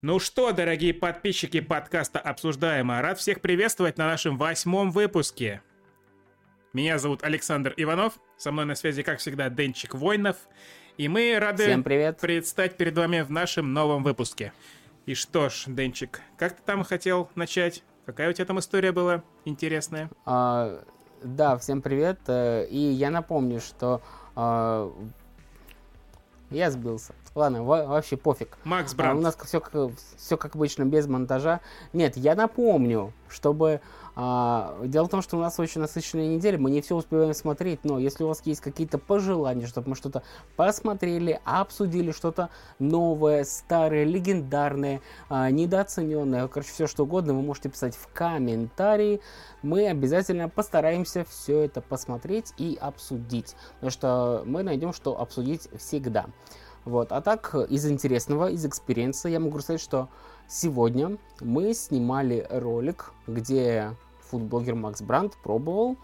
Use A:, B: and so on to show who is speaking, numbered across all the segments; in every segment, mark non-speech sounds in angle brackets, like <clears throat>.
A: Ну что, дорогие подписчики подкаста «Обсуждаемо», рад всех приветствовать на нашем восьмом выпуске. Меня зовут Александр Иванов, со мной на связи, как всегда, Денчик Войнов, и мы рады
B: Всем привет.
A: предстать перед вами в нашем новом выпуске. И что ж, Денчик, как ты там хотел начать? Какая у тебя там история была интересная?
B: А, да, всем привет. э, И я напомню, что а, я сбился. Ладно, во- вообще пофиг.
A: Макс
B: А,
A: Брандт.
B: у нас все как, все как обычно, без монтажа. Нет, я напомню, чтобы... а, дело в том, что у нас очень насыщенная неделя, мы не все успеваем смотреть, но если у вас есть какие-то пожелания, чтобы мы что-то посмотрели, обсудили что-то новое, старое, легендарное, а, недооцененное, короче, все что угодно, вы можете писать в комментарии. Мы обязательно постараемся все это посмотреть и обсудить, потому что мы найдем, что обсудить всегда. Вот. А так, из интересного, из experience а, я могу сказать, что сегодня мы снимали ролик, где фудблогер Макс Брандт пробовал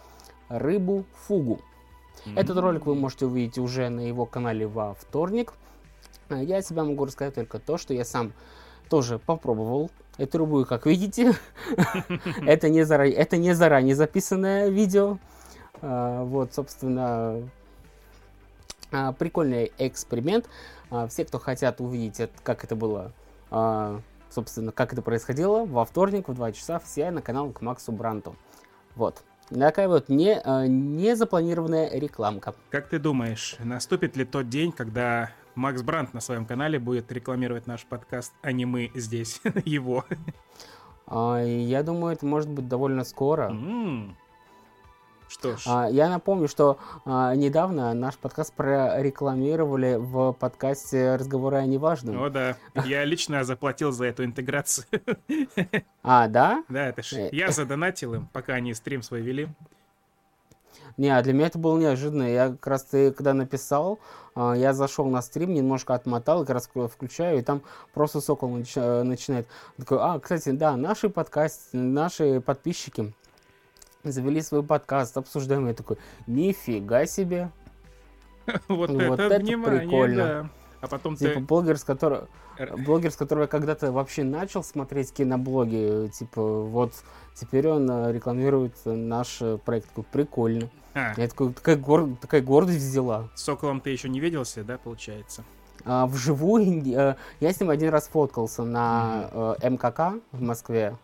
B: рыбу фугу. Этот ролик вы можете увидеть уже на его канале во вторник. А Я себя могу рассказать только то, что я сам тоже попробовал эту рыбу, как видите, <laughs> это не заранее, это не заранее записанное видео. А, Вот, собственно, а, прикольный эксперимент. А, Все, кто хотят увидеть, как это было, а, собственно, как это происходило, во вторник в 2 часа все на канал к Максу Бранту. Вот. Такая вот не, а, не запланированная рекламка.
A: Как ты думаешь, наступит ли тот день, когда Макс Брандт на своем канале будет рекламировать наш подкаст, а не мы здесь, <laughs> его?
B: Я думаю, это может быть довольно скоро.
A: М. Что ж,
B: А, Я напомню, что а, недавно наш подкаст прорекламировали в подкасте «Разговоры о неважном».
A: о да, я лично заплатил за эту интеграцию. <laughs>
B: А, да?
A: Да, это ж
B: Э,
A: я задонатил им, пока они стрим свой вели.
B: Не, а для меня это было неожиданно. Я как раз ты когда написал, а, я зашел на стрим, немножко отмотал, как раз включаю, и там просто сокол нач- начинает. Такой, а, кстати, да, наши подкасты, наши подписчики завели свой подкаст, обсуждаем. Я такой, нифига себе. <laughs>
A: Вот
B: Вот
A: это
B: это
A: внимание,
B: прикольно.
A: да. А потом
B: Типа
A: ты...
B: блогер, с которого, блогер, с которого я когда-то вообще начал смотреть киноблоги, типа, вот теперь он э, рекламирует наш э, проект. Такой, прикольно.
A: А,
B: Я такой, такая, гор- такая гордость взяла.
A: с Соколом ты еще не виделся, да, получается?
B: А, вживую э, я с ним один раз фоткался на э, МКК в Москве,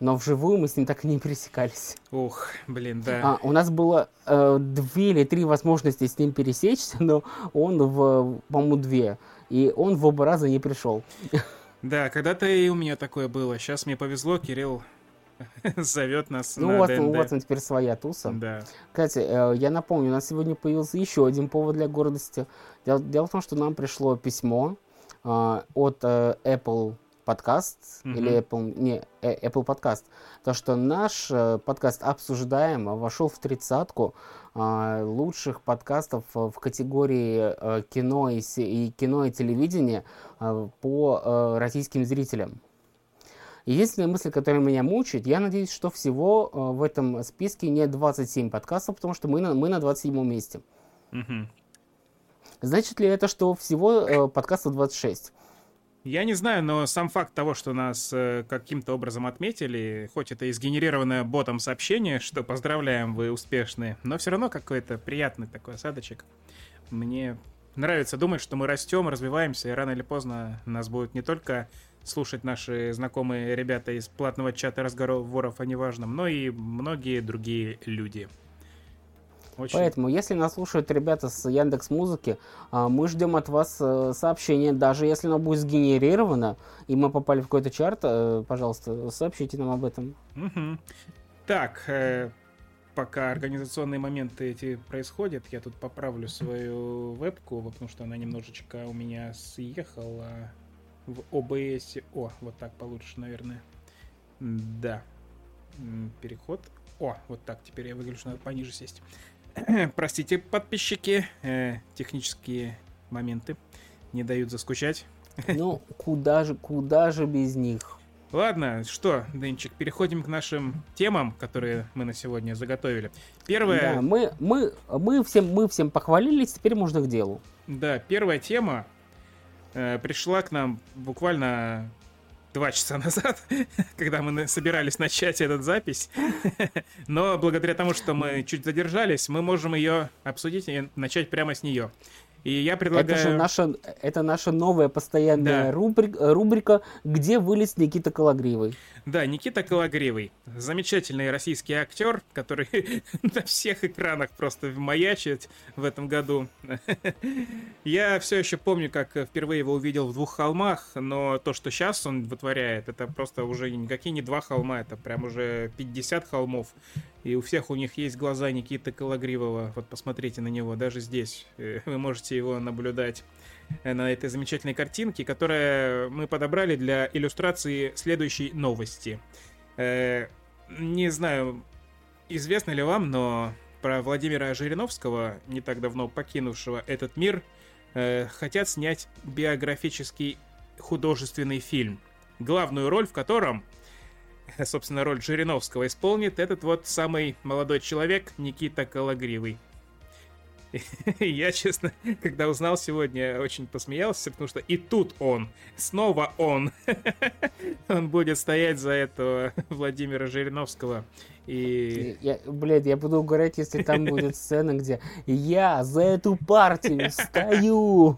B: но вживую мы с ним так и не пересекались.
A: Ух, блин, да.
B: А, у нас было э, две или три возможности с ним пересечься, но он в, по-моему, две. И он в оба раза не пришел.
A: Да, когда-то и у меня такое было. Сейчас мне повезло, Кирилл <laughs> зовет нас
B: Ну,
A: на
B: вас,
A: ДНД.
B: у вас теперь своя туса.
A: Да.
B: Кстати, э, я напомню, у нас сегодня появился еще один повод для гордости. Дело, дело в том, что нам пришло письмо э, от э, Apple Podcast
A: Мгм.
B: или Apple, не, э, Apple Podcast, то, что наш э, подкаст «Обсуждаем» вошел в тридцатку э, лучших подкастов э, в категории э, кино, и, и кино и телевидение э, по российским зрителям. Единственная мысль, которая меня мучает, я надеюсь, что всего в этом списке не 27 подкастов, потому что мы на, мы на 27 месте.
A: Мгм.
B: Значит ли это, что всего подкастов 26?
A: Я не знаю, но сам факт того, что нас э, каким-то образом отметили, хоть это и сгенерированное ботом сообщение, что поздравляем, вы успешны, но все равно какой-то приятный такой осадочек. Мне нравится думать, что мы растем, развиваемся, и рано или поздно нас будут не только слушать наши знакомые ребята из платного чата разговоров о неважном, но и многие другие люди. Очень...
B: Поэтому, если нас слушают ребята с Яндекс Музыки, а, мы ждем от вас э, сообщение, даже если оно будет сгенерировано, и мы попали в какой-то чарт, э, пожалуйста, сообщите нам об этом.
A: Мгм. Так, э, пока организационные моменты эти происходят, я тут поправлю свою вебку, потому что она немножечко у меня съехала в OBS. О, вот так получше, наверное. Да. Переход. О, вот так, теперь я выгляжу, надо пониже сесть. <clears throat> Простите, подписчики, э, технические моменты не дают заскучать. <laughs>
B: Ну, куда же, куда же без них?
A: Ладно, что, Денчик, переходим к нашим темам, которые мы на сегодня заготовили. Первая,
B: Да, мы, мы, мы, всем, мы всем похвалились, теперь можно к делу.
A: да, первая тема э, пришла к нам буквально два часа назад, <laughs> когда мы собирались начать этот запись. <laughs> Но благодаря тому, что мы чуть задержались, мы можем ее обсудить и начать прямо с нее. И я предлагаю...
B: Это же наша, это наша новая постоянная да. рубрика, рубрика «Где вылез Никита Калагривый?».
A: Да, Никита Калагривый. Замечательный российский актер, который <laughs> на всех экранах просто маячит в этом году. <laughs> Я все еще помню, как впервые его увидел в «Двух холмах», но то, что сейчас он вытворяет, это просто уже никакие не два холма, это прям уже 50 холмов. И у всех у них есть глаза Никиты Калагривого. Вот посмотрите на него, даже здесь. Э, вы можете его наблюдать э, на этой замечательной картинке, которую мы подобрали для иллюстрации следующей новости. Э, не знаю, известно ли вам, но про Владимира Жириновского, не так давно покинувшего этот мир, хотят снять биографический художественный фильм, главную роль в котором <laughs> собственно, роль Жириновского исполнит этот вот самый молодой человек Никита Калагривый. <laughs> Я, честно, когда узнал сегодня, очень посмеялся, потому что и тут он, снова он, <laughs> он будет стоять за этого <laughs> Владимира Жириновского. И...
B: Я, блядь, я буду угорать, если там будет сцена, где я за эту партию стою.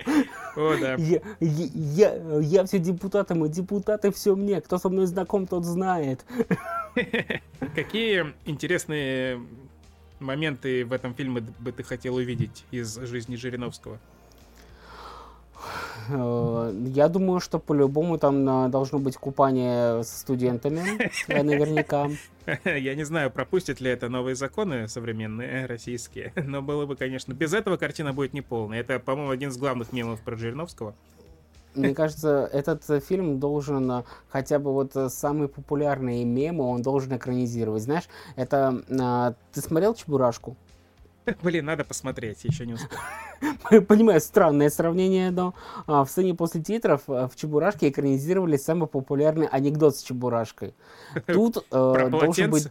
A: О, да.
B: Я, я, я, я все депутатам, и депутаты все мне. Кто со мной знаком, тот знает.
A: Какие интересные моменты в этом фильме бы ты хотел увидеть из жизни Жириновского?
B: Э, я думаю, что по-любому там должно быть купание с студентами, наверняка. <laughs>
A: Я не знаю, пропустят ли это новые законы современные, российские, <laughs> но было бы, конечно, без этого картина будет неполная. Это, по-моему, один из главных мемов про Жириновского.
B: Мне кажется, этот фильм должен э, хотя бы вот э, самые популярные мемы он должен экранизировать. Знаешь, это... Ты смотрел «Чебурашку»? <laughs>
A: Блин, надо посмотреть, еще не успел. <laughs>
B: Понимаю, странное сравнение, но а, в сцене после титров а, в Чебурашке экранизировали самый популярный анекдот с Чебурашкой. <laughs> Тут э, должен быть...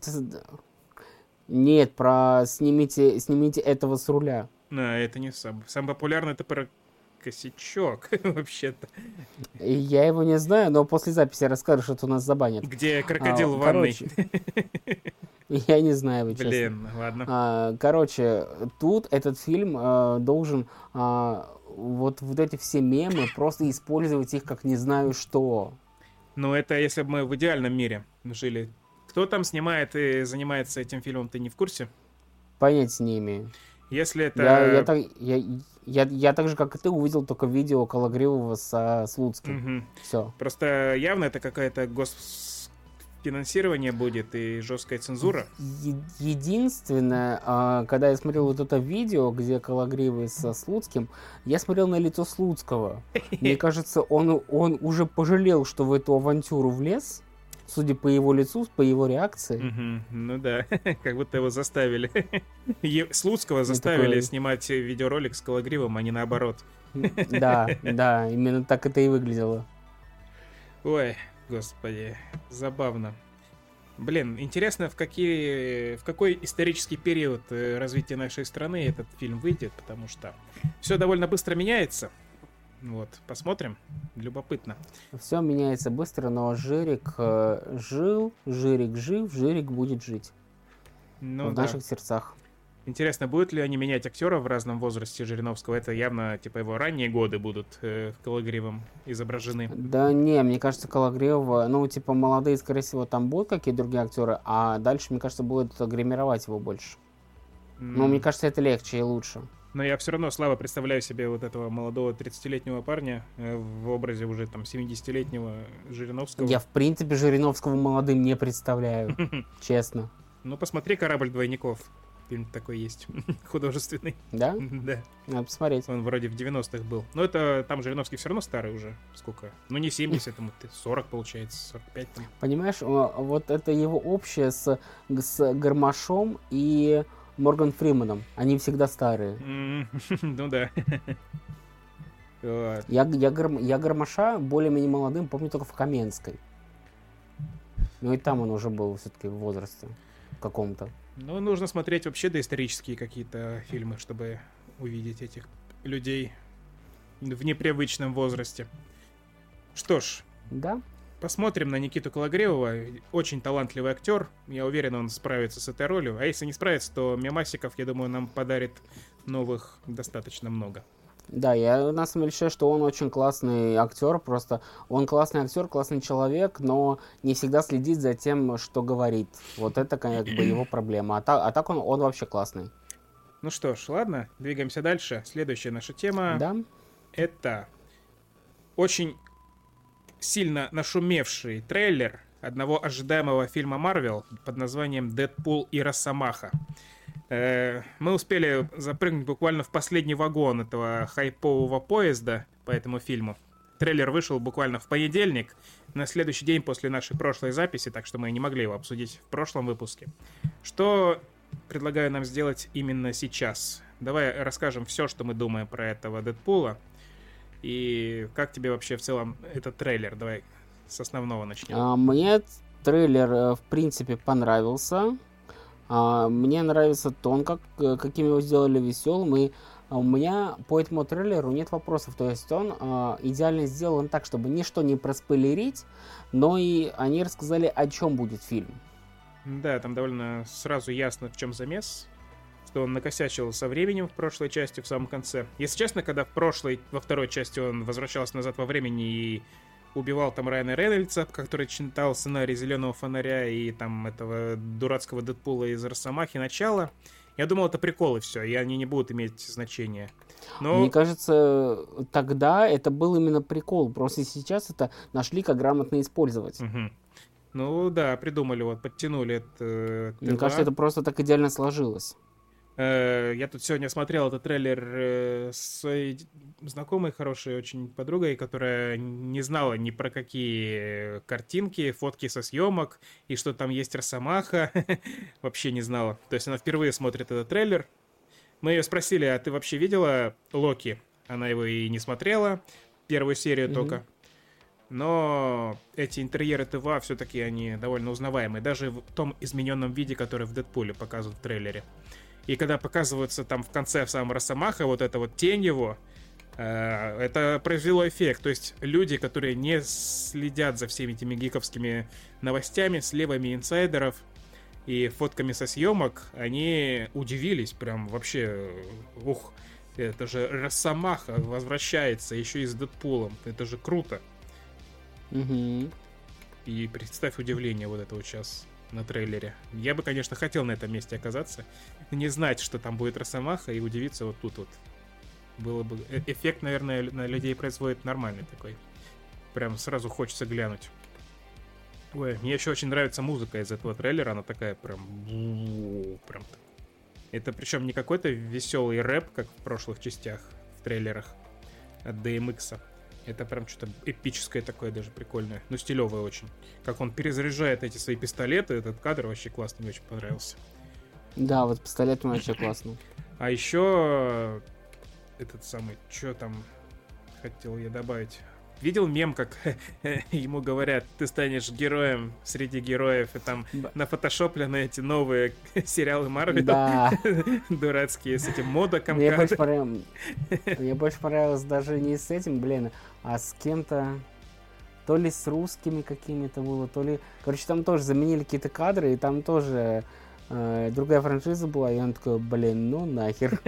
B: Нет, про снимите, снимите этого с руля.
A: А, это не сам. Самый популярный это про косячок, <laughs> вообще-то.
B: Я его не знаю, но после записи расскажешь, что у нас забанят.
A: Где крокодил а, в ванной. <laughs>
B: Я не знаю, вы честно.
A: Блин, ладно.
B: А, короче, тут этот фильм а, должен а, вот, вот эти все мемы просто использовать их как не знаю что.
A: Ну, это если бы мы в идеальном мире жили. Кто там снимает и занимается этим фильмом, ты не в курсе?
B: Понять не имею.
A: Если это...
B: Я, я, так, я, я, я так же, как и ты, увидел только видео Калагривого со Слуцким. Угу. Все.
A: Просто явно это какая-то гос финансирование будет и жесткая цензура.
B: Единственное, а, когда я смотрел вот это видео, где Калагривый со Слуцким, я смотрел на лицо Слуцкого. <laughs> Мне кажется, он, он уже пожалел, что в эту авантюру влез. Судя по его лицу, по его реакции.
A: Угу, ну да, <laughs> как будто его заставили. <laughs> Слуцкого заставили такой... снимать видеоролик с Калагривом, а не наоборот.
B: Да, <laughs> да, именно так это и выглядело.
A: Ой, Господи, забавно. Блин, интересно, в, какие, в какой исторический период э, развития нашей страны этот фильм выйдет, потому что все довольно быстро меняется. Вот, посмотрим. Любопытно.
B: Все меняется быстро, но Жирик э, жил, Жирик жив, Жирик будет жить. Ну, в да. наших сердцах.
A: Интересно, будут ли они менять актера в разном возрасте Жириновского? Это явно, типа, его ранние годы будут э, Калагривом изображены.
B: Да не, мне кажется, Калагрив, ну, типа, молодые, скорее всего, там будут какие-то другие актеры, а дальше, мне кажется, будут гримировать его больше. Mm. Ну, мне кажется, это легче и лучше.
A: Но я все равно слабо представляю себе вот этого молодого 30-летнего парня э, в образе уже там 70-летнего Жириновского.
B: Я, в принципе, Жириновского молодым не представляю, <laughs> честно.
A: Ну, посмотри «Корабль двойников». Фильм такой есть, <laughs> художественный.
B: Да? <laughs>
A: Да.
B: Надо посмотреть.
A: Он вроде в 90-х был. Но это там Жириновский все равно старый уже. Сколько? Ну не 70, ему 40 получается, 45 там.
B: Понимаешь, вот это его общее с, с Гармашом и Морган Фриманом. Они всегда старые. <laughs>
A: Ну да. <laughs>
B: Я, я, я Гармаша более-менее молодым помню только в Каменской. Ну и там он уже был все-таки в возрасте каком-то.
A: Ну, нужно смотреть вообще доисторические какие-то фильмы, чтобы увидеть этих людей в непривычном возрасте. Что ж.
B: Да.
A: Посмотрим на Никиту Кологревова. Очень талантливый актер. Я уверен, он справится с этой ролью. А если не справится, то мемасиков, я думаю, нам подарит новых достаточно много.
B: Да, я на самом деле считаю, что он очень классный актер, просто он классный актер, классный человек, но не всегда следит за тем, что говорит. Вот это как бы <clears throat> его проблема. А, так, а так он, он вообще классный.
A: Ну что ж, ладно, двигаемся дальше. Следующая наша тема.
B: Да.
A: Это очень сильно нашумевший трейлер одного ожидаемого фильма Марвел под названием «Дэдпул и Росомаха». Э, мы успели запрыгнуть буквально в последний вагон этого хайпового поезда по этому фильму. Трейлер вышел буквально в понедельник, на следующий день после нашей прошлой записи, так что мы не могли его обсудить в прошлом выпуске. Что предлагаю нам сделать именно сейчас? Давай расскажем все, что мы думаем про этого Дэдпула. И как тебе вообще в целом этот трейлер? Давай с основного начнем.
B: А, мне трейлер, э, в принципе, понравился. А, мне нравится тон, как, э, каким его сделали веселым, и а, у меня по этому трейлеру нет вопросов. То есть он а, идеально сделан так, чтобы ничто не проспойлерить, но и они рассказали, о чем будет фильм.
A: Да, там довольно сразу ясно, в чем замес что он накосячил со временем в прошлой части, в самом конце. Если честно, когда в прошлой, во второй части он возвращался назад во времени и убивал там Райана Рейнольдса, который читал сценарий «Зеленого фонаря» и там этого дурацкого Дэдпула из «Росомахи» начала. Я думал, это приколы все, и они не будут иметь значения.
B: Но... Мне кажется, тогда это был именно прикол. Просто сейчас это нашли, как грамотно использовать.
A: Угу. Ну да, придумали, вот, подтянули это.
B: Мне кажется, это просто так идеально сложилось.
A: Э, я тут сегодня смотрел этот трейлер э, с своей знакомой, хорошей очень подругой, которая не знала ни про какие картинки, фотки со съемок, и что там есть Росомаха. <laughs> вообще не знала. То есть она впервые смотрит этот трейлер. Мы ее спросили, а ты вообще видела Локи? Она его и не смотрела, первую серию mm-hmm. только. Но эти интерьеры ТВА все-таки они довольно узнаваемые, даже в том измененном виде, который в Дэдпуле показывают в трейлере. И когда показываются там в конце в самом Росомаха, вот эта вот тень его, э, это произвело эффект. То есть люди, которые не следят за всеми этими гиковскими новостями, с левыми инсайдеров и фотками со съемок, они удивились прям вообще. Ух, это же Росомаха возвращается еще и с Дэдпулом. Это же круто.
B: Угу.
A: И представь удивление вот этого сейчас на трейлере. Я бы, конечно, хотел на этом месте оказаться, не знать, что там будет Росомаха, и удивиться вот тут вот. Было бы... Э, эффект, наверное, на людей производит нормальный такой. Прям сразу хочется глянуть. Ой, мне еще очень нравится музыка из этого трейлера, она такая прям... Прям... Это причем не какой-то веселый рэп, как в прошлых частях в трейлерах от DMX. Это прям что-то эпическое такое, даже прикольное. Ну, стилевое очень. Как он перезаряжает эти свои пистолеты, этот кадр вообще классный, мне очень понравился.
B: Да, вот пистолет вообще классный.
A: А еще этот самый, что там хотел я добавить? Видел мем, как <laughs> ему говорят, ты станешь героем среди героев, и там на нафотошоплены эти новые <laughs> сериалы Марвел.
B: Да. <laughs>
A: Дурацкие с этим модоком.
B: Мне больше, понравилось, мне больше понравилось даже не с этим, блин, а с кем-то то ли с русскими какими-то было, то ли... Короче, там тоже заменили какие-то кадры, и там тоже другая франшиза была, и он такой, блин, ну нахер.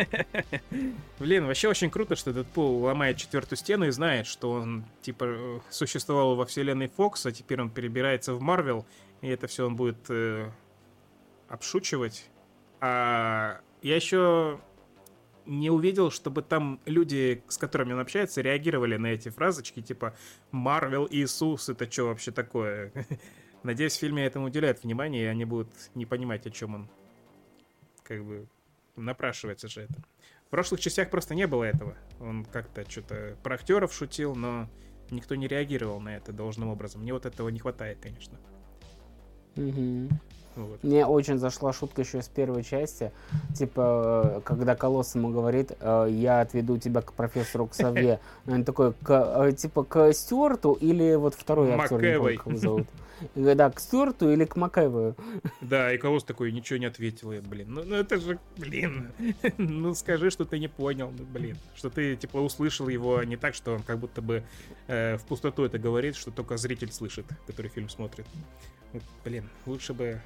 B: <laughs>
A: Блин, вообще очень круто, что Дэдпул ломает четвертую стену и знает, что он, типа, существовал во вселенной Фокс, а теперь он перебирается в Марвел, и это все он будет э, обшучивать. А я еще не увидел, чтобы там люди, с которыми он общается, реагировали на эти фразочки, типа «Марвел Иисус, это что вообще такое?» <laughs> Надеюсь, в фильме этому уделяют внимание, и они будут не понимать, о чем он. Как бы напрашивается же это. В прошлых частях просто не было этого. Он как-то что-то про актеров шутил, но никто не реагировал на это должным образом. Мне вот этого не хватает, конечно.
B: Угу. Вот. Мне очень зашла шутка еще с первой части. Типа, э, когда Колосс ему говорит, э, я отведу тебя к профессору Ксавье. <laughs> Он такой, к, типа, к Стюарту или вот второй актер, как его зовут. <laughs> Да, к Стюарту или к Макэвою.
A: Да, и Колосс такой ничего не ответил. Я, блин, ну, ну это же, блин, <laughs> ну скажи, что ты не понял, ну, блин. Что ты, типа, услышал его не так, что он как будто бы э, в пустоту это говорит, что только зритель слышит, который фильм смотрит. Блин, лучше бы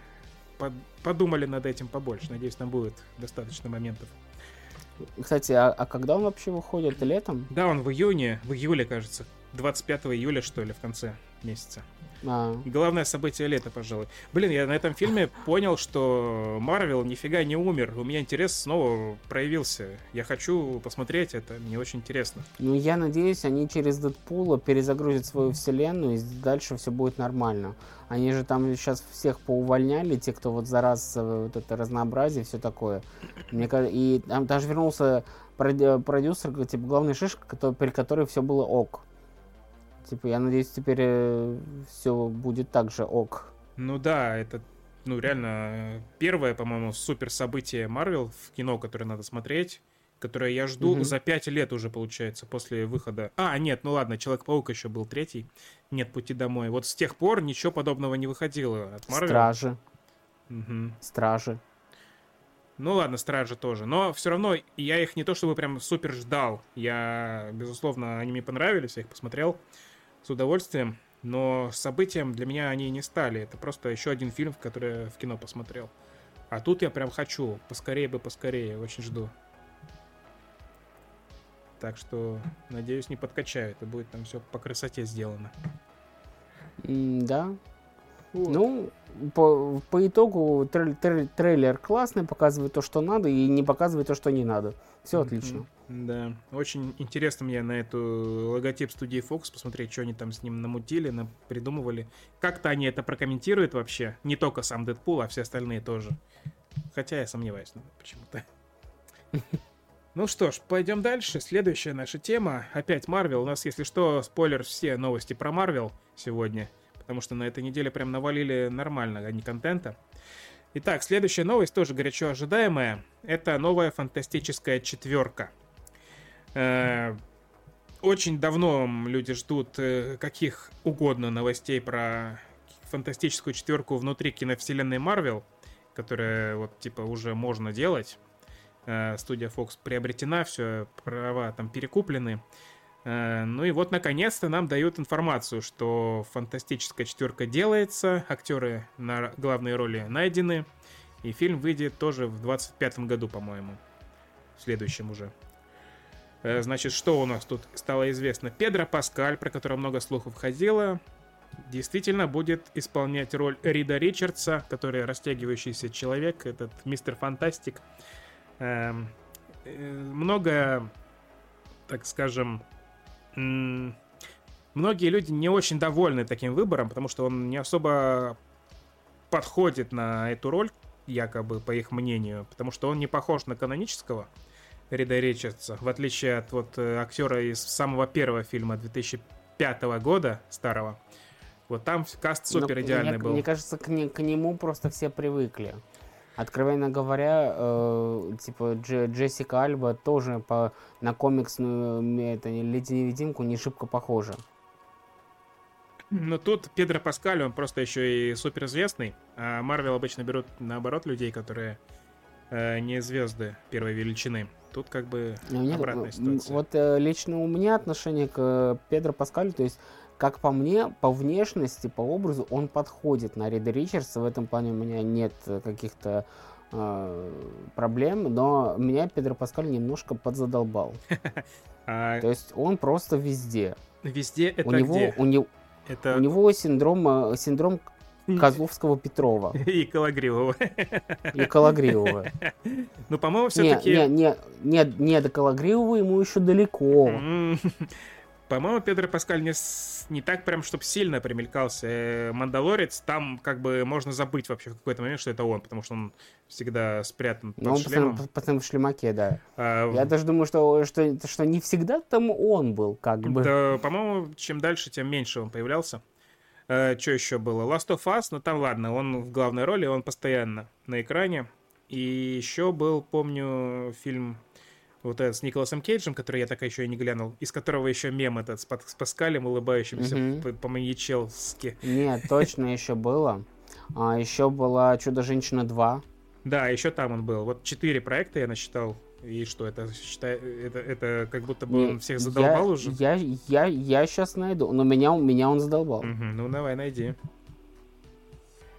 A: под, подумали над этим побольше. Надеюсь, там будет достаточно моментов.
B: Кстати, а, а когда он вообще выходит? Летом?
A: Да, он в июне, в июле, кажется. 25 июля, что ли, в конце месяца. А. Главное событие лета, пожалуй. Блин, я на этом фильме понял, что Марвел нифига не умер. У меня интерес снова проявился. Я хочу посмотреть это, мне очень интересно.
B: Ну, я надеюсь, они через Дэдпула перезагрузят свою вселенную, и дальше все будет нормально. Они же там сейчас всех поувольняли, те, кто вот за раз вот это разнообразие, все такое. Мне кажется, и там даже вернулся продюсер, типа главный шишка, который, при которой все было ок. Типа, я надеюсь, теперь э, все будет так же ок.
A: Ну да, это, ну реально, первое, по-моему, супер событие Марвел в кино, которое надо смотреть которое я жду угу. за пять лет уже, получается, после выхода. А, нет, ну ладно, Человек-паук еще был третий. Нет пути домой. Вот с тех пор ничего подобного не выходило от Марвел.
B: Стражи. Угу. Стражи.
A: Ну ладно, Стражи тоже. Но все равно я их не то чтобы прям супер ждал. Я, безусловно, они мне понравились, я их посмотрел с удовольствием, но событием для меня они не стали. Это просто еще один фильм, который я в кино посмотрел. А тут я прям хочу. Поскорее бы, поскорее. Очень жду. Так что, надеюсь, не подкачают. И будет там все по красоте сделано.
B: Да. Вот. Ну, по, по итогу трей, трей, трейлер классный, показывает то, что надо, и не показывает то, что не надо. Все mm-hmm. отлично.
A: Да, очень интересно мне на эту логотип студии Fox посмотреть, что они там с ним намутили, на придумывали. Как-то они это прокомментируют вообще. Не только сам Дэдпул, а все остальные тоже. Хотя я сомневаюсь, ну, почему-то. <laughs> Ну что ж, пойдем дальше. Следующая наша тема. Опять Марвел. У нас, если что, спойлер, все новости про Марвел сегодня. Потому что на этой неделе прям навалили нормально, а не контента. Итак, следующая новость, тоже горячо ожидаемая. Это новая фантастическая четверка. Э, очень давно люди ждут э, каких угодно новостей про фантастическую четверку внутри киновселенной Марвел, которая вот типа уже можно делать. Э, студия Fox приобретена, все права там перекуплены. Ну и вот, наконец-то нам дают информацию, что фантастическая четверка делается, актеры на главные роли найдены, и фильм выйдет тоже в 25 году, по-моему, в следующем уже. Э, значит, что у нас тут стало известно? Педро Паскаль, про которого много слухов ходило, действительно будет исполнять роль Рида Ричардса, который растягивающийся человек, этот мистер Фантастик. Эм, э, много, так скажем, многие люди не очень довольны таким выбором, потому что он не особо подходит на эту роль, якобы, по их мнению, потому что он не похож на канонического. Рида Ричардса, в отличие от вот э, актера из самого первого фильма 2005 года, старого. Вот там каст ну, супер идеальный был.
B: Мне кажется, к, не, к нему просто все привыкли. Откровенно говоря, э, типа Дж, Джессика Альба тоже по, на комиксную это, леди-невидимку не шибко похожа.
A: Но тут Педро Паскаль, он просто еще и суперизвестный, а Марвел обычно берут наоборот людей, которые э, не звезды первой величины. Тут как бы Мне, обратная ситуация.
B: Вот э, лично у меня отношение к э, Педро Паскалю, то есть, как по мне, по внешности, по образу, он подходит на Рида Ричардса. В этом плане у меня нет каких-то э, проблем, но меня Педро Паскаль немножко подзадолбал. <laughs> А то есть он просто везде.
A: Везде это у него, где?
B: У него, это... у него синдром, синдром Козловского Петрова. <laughs>
A: И Калагривого.
B: И Калагривого. <laughs>
A: Ну, по-моему, все-таки...
B: Не, не, не, не, до Калагривого ему еще далеко. <laughs>
A: По-моему, Педро Паскаль не, не так прям, чтобы сильно примелькался. Э, Мандалорец, там как бы можно забыть вообще в какой-то момент, что это он, потому что он всегда спрятан под ну, шлемом.
B: Он постоянно в шлемаке, да. А, Я даже думаю, что, что, что не всегда там он был, как бы.
A: Да, по-моему, чем дальше, тем меньше он появлялся. Э, что еще было? Last of Us, ну там ладно, он в главной роли, он постоянно на экране. И еще был, помню, фильм вот этот с Николасом Кейджем, который я так еще и не глянул, из которого еще мем этот с, с Паскалем улыбающимся
B: Мгм.
A: по- по-маньячелски.
B: Нет, точно еще было. А, еще была Чудо-женщина 2.
A: Да, еще там он был. Вот четыре проекта я насчитал. И что, это, считай, это, это как будто бы он
B: Не,
A: всех задолбал
B: я,
A: уже?
B: Я, я, я сейчас найду. Но меня, меня он задолбал.
A: Мгм, ну давай, найди.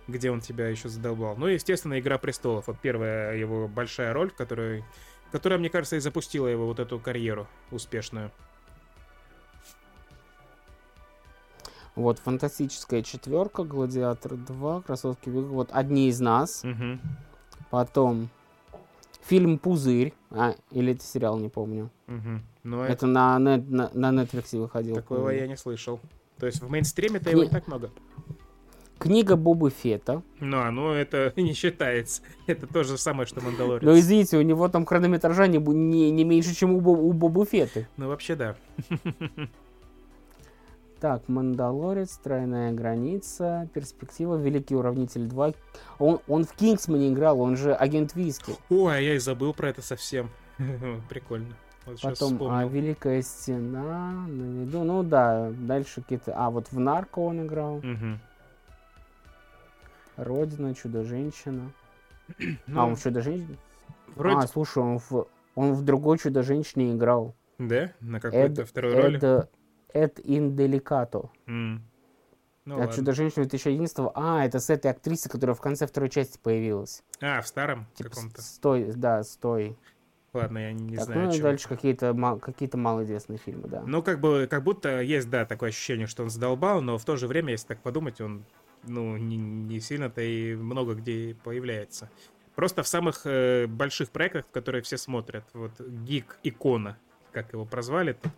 A: Где он тебя еще задолбал? Ну, естественно, Игра престолов. Вот первая его большая роль, в которой, которая, мне кажется, и запустила его вот эту карьеру успешную.
B: Вот, фантастическая четверка, Гладиатор 2, Красотки Вега. Вот одни из нас.
A: Мгм.
B: Потом фильм Пузырь. А, или это сериал, не помню.
A: Мгм. Ну,
B: Это на, нет- на, на Netflix выходил.
A: такого я не слышал. То есть в мейнстриме-то его не так много.
B: Книга Бобы Фета.
A: Ну, а, ну это <laughs> не считается. Это то же самое, что Мандалорец.
B: Но извините, у него там хронометража не, не, не меньше, чем у, Бо- у Бобы Феты.
A: Ну, вообще, да. <laughs>
B: Так, Мандалорец, Тройная граница, Перспектива, Великий Уравнитель 2. Он, он в Кингсмане играл, он же агент Виски.
A: Ой, а я и забыл про это совсем. <laughs> Прикольно. Вот
B: Потом а. Великая Стена, на виду. Ну да, дальше какие-то... А, вот в Нарко он играл.
A: Мгм.
B: Родина, Чудо-женщина. <clears throat>
A: Ну,
B: а, он в Чудо-женщине?
A: вроде...
B: А, слушай, он в, он в другой Чудо-женщине играл.
A: Да? На какой-то
B: Эд,
A: второй роли?
B: Эд Инделикато.
A: М. Ну,
B: а. Чудо-женщина 2011 А, это с этой актрисы, которая в конце второй части появилась.
A: А, в старом
B: Типа,
A: каком-то.
B: стой, да, стой.
A: Ладно, я не
B: так,
A: знаю,
B: ну
A: о
B: и
A: чём
B: дальше какие-то, какие-то малоизвестные фильмы, да.
A: Ну, как бы, как будто есть, да, такое ощущение, что он задолбал, но в то же время, если так подумать, он, ну, не, не сильно-то и много где появляется. Просто в самых э, больших проектах, которые все смотрят, вот Гик Икона, как его прозвали, тут,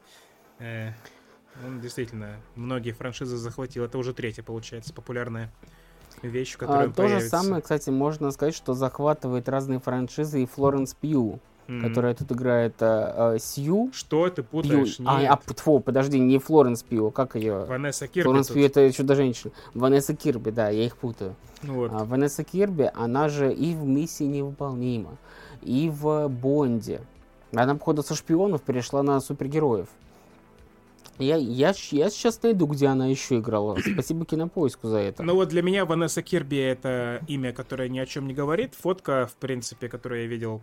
A: э, он действительно многие франшизы захватил. Это уже третья, получается, популярная вещь, в которой
B: А, то же самое, кстати, можно сказать, что захватывает разные франшизы и Флоренс Пью,
A: М.
B: которая тут играет а, а, Сью.
A: Что ты
B: Пью.
A: путаешь?
B: А,
A: Нет.
B: а, п- тьфу, подожди, не Флоренс Пью, как ее?
A: Ванесса Кирби
B: Флоренс
A: тут.
B: Пью это чудо-женщина. Ванесса Кирби, да, я их путаю.
A: Ну вот.
B: А, Ванесса Кирби, она же и в «Миссии невыполнима», и в «Бонде». Она, походу, со шпионов перешла на супергероев. Я, я, я сейчас найду, где она еще играла. Спасибо кинопоиску за это.
A: Ну вот для меня Ванесса Кирби это имя, которое ни о чем не говорит. Фотка, в принципе, которую я видел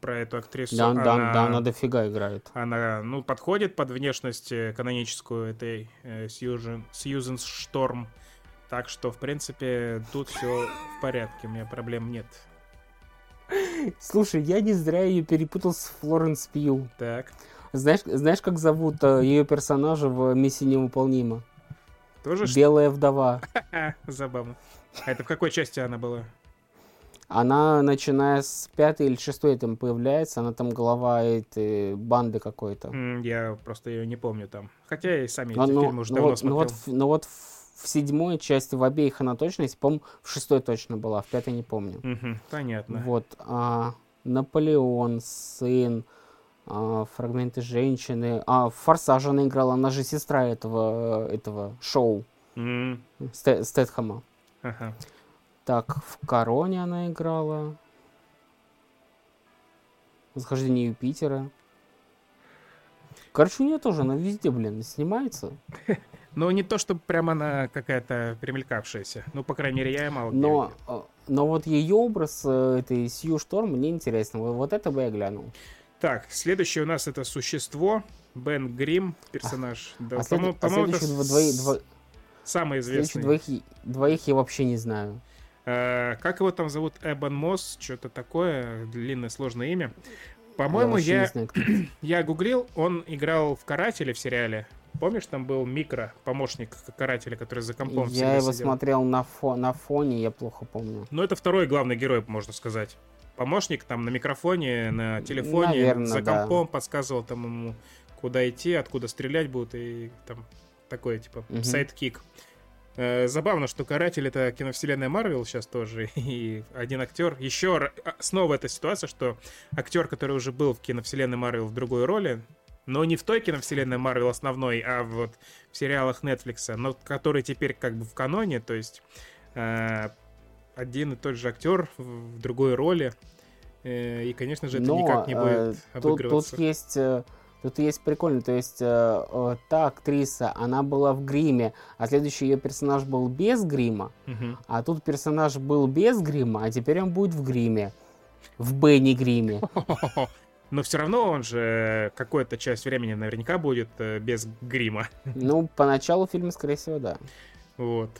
A: про эту актрису,
B: да, да,
A: она,
B: да, она дофига играет.
A: она, ну, подходит под внешность э, каноническую этой э, Сьюзен, Сьюзен Шторм. Так что, в принципе, тут все в порядке, у меня проблем нет.
B: Слушай, я не зря ее перепутал с Флоренс Пью.
A: Так,
B: Знаешь, знаешь, как зовут ее персонажа в «Миссии невыполнима»?
A: тоже?
B: Белая вдова. <laughs>
A: Забавно. А это в какой части она была?
B: Она, начиная с пятой или шестой, там появляется. Она там глава этой банды какой-то.
A: Я просто ее не помню там. Хотя и сами
B: Ну,
A: эти
B: ну,
A: фильмы уже
B: ну
A: давно
B: вот, ну
A: смотрел.
B: вот, в- ну вот в, в седьмой части в обеих она точно есть, по в шестой точно была, в пятой не помню.
A: Мгм, понятно.
B: Вот, а, Наполеон, сын, а, фрагменты женщины, а в Форсаже она играла, она же сестра этого, этого шоу
A: М,
B: Сте- Стэтхэма.
A: ага.
B: Так, в Короне она играла. Восхождение Юпитера. Короче, у нее тоже, она везде, блин, снимается. <laughs>
A: Ну, не то, чтобы прям она какая-то примелькавшаяся. Ну, по крайней мере, я мало
B: Но, э, но вот ее образ э, этой Сью Шторм мне интересно. Вот, вот это бы я глянул.
A: Так, следующее у нас это существо. Бен Грим, персонаж. да,
B: а след-
A: по-мо-
B: а
A: по-моему, это с-
B: дво-
A: самый известный.
B: двоих, я- двоих я вообще не знаю.
A: Э, как его там зовут? Эбон Мосс, что-то такое, длинное сложное имя.
B: Я
A: По-моему, я,
B: не знаю, <clears throat>
A: я гуглил, он играл в «Карателе» в сериале. Помнишь, там был Микро, помощник карателя, который за компом
B: Я его
A: сидел?
B: смотрел на, фо- на фоне, я плохо помню.
A: Ну, это второй главный герой, можно сказать. Помощник там на микрофоне, на телефоне,
B: Наверно,
A: за
B: да.
A: компом подсказывал там ему, куда идти, откуда стрелять будут, и там такой, типа,
B: Мгм.
A: sidekick. Э, Забавно, что Каратель это киновселенная Марвел сейчас тоже, <laughs> и один актер. Еще а, снова эта ситуация, что актер, который уже был в киновселенной Марвел в другой роли, Но не в той киновселенной Марвел основной, а вот в сериалах Netflix, но который теперь как бы в каноне, то есть э, один и тот же актер в другой роли. Э, и, конечно же, это но, никак не будет э,
B: обыгрываться. Тут, тут есть... Э, тут есть прикольно, то есть э, э, та актриса, она была в гриме, а следующий ее персонаж был без грима, угу. а тут персонаж был без грима, а теперь он будет в гриме, в Бенни гриме. <laughs>
A: Но все равно он же какую-то часть времени наверняка будет без грима.
B: Ну, поначалу фильма, скорее всего, да.
A: Вот.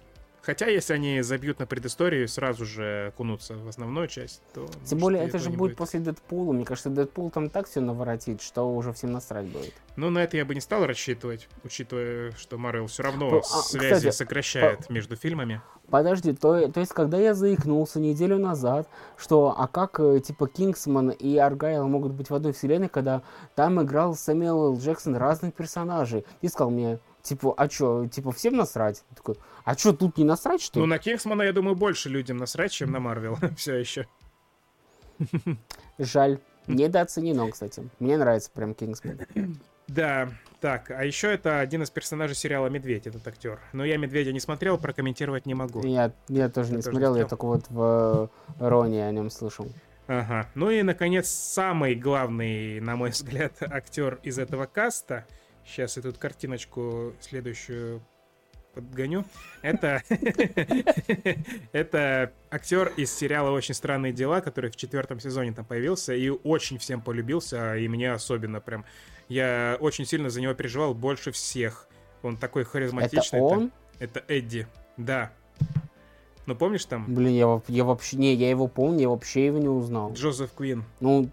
A: Хотя, если они забьют на предысторию и сразу же окунутся в основную часть, то...
B: Тем может, более, это же будет, будет после Дэдпула. Мне кажется, Дэдпул там так все наворотит, что уже всем насрать будет.
A: Ну, на это я бы не стал рассчитывать, учитывая, что Марвел все равно а, связи кстати, сокращает по... между фильмами.
B: Подожди, то, то есть, когда я заикнулся неделю назад, что, а как, э, типа, Кингсман и Аргайл могут быть в одной вселенной, когда там играл Сэмюэл Джексон разных персонажей, ты сказал мне, Типа, а чё, типа, всем насрать? Я такой, а чё, тут не насрать, что
A: ли? Ну, на Кингсмана, я думаю, больше людям насрать, чем на Марвел. <laughs> Все еще.
B: Жаль. Недооценено, кстати. Мне нравится прям Кингсман. <clears throat>
A: Да, так, а еще это один из персонажей сериала «Медведь», этот актер. Но я «Медведя» не смотрел, прокомментировать не могу.
B: Я, я тоже не смотрел, я только вот в Роне о нем слышал.
A: Ага. Ну и, наконец, самый главный, на мой взгляд, актер из этого каста — Сейчас я тут картиночку следующую подгоню. Это, <laughs> это актер из сериала «Очень странные дела», который в четвертом сезоне там появился и очень всем полюбился, и мне особенно прям. Я очень сильно за него переживал больше всех. Он такой харизматичный.
B: Это он?
A: Это, это Эдди, да. Ну, помнишь там?
B: Блин, я, я вообще... Не, я его помню, я вообще его не узнал.
A: Джозеф Квин.
B: Ну,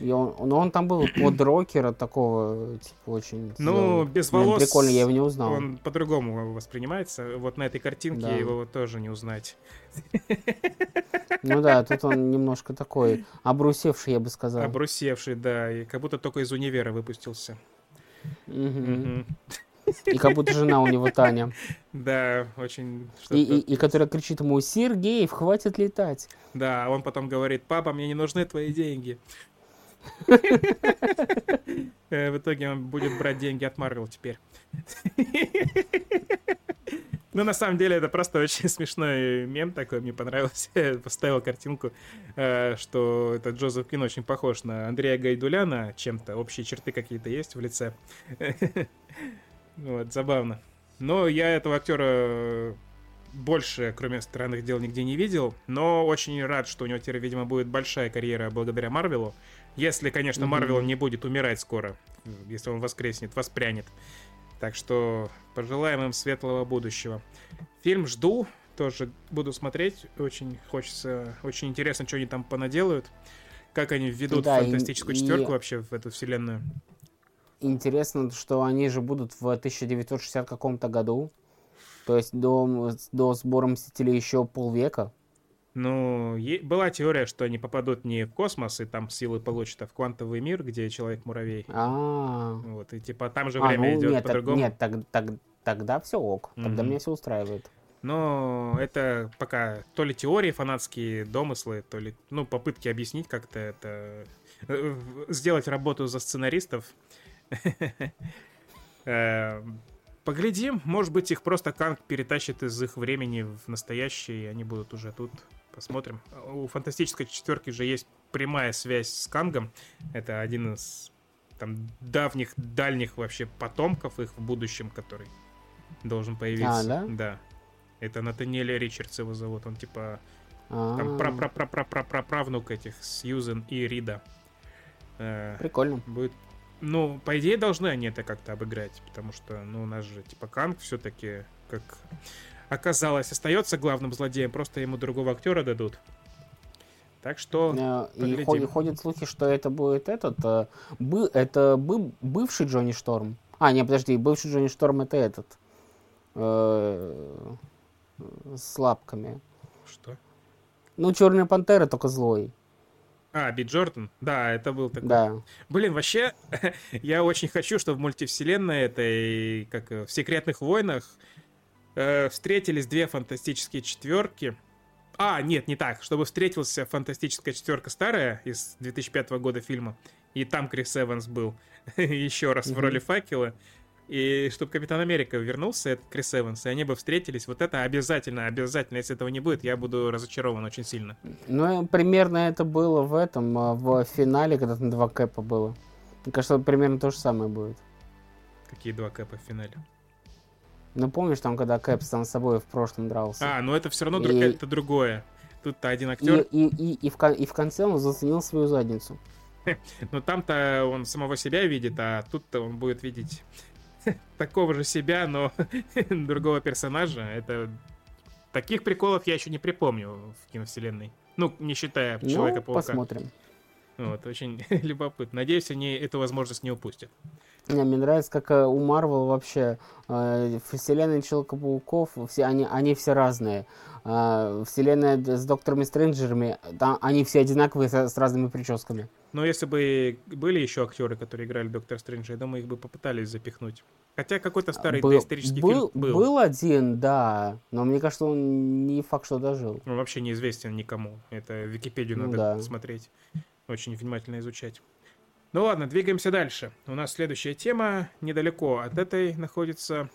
B: и он, но он там был под <clears throat> рокера такого, типа, очень...
A: Ну, без волос...
B: Прикольно, я его не узнал.
A: Он по-другому воспринимается. Вот на этой картинке да. его тоже не узнать.
B: Ну да, тут он <laughs> немножко такой обрусевший, я бы сказал.
A: Обрусевший, да, и как будто только из универа выпустился.
B: И как будто жена у него Таня. <laughs>
A: Да, очень...
B: И, и, и которая кричит ему, Сергеев, хватит летать.
A: Да, а он потом говорит, папа, мне не нужны твои деньги. Э, в итоге он будет брать деньги от Марвел теперь. Ну, на самом деле, это просто очень смешной мем такой, мне понравился. Я поставил картинку, э, что этот Джозеф Кин очень похож на Андрея Гайдуляна чем-то. Общие черты какие-то есть в лице. Вот, забавно. Но я этого актера больше, кроме странных дел, нигде не видел. Но очень рад, что у него теперь, видимо, будет большая карьера благодаря Марвелу. Если, конечно, Марвел mm-hmm. не будет умирать скоро, если он воскреснет, воспрянет. Так что пожелаем им светлого будущего. Фильм жду, тоже буду смотреть. Очень хочется, очень интересно, что они там понаделают. Как они введут да, фантастическую и, четверку и... вообще в эту вселенную.
B: Интересно, что они же будут в 1960 каком-то году. То есть до, до сбора Мстителей еще полвека.
A: Ну, была теория, что они попадут не в космос и там силы получат, а в квантовый мир, где человек-муравей.
B: А.
A: Вот, и типа там же а, время ну, идет по-другому.
B: Нет, тогда все ок. Тогда меня все устраивает.
A: Но это пока то ли теории фанатские домыслы, то ли, ну, попытки объяснить как-то это... Э, сделать работу за сценаристов. <laughs> Э, поглядим, может быть, их просто Канг перетащит из их времени в настоящее, и они будут уже тут Посмотрим. У фантастической четверки же есть прямая связь с Кангом. Это один из там давних, дальних вообще потомков их в будущем, который должен появиться. А,
B: да?
A: Да. Это Натаниэль Ричардс его зовут. Он типа А-а-а. там пра пра пра пра пра пра правнук этих Сьюзен и Рида.
B: Э, Прикольно.
A: Будет ну, по идее, должны они это как-то обыграть, потому что, ну, у нас же, типа, Канг все-таки, как оказалось, остается главным злодеем, просто ему другого актера дадут. Так что...
B: Э, и ходят, ходят слухи, что это будет этот... Э, бы, это бы, бывший Джонни Шторм. А, не, подожди, бывший Джонни Шторм это этот. Э, с лапками.
A: Что?
B: Ну, Черная Пантера, только злой.
A: А, Би Джордан? Да, это был такой.
B: Да.
A: Блин, вообще, <laughs> я очень хочу, чтобы в мультивселенной этой, как в Секретных войнах, э, встретились две фантастические четверки. А, нет, не так. Чтобы встретился фантастическая четверка старая из 2005 года фильма и там Крис Эванс был <laughs> еще раз в роли факела, и чтобы Капитан Америка вернулся, это Крис Эванс, и они бы встретились, вот это обязательно, обязательно, если этого не будет, я буду разочарован очень сильно.
B: Ну, примерно это было в этом, а, в финале, когда там два Кэпа было. Мне кажется, примерно то же самое будет.
A: Какие два Кэпа в финале?
B: Ну, помнишь, там, когда Кэп сам с собой в прошлом дрался?
A: А, ну это все равно и... друг... это другое. Тут-то один актер.
B: И, и, и, и, в, и в конце он заценил свою задницу. <laughs>
A: Ну там-то он самого себя видит, а тут-то он будет видеть <laughs> такого же себя, но <laughs> другого персонажа. Это таких приколов я еще не припомню в киновселенной. Ну, не считая ну, Человека-паука.
B: посмотрим.
A: Вот, очень любопытно. Надеюсь, они эту возможность не упустят.
B: Не, мне нравится, как э, у Марвел вообще э, вселенная Человека-пауков, все, они, они все разные. Э, вселенная с Докторами Стрэнджерами, там они все одинаковые с, с разными прическами.
A: Но если бы были еще актеры, которые играли Доктор Стрэнджа, я думаю, их бы попытались запихнуть. Хотя какой-то старый был, исторический
B: был,
A: фильм был.
B: Был один, да, но мне кажется, он не факт, что дожил.
A: Он вообще неизвестен никому. Это Википедию надо да. смотреть, очень внимательно изучать. Ну ладно, двигаемся дальше. У нас следующая тема недалеко от этой находится.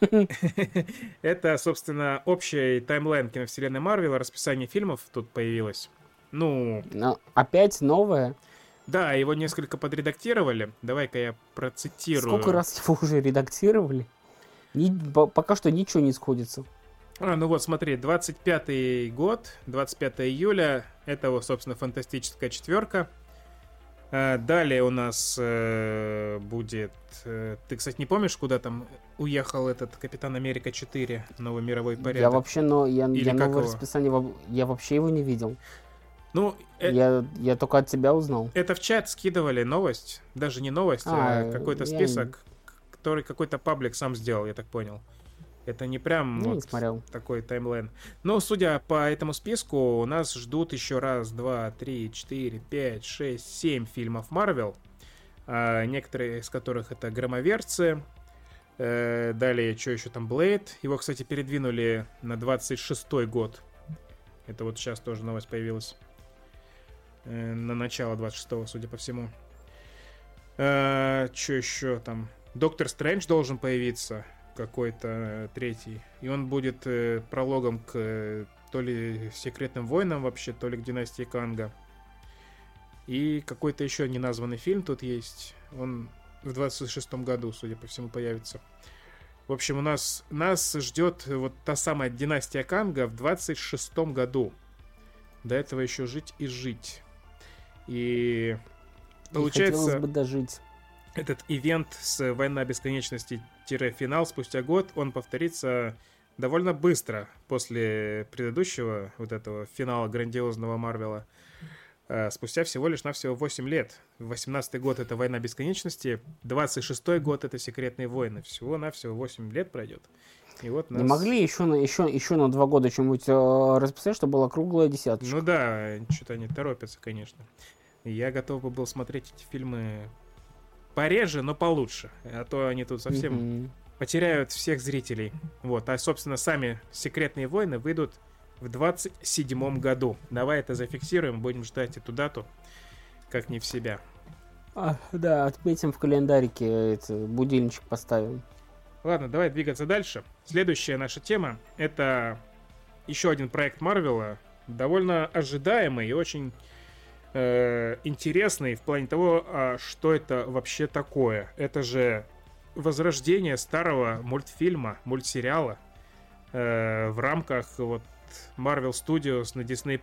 A: <laughs> Это, собственно, общий таймлайн киновселенной Марвел, расписание фильмов тут появилось. Ну...
B: Но опять новое?
A: Да, его несколько подредактировали. Давай-ка я процитирую.
B: Сколько раз его уже редактировали? Ни, пока что ничего не сходится.
A: А, ну вот, смотри, 25-й год, 25 июля, это, собственно, фантастическая четверка. А, далее у нас э, будет... Э, ты, кстати, не помнишь, куда там уехал этот Капитан Америка 4, новый мировой порядок?
B: Я вообще, но я, Или я новое его? расписание, я вообще его не видел.
A: Ну,
B: э... я, я только от тебя узнал.
A: Это в чат скидывали новость, даже не новость, а, а какой-то список, я... который какой-то паблик сам сделал, я так понял. Это не прям
B: ну,
A: вот
B: не смотрел.
A: такой таймлайн. Но, судя по этому списку, у нас ждут еще раз, два, три, четыре, пять, шесть, семь фильмов Марвел. А, некоторые из которых это громоверцы. Э, далее, что еще там, Блейд. Его, кстати, передвинули на 26-й год. Это вот сейчас тоже новость появилась. Э, на начало 26-го, судя по всему. Э, что еще там? Доктор Стрэндж должен появиться какой-то э, третий. И он будет э, прологом к э, то ли секретным войнам вообще, то ли к династии Канга. И какой-то еще неназванный фильм тут есть. Он в 26-м году, судя по всему, появится. В общем, у нас нас ждет вот та самая династия Канга в 26-м году. До этого еще жить и жить. И получается...
B: И бы дожить
A: этот ивент с «Война бесконечности-финал» спустя год, он повторится довольно быстро после предыдущего вот этого финала грандиозного Марвела. Э, спустя всего лишь навсего 8 лет. 18-й год это «Война бесконечности», 26-й год это «Секретные войны». Всего-навсего 8 лет пройдет.
B: И вот нас... Не могли еще на, еще, еще на два года что-нибудь э, расписать, чтобы была круглая десяточка?
A: Ну да, что-то они торопятся, конечно. Я готов бы был смотреть эти фильмы Пореже, но получше. А то они тут совсем mm-hmm. потеряют всех зрителей. Вот. А, собственно, сами секретные войны выйдут в 27 году. Давай это зафиксируем, будем ждать эту дату, как не в себя.
B: А, да, отметим в календарике, это, будильничек поставим.
A: Ладно, давай двигаться дальше. Следующая наша тема — это еще один проект Марвела, довольно ожидаемый и очень э, интересный в плане того, а что это вообще такое. Это же возрождение старого мультфильма, мультсериала э, в рамках вот Marvel Studios на Disney+.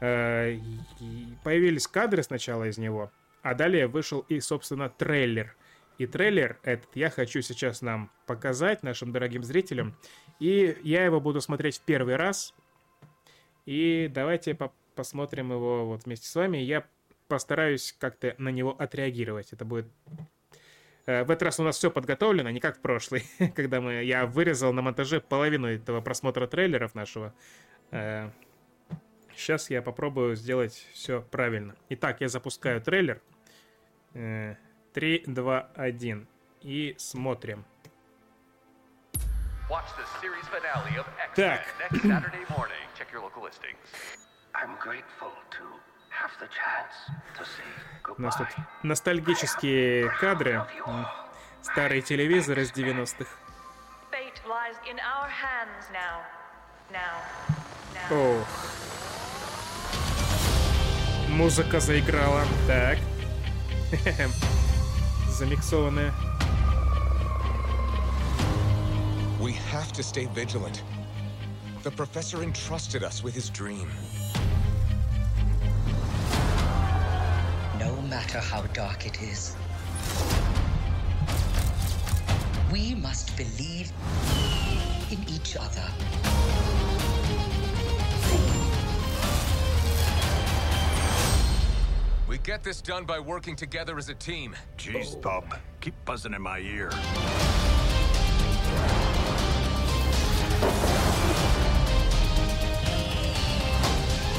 A: Э, появились кадры сначала из него, а далее вышел и, собственно, трейлер. И трейлер этот я хочу сейчас нам показать, нашим дорогим зрителям. И я его буду смотреть в первый раз. И давайте посмотрим его вот вместе с вами. Я постараюсь как-то на него отреагировать. Это будет... Э, в этот раз у нас все подготовлено, не как в прошлый, <laughs> когда мы, я вырезал на монтаже половину этого просмотра трейлеров нашего. Сейчас э, я попробую сделать все правильно. Итак, я запускаю трейлер. 3, 2, 1. И смотрим. Так. I'm grateful to У нас тут ностальгические кадры. Старые телевизоры из 90-х. Ох. Музыка заиграла. Так. <laughs> Замиксованная. We have to stay vigilant. The professor entrusted us with his dream.
B: matter how dark it is. We must believe in each other.
C: We get this done by working together as a team.
D: Jeez, bub, Keep buzzing in my ear.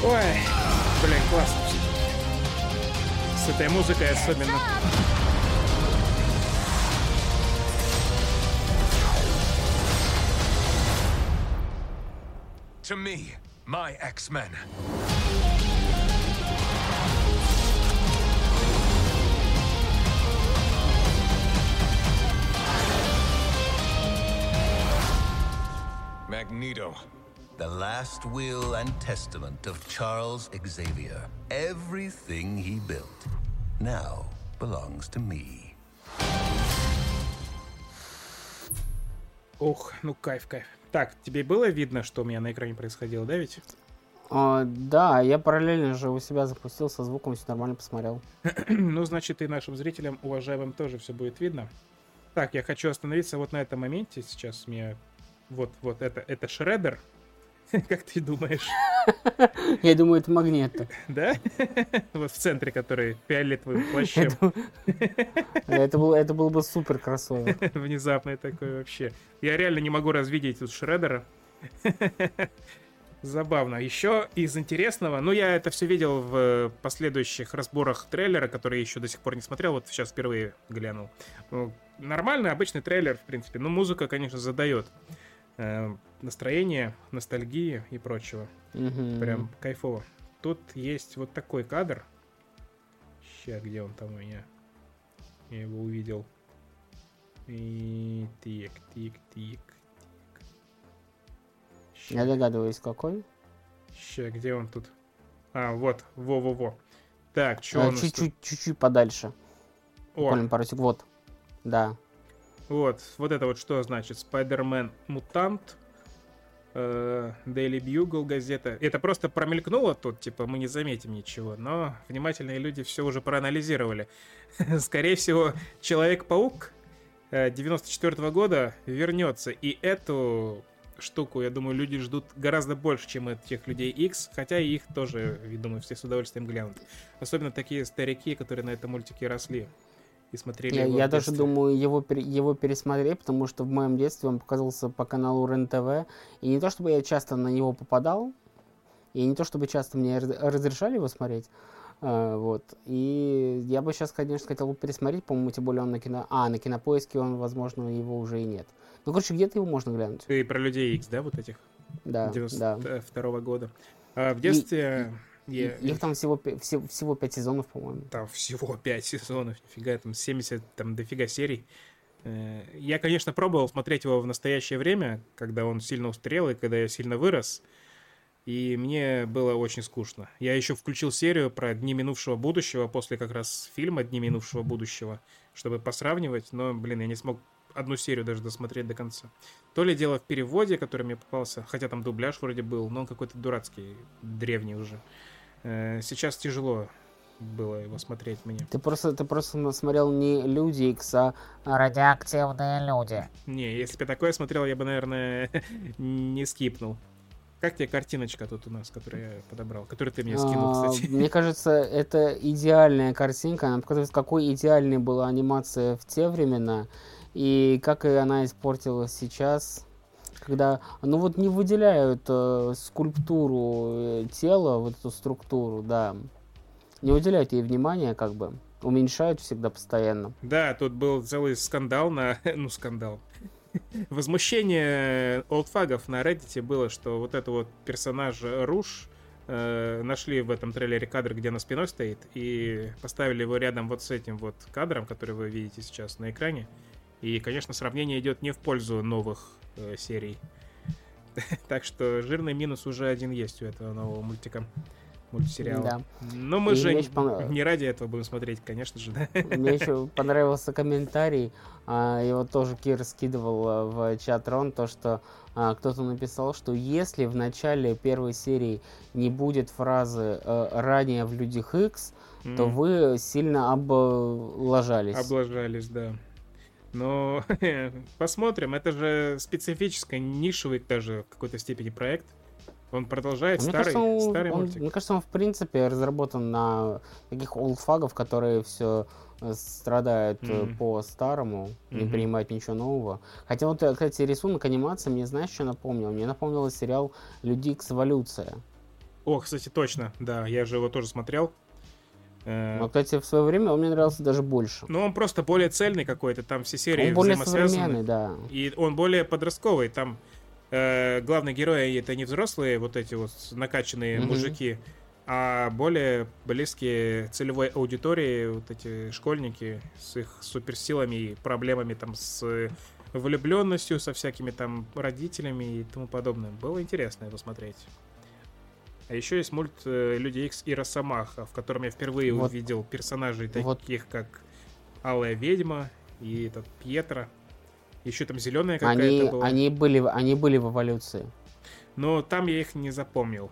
A: Ouais, Colin, quoi, С этой музыкой особенно.
C: To me, my X-Men. Magneto,
E: the last will and testament of Charles Xavier. Everything he built now belongs to me.
A: Ух, ну кайф, кайф. Так, тебе было видно, что у меня на экране происходило, да ведь?
B: А, да, я параллельно же у себя запустил со звуком, все нормально посмотрел. <clears throat>
A: ну, значит, и нашим зрителям, уважаемым, тоже все будет видно. Так, я хочу остановиться вот на этом моменте. Сейчас мне... Вот, вот, это, это шредер, <laughs> Как ты думаешь? <laughs>
B: Я думаю, это магнит.
A: Да? <laughs> Вот в центре, который фиолетовым плащем.
B: Это был, это был бы супер кроссовер.
A: Внезапный такой вообще. Я реально не могу развидеть тут Шредера. Забавно. Еще из интересного, ну я это все видел в последующих разборах трейлера, которые еще до сих пор не смотрел, вот сейчас впервые глянул. Ну, нормальный, обычный трейлер, в принципе. Ну, музыка, конечно, задает. Э, настроение, ностальгии и прочего.
B: Угу.
A: Прям кайфово. Тут есть вот такой кадр. Сейчас, где он там у меня? Я его увидел. И тик, тик, тик, тик.
B: Я догадываюсь, какой.
A: Сейчас, где он тут? А, вот, во-во-во. Так, что а,
B: он чуть-чуть, чуть-чуть подальше. О. Буквально пару секунд. Вот. Да.
A: Вот, вот это вот что значит? Спайдермен Мутант, э, Daily Bugle газета. Это просто промелькнуло тут, типа мы не заметим ничего, но внимательные люди все уже проанализировали. <laughs> Скорее всего, Человек-паук 94 -го года вернется, и эту штуку, я думаю, люди ждут гораздо больше, чем этих людей X, хотя их тоже, я думаю, все с удовольствием глянут. Особенно такие старики, которые на этом мультике росли и смотрели
B: я, его. Я даже думаю его, его пересмотреть, потому что в моем детстве он показывался по каналу РЕН-ТВ. И не то, чтобы я часто на него попадал, и не то, чтобы часто мне разрешали его смотреть. Uh, вот. И я бы сейчас, конечно, хотел бы пересмотреть, по-моему, тем более он на кино... А, на кинопоиске он, возможно, его уже и нет. Ну, короче, где-то его можно глянуть.
A: Ты про людей X, да, вот этих?
B: Да, 92
A: да. года. А в детстве... И
B: я... Их там всего, всего, всего 5 сезонов, по-моему.
A: Там всего 5 сезонов, нифига, там 70, там дофига серий. Э, я, конечно, пробовал смотреть его в настоящее время, когда он сильно устарел и когда я сильно вырос. И мне было очень скучно. Я еще включил серию про Дни минувшего будущего после как раз фильма Дни минувшего будущего, чтобы посравнивать, но, блин, я не смог одну серию даже досмотреть до конца. То ли дело в переводе, который мне попался, хотя там дубляж вроде был, но он какой-то дурацкий, древний уже. Э, сейчас тяжело было его смотреть мне.
B: Ты просто, ты просто смотрел не Люди Икс, а радиоактивные люди.
A: Не, если бы я такое смотрел, я бы, наверное, <laughs> не скипнул. Как тебе картиночка тут у нас, которую я подобрал, которую ты мне скинул, а, кстати?
B: Мне <laughs> кажется, это идеальная картинка. Она показывает, какой идеальной была анимация в те времена и как она испортилась сейчас когда, ну вот не выделяют э, скульптуру э, тела, вот эту структуру, да, не уделяют ей внимания, как бы, уменьшают всегда постоянно.
A: Да, тут был целый скандал на, <laughs> ну скандал, возмущение олдфагов на Reddit было, что вот это вот персонаж Руш, э, нашли в этом трейлере кадр, где она спиной стоит, и поставили его рядом вот с этим вот кадром, который вы видите сейчас на экране. И, конечно, сравнение идет не в пользу новых э, серий. <laughs> Так что жирный минус уже один есть у этого нового мультика мультсериала.
B: Да.
A: Но мы
B: И
A: же
B: ещё понрав-
A: не ради этого будем смотреть, конечно же, да. <laughs>
B: Мне еще понравился комментарий, а, его тоже Кир скидывал а, в чат Рон, то что а, кто-то написал, что если в начале первой серии не будет фразы э, «ранее в Людях X», то
A: М.
B: вы сильно облажались.
A: Облажались, да. Но <laughs> посмотрим, это же специфический, нишевый даже в какой-то степени проект. Он продолжает
B: Мне
A: старый,
B: кажется, он,
A: старый
B: он-
A: мультик.
B: мне кажется, он в принципе разработан на таких олдфагов, которые все страдают э,
A: Мгм.
B: по старому, не
A: Мгм.
B: принимают ничего нового. Хотя вот, э, кстати, рисунок анимации мне знаешь, что напомнил? Мне напомнил сериал Люди Икс Эволюция.
A: О, кстати, точно, да, я же его тоже смотрел. Э,
B: Но, кстати, в свое время он мне нравился даже больше.
A: Но он просто более цельный какой-то, там все серии
B: он более современный, да.
A: И он более подростковый. Там э, главные герои это не взрослые, вот эти вот накачанные
B: Мгм.
A: мужики, а более близкие целевой аудитории, вот эти школьники с их суперсилами и проблемами там с влюбленностью, со всякими там родителями и тому подобное. Было интересно это смотреть. А еще есть мульт э, Люди Икс и Росомаха, в котором я впервые
B: Вот.
A: увидел персонажей
B: Вот.
A: таких, как Алая Ведьма и этот Пьетро. Еще там зеленая какая-то
B: Они,
A: была.
B: они, были, они были в эволюции.
A: Но там я их не запомнил.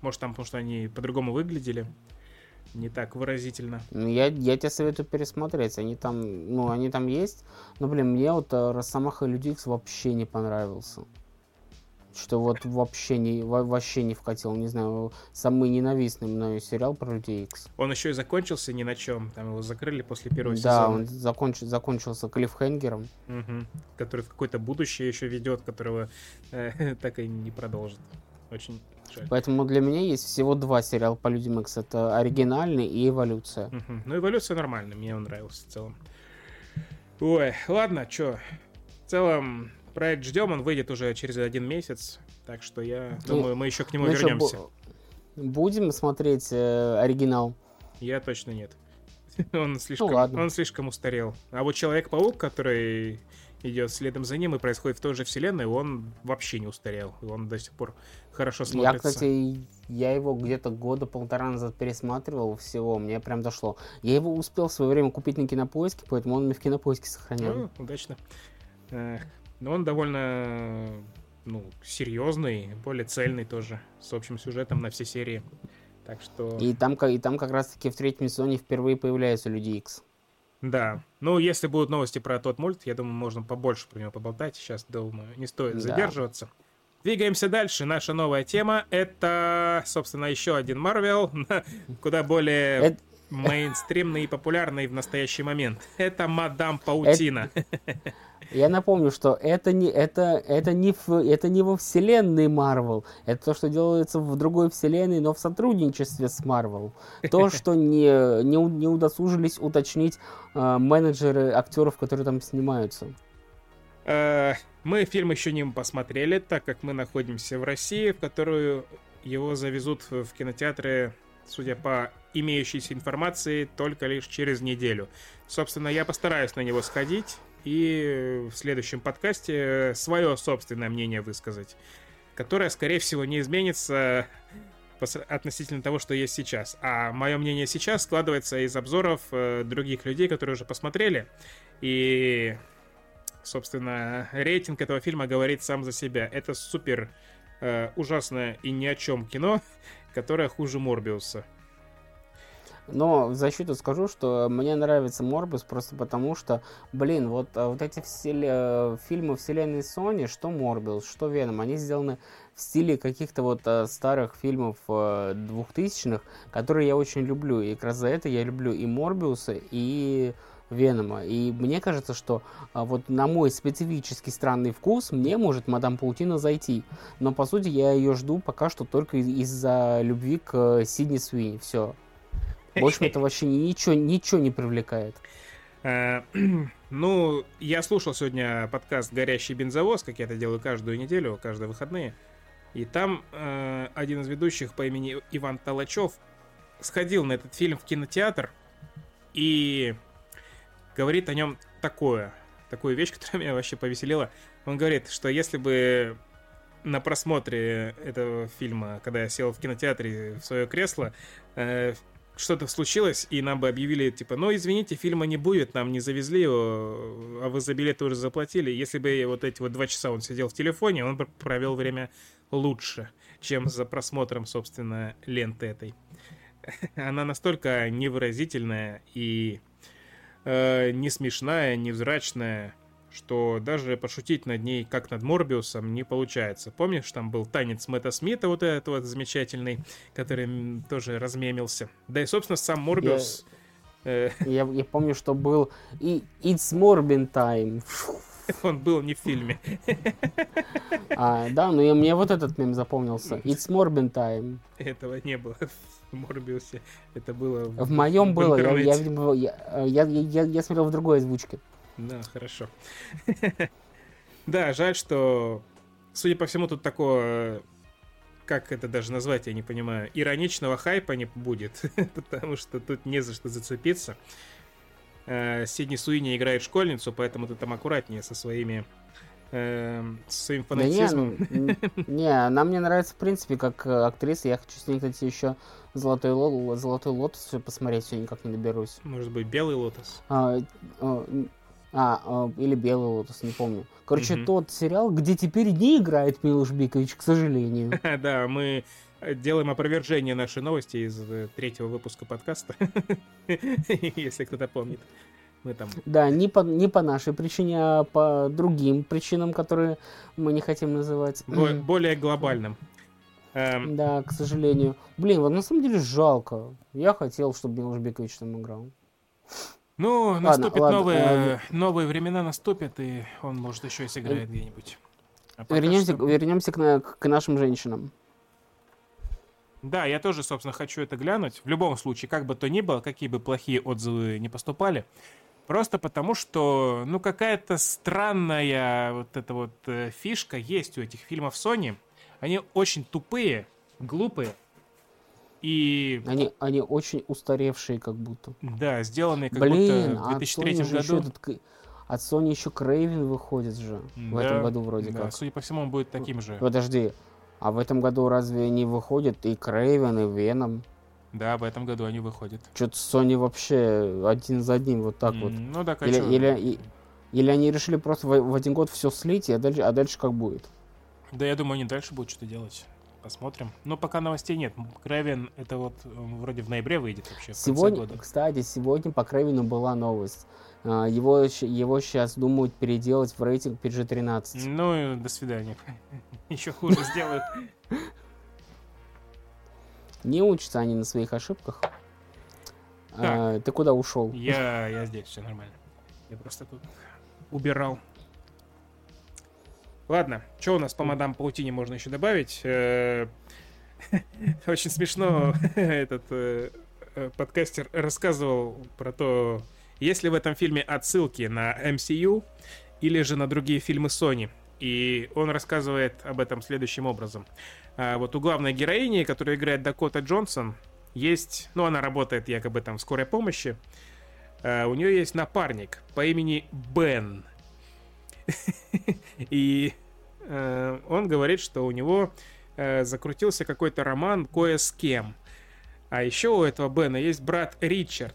A: Может, там, потому что они по-другому выглядели. Не так выразительно.
B: Ну, Я, я тебе советую пересмотреть. Они там, ну, они там есть. Но, блин, мне вот э, Росомаха и Люди Икс вообще не понравился. Что вот вообще не, во- вообще не вкатил. Не знаю, самый ненавистный мною сериал про Людей Икс.
A: Он еще и закончился ни на чем. Там его закрыли после первого
B: Да,
A: сезона.
B: он законч- закончился клиффхенгером.
A: Мгм. Который в какое-то будущее еще ведет, которого э, <laughs> так и не продолжит. Очень жаль.
B: Поэтому для меня есть всего два сериала по Людям Икс. Это оригинальный и эволюция.
A: Мгм. Ну, эволюция нормальная, мне он нравился в целом. Ой, ладно, чё. В целом, проект ждем, он выйдет уже через один месяц. Так что я
B: Ну,
A: думаю, мы еще к нему
B: Ну,
A: вернемся.
B: бу- Будем смотреть э, оригинал.
A: Я точно нет. <laughs> Он слишком,
B: Ну ладно.
A: он слишком устарел. А вот Человек-паук, который идет следом за ним и происходит в той же вселенной, он вообще не устарел. Он до сих пор хорошо
B: Я,
A: смотрится.
B: кстати, я его где-то года полтора назад пересматривал всего, мне прям дошло. Я его успел в свое время купить на кинопоиске, поэтому он мне в кинопоиске сохранен.
A: Ну, удачно. Но он довольно ну, серьезный, более цельный тоже, с общим сюжетом на все серии. Так что,
B: И там, и там как раз-таки в третьем сезоне впервые появляются Люди Икс.
A: да. Ну, если будут новости про тот мульт, я думаю, можно побольше про него поболтать. Сейчас, думаю, не стоит
B: Да.
A: задерживаться. Двигаемся дальше. Наша новая тема — это, собственно, еще один Марвел, <laughs> куда более
B: Это-
A: мейнстримный и популярный в настоящий момент. Это Мадам Паутина. <laughs>
B: Я напомню, что это не, это, это не, это не во вселенной Марвел. Это то, что делается в другой вселенной, но в сотрудничестве с Марвел. То, <laughs> что не, не, не удосужились уточнить э, менеджеры актеров, которые там снимаются.
A: Э, Мы фильм еще не посмотрели, так как мы находимся в России, в которую его завезут в кинотеатры, судя по имеющейся информации, только лишь через неделю. Собственно, я постараюсь на него сходить и в следующем подкасте свое собственное мнение высказать, которое, скорее всего, не изменится относительно того, что есть сейчас. А мое мнение сейчас складывается из обзоров э, других людей, которые уже посмотрели. И Собственно, рейтинг этого фильма говорит сам за себя. Это супер э, ужасное и ни о чем кино, которое хуже Морбиуса.
B: Но в защиту скажу, что мне нравится Морбус просто потому, что, блин, вот, а, вот эти всел- э, фильмы вселенной Sony, что Морбиус, что Веном, они сделаны в стиле каких-то вот э, старых фильмов э, которые я очень люблю. И как раз за это я люблю и Морбиуса, и Венома. И мне кажется, что а, вот на мой специфический странный вкус мне может Мадам Паутина зайти. Но по сути я ее жду пока что только из- из-за любви к э, Сидни Суини. Все. Больше <laughs> это вообще ничего, ничего не привлекает.
A: Э, <clears throat> Ну, я слушал сегодня подкаст «Горящий бензовоз», как я это делаю каждую неделю, каждые выходные. И там э, один из ведущих по имени Иван Толачев сходил на этот фильм в кинотеатр и говорит о нем такое, такую вещь, <laughs> которая меня вообще повеселила. Он говорит, что если бы на просмотре этого фильма, когда я сел в кинотеатре в свое кресло, э, что-то случилось, и нам бы объявили, типа, ну, извините, фильма не будет, нам не завезли его, а вы за билеты уже заплатили. Если бы вот эти вот два часа он сидел в телефоне, он бы провел время лучше, чем за просмотром, собственно, ленты этой. <laughs> Она настолько невыразительная и э, не смешная, невзрачная, что даже пошутить над ней, как над Морбиусом, не получается. Помнишь, там был танец Мэтта Смита, вот этот вот замечательный, который тоже размемился. Да и, собственно, сам Морбиус... э,
B: Я, я помню, что был и It's Morbin Time. <laughs>
A: он был не в фильме. <laughs>
B: А, да, ну и мне вот этот мем запомнился. It's Morbin Time.
A: Этого не было <laughs> в Морбиусе. Это было
B: В моем
A: в
B: было, я, я, видимо, я, я, я- я смотрел в другой озвучке.
A: Да, хорошо. <laughs> Да, жаль, что, судя по всему, тут такого, как это даже назвать, я не понимаю, ироничного хайпа не будет, <laughs> потому что тут не за что зацепиться. Э, Сидни Суини играет школьницу, поэтому ты там аккуратнее со своими эм, со своим
B: Да не,
A: фанатизмом.
B: ну, н- не, она мне нравится, в принципе, как э, актриса. Я хочу с ней, кстати, еще Золотой, Ло- Золотой Лотос посмотреть, все никак не доберусь.
A: Может быть, Белый Лотос.
B: А, э, а, а, или Белый Лотос, не помню. Короче,
A: Мгм.
B: тот сериал, где теперь не играет Милуш Бикович, к сожалению. <laughs>
A: Да, мы э, делаем опровержение нашей новости из э, третьего выпуска подкаста. <laughs> Если кто-то помнит. Мы там
B: Да, не по, не по нашей причине, а по другим причинам, которые мы не хотим называть.
A: бо- более глобальным. Эм,
B: Да, к сожалению. Блин, вот на самом деле жалко. Я хотел, чтобы Милуш Бикович там играл.
A: Ну, наступят
B: ладно,
A: новые,
B: ладно.
A: новые времена наступят, и он, может, еще и сыграет где-нибудь. А
B: Вернемся,
A: что-
B: вернемся к, к нашим женщинам.
A: Да, я тоже, собственно, хочу это глянуть. В любом случае, как бы то ни было, какие бы плохие отзывы не поступали. Просто потому, что, ну, какая-то странная вот эта вот э, фишка есть у этих фильмов Sony. Они очень тупые, глупые. И,
B: Они, они очень устаревшие, как будто.
A: да, сделанные как
B: Блин,
A: будто в
B: а от
A: 2003
B: Sony же еще
A: году.
B: этот от Sony еще Крейвен выходит же в
A: Да,
B: этом году вроде
A: да,
B: как.
A: Судя по всему, он будет таким же.
B: Подожди, а в этом году разве не выходит и Крейвен, и Веном?
A: Да, в этом году они выходят.
B: Что-то Sony вообще один за одним вот так вот.
A: М, Ну да,
B: Или,
A: конечно.
B: или, и- или они решили просто в, в один год все слить, а дальше, а дальше как будет?
A: Да, я думаю, они дальше будут что-то делать. Посмотрим. Но пока новостей нет. Крэвен, это вот он вроде в ноябре выйдет вообще,
B: Сегодня, кстати, сегодня по Крейвену была новость. А, Его, его сейчас думают переделать в рейтинг PG-13.
A: Ну, и до свидания. <laughs> Еще хуже сделают. <laughs>
B: Не учатся они на своих ошибках. А, ты куда ушел?
A: Я, я здесь, все нормально. Я просто тут убирал. Ладно, что у нас по мадам Паутине можно еще добавить? Э, Очень смешно <laughs> этот э, э, подкастер рассказывал про то, есть ли в этом фильме отсылки на MCU или же на другие фильмы Sony. И он рассказывает об этом следующим образом. А вот у главной героини, которая играет Дакота Джонсон, есть, ну, она работает якобы там в скорой помощи, а, у нее есть напарник по имени Бен. <laughs> И э, он говорит, что у него э, закрутился какой-то роман кое с кем. А еще у этого Бена есть брат Ричард.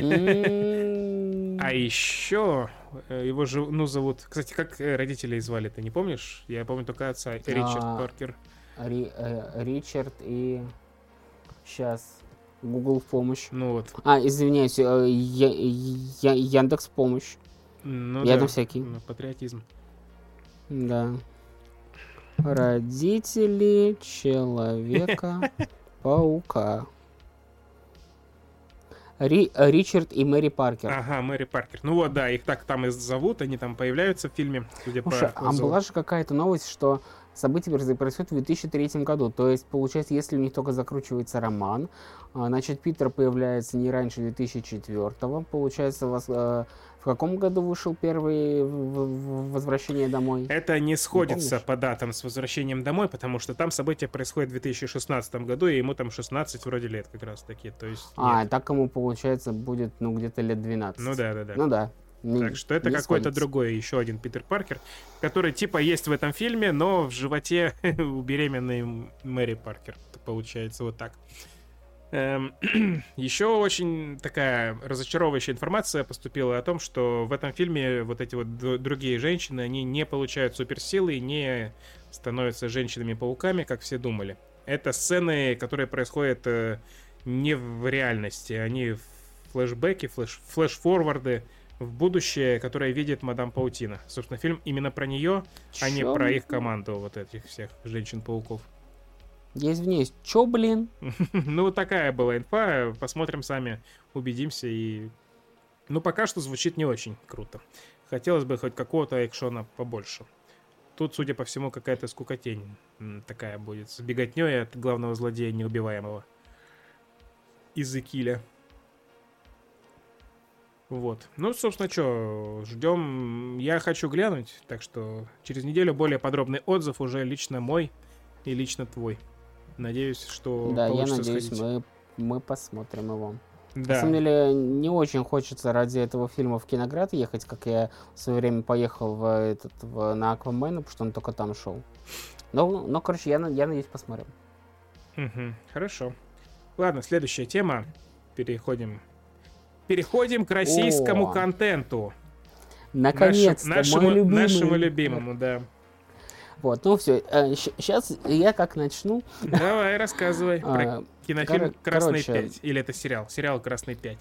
A: А еще э, его жену зовут... Кстати, как родителей звали, ты не помнишь? Я помню только отца. Ричард
B: А.
A: Паркер.
B: Ри- э, Ричард и... Сейчас. Google помощь.
A: Ну вот.
B: А, извиняюсь, Я- Я- Яндекс помощь.
A: Ну
B: Я
A: да,
B: всякий.
A: ну, Патриотизм.
B: Да. Родители Человека-паука. <laughs> Ри- Ричард и Мэри Паркер.
A: Ага, Мэри Паркер. Ну вот, да, их так там и зовут, они там появляются в фильме, судя
B: Слушай,
A: по
B: а была же какая-то новость, что событие происходит в 2003 году. То есть, получается, если у них только закручивается роман, а, значит, Питер появляется не раньше 2004 Получается, вас, э, в каком году вышел первый «Возвращение домой»?
A: Это не сходится не по датам с «Возвращением домой», потому что там события происходят в 2016 году, и ему там 16 вроде лет как раз таки. То есть,
B: а, так ему, получается, будет, ну, где-то лет 12.
A: Ну да, да, да.
B: Ну да.
A: Не, так что это какой-то другой, еще один Питер Паркер, который типа есть в этом фильме, но в животе <laughs> у беременной Мэри Паркер. Получается вот так. Эм, <clears throat> еще очень такая разочаровывающая информация поступила о том, что в этом фильме вот эти вот другие женщины, они не получают суперсилы и не становятся женщинами-пауками, как все думали. Это сцены, которые происходят э, не в реальности, они флешбеки, флеш, флеш-форварды, в будущее, которое видит мадам Паутина. Собственно, фильм именно про нее, Чё? а не про их команду вот этих всех женщин-пауков.
B: Я извиняюсь, чё, блин? <laughs>
A: ну, такая была инфа, посмотрим сами, убедимся и... Ну, пока что звучит не очень круто. Хотелось бы хоть какого-то экшона побольше. Тут, судя по всему, какая-то скукотень такая будет. С беготней от главного злодея неубиваемого. Из Экиля. Вот. Ну, собственно, что, ждем. Я хочу глянуть, так что через неделю более подробный отзыв уже лично мой и лично твой. Надеюсь, что
B: Да, я надеюсь, мы, мы посмотрим его. Да. На самом деле, не очень хочется ради этого фильма в Киноград ехать, как я в свое время поехал в этот, в, на Аквамена, потому что он только там шел. Но, но короче, я, я надеюсь, посмотрим.
A: Угу, хорошо. Ладно, следующая тема. Переходим переходим к российскому О, контенту.
B: Наконец-то,
A: Наш, нашему, любимый. нашему любимому, да.
B: Вот, ну все, сейчас э, я как начну.
A: Давай, рассказывай про <laughs> а, кинофильм «Красный короче, 5». Или это сериал? Сериал «Красный 5».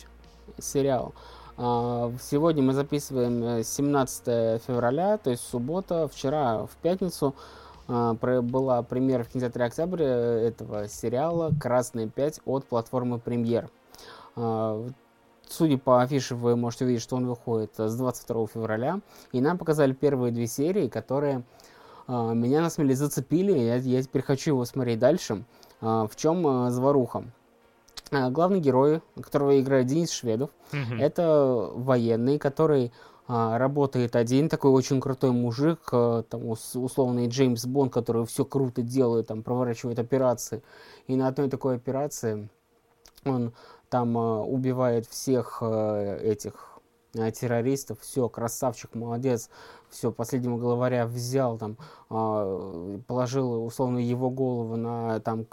B: Сериал. А, сегодня мы записываем 17 э, февраля, то есть суббота. Вчера, в пятницу, а, была премьера в кинотеатре «Октябрь» этого сериала «Красный 5» от платформы «Премьер» судя по афише, вы можете увидеть, что он выходит с 22 февраля. И нам показали первые две серии, которые э, меня на самом деле зацепили. Я, я теперь хочу его смотреть дальше. Э, в чем э, заваруха? Главный герой, которого играет Денис Шведов, mm-hmm. это военный, который а, работает один, такой очень крутой мужик, а, там условный Джеймс Бонд, который все круто делает, там проворачивает операции. И на одной такой операции он там убивает всех этих террористов, все, красавчик, молодец, все, последнего главаря взял, там, э, положил, условно, его голову на, там,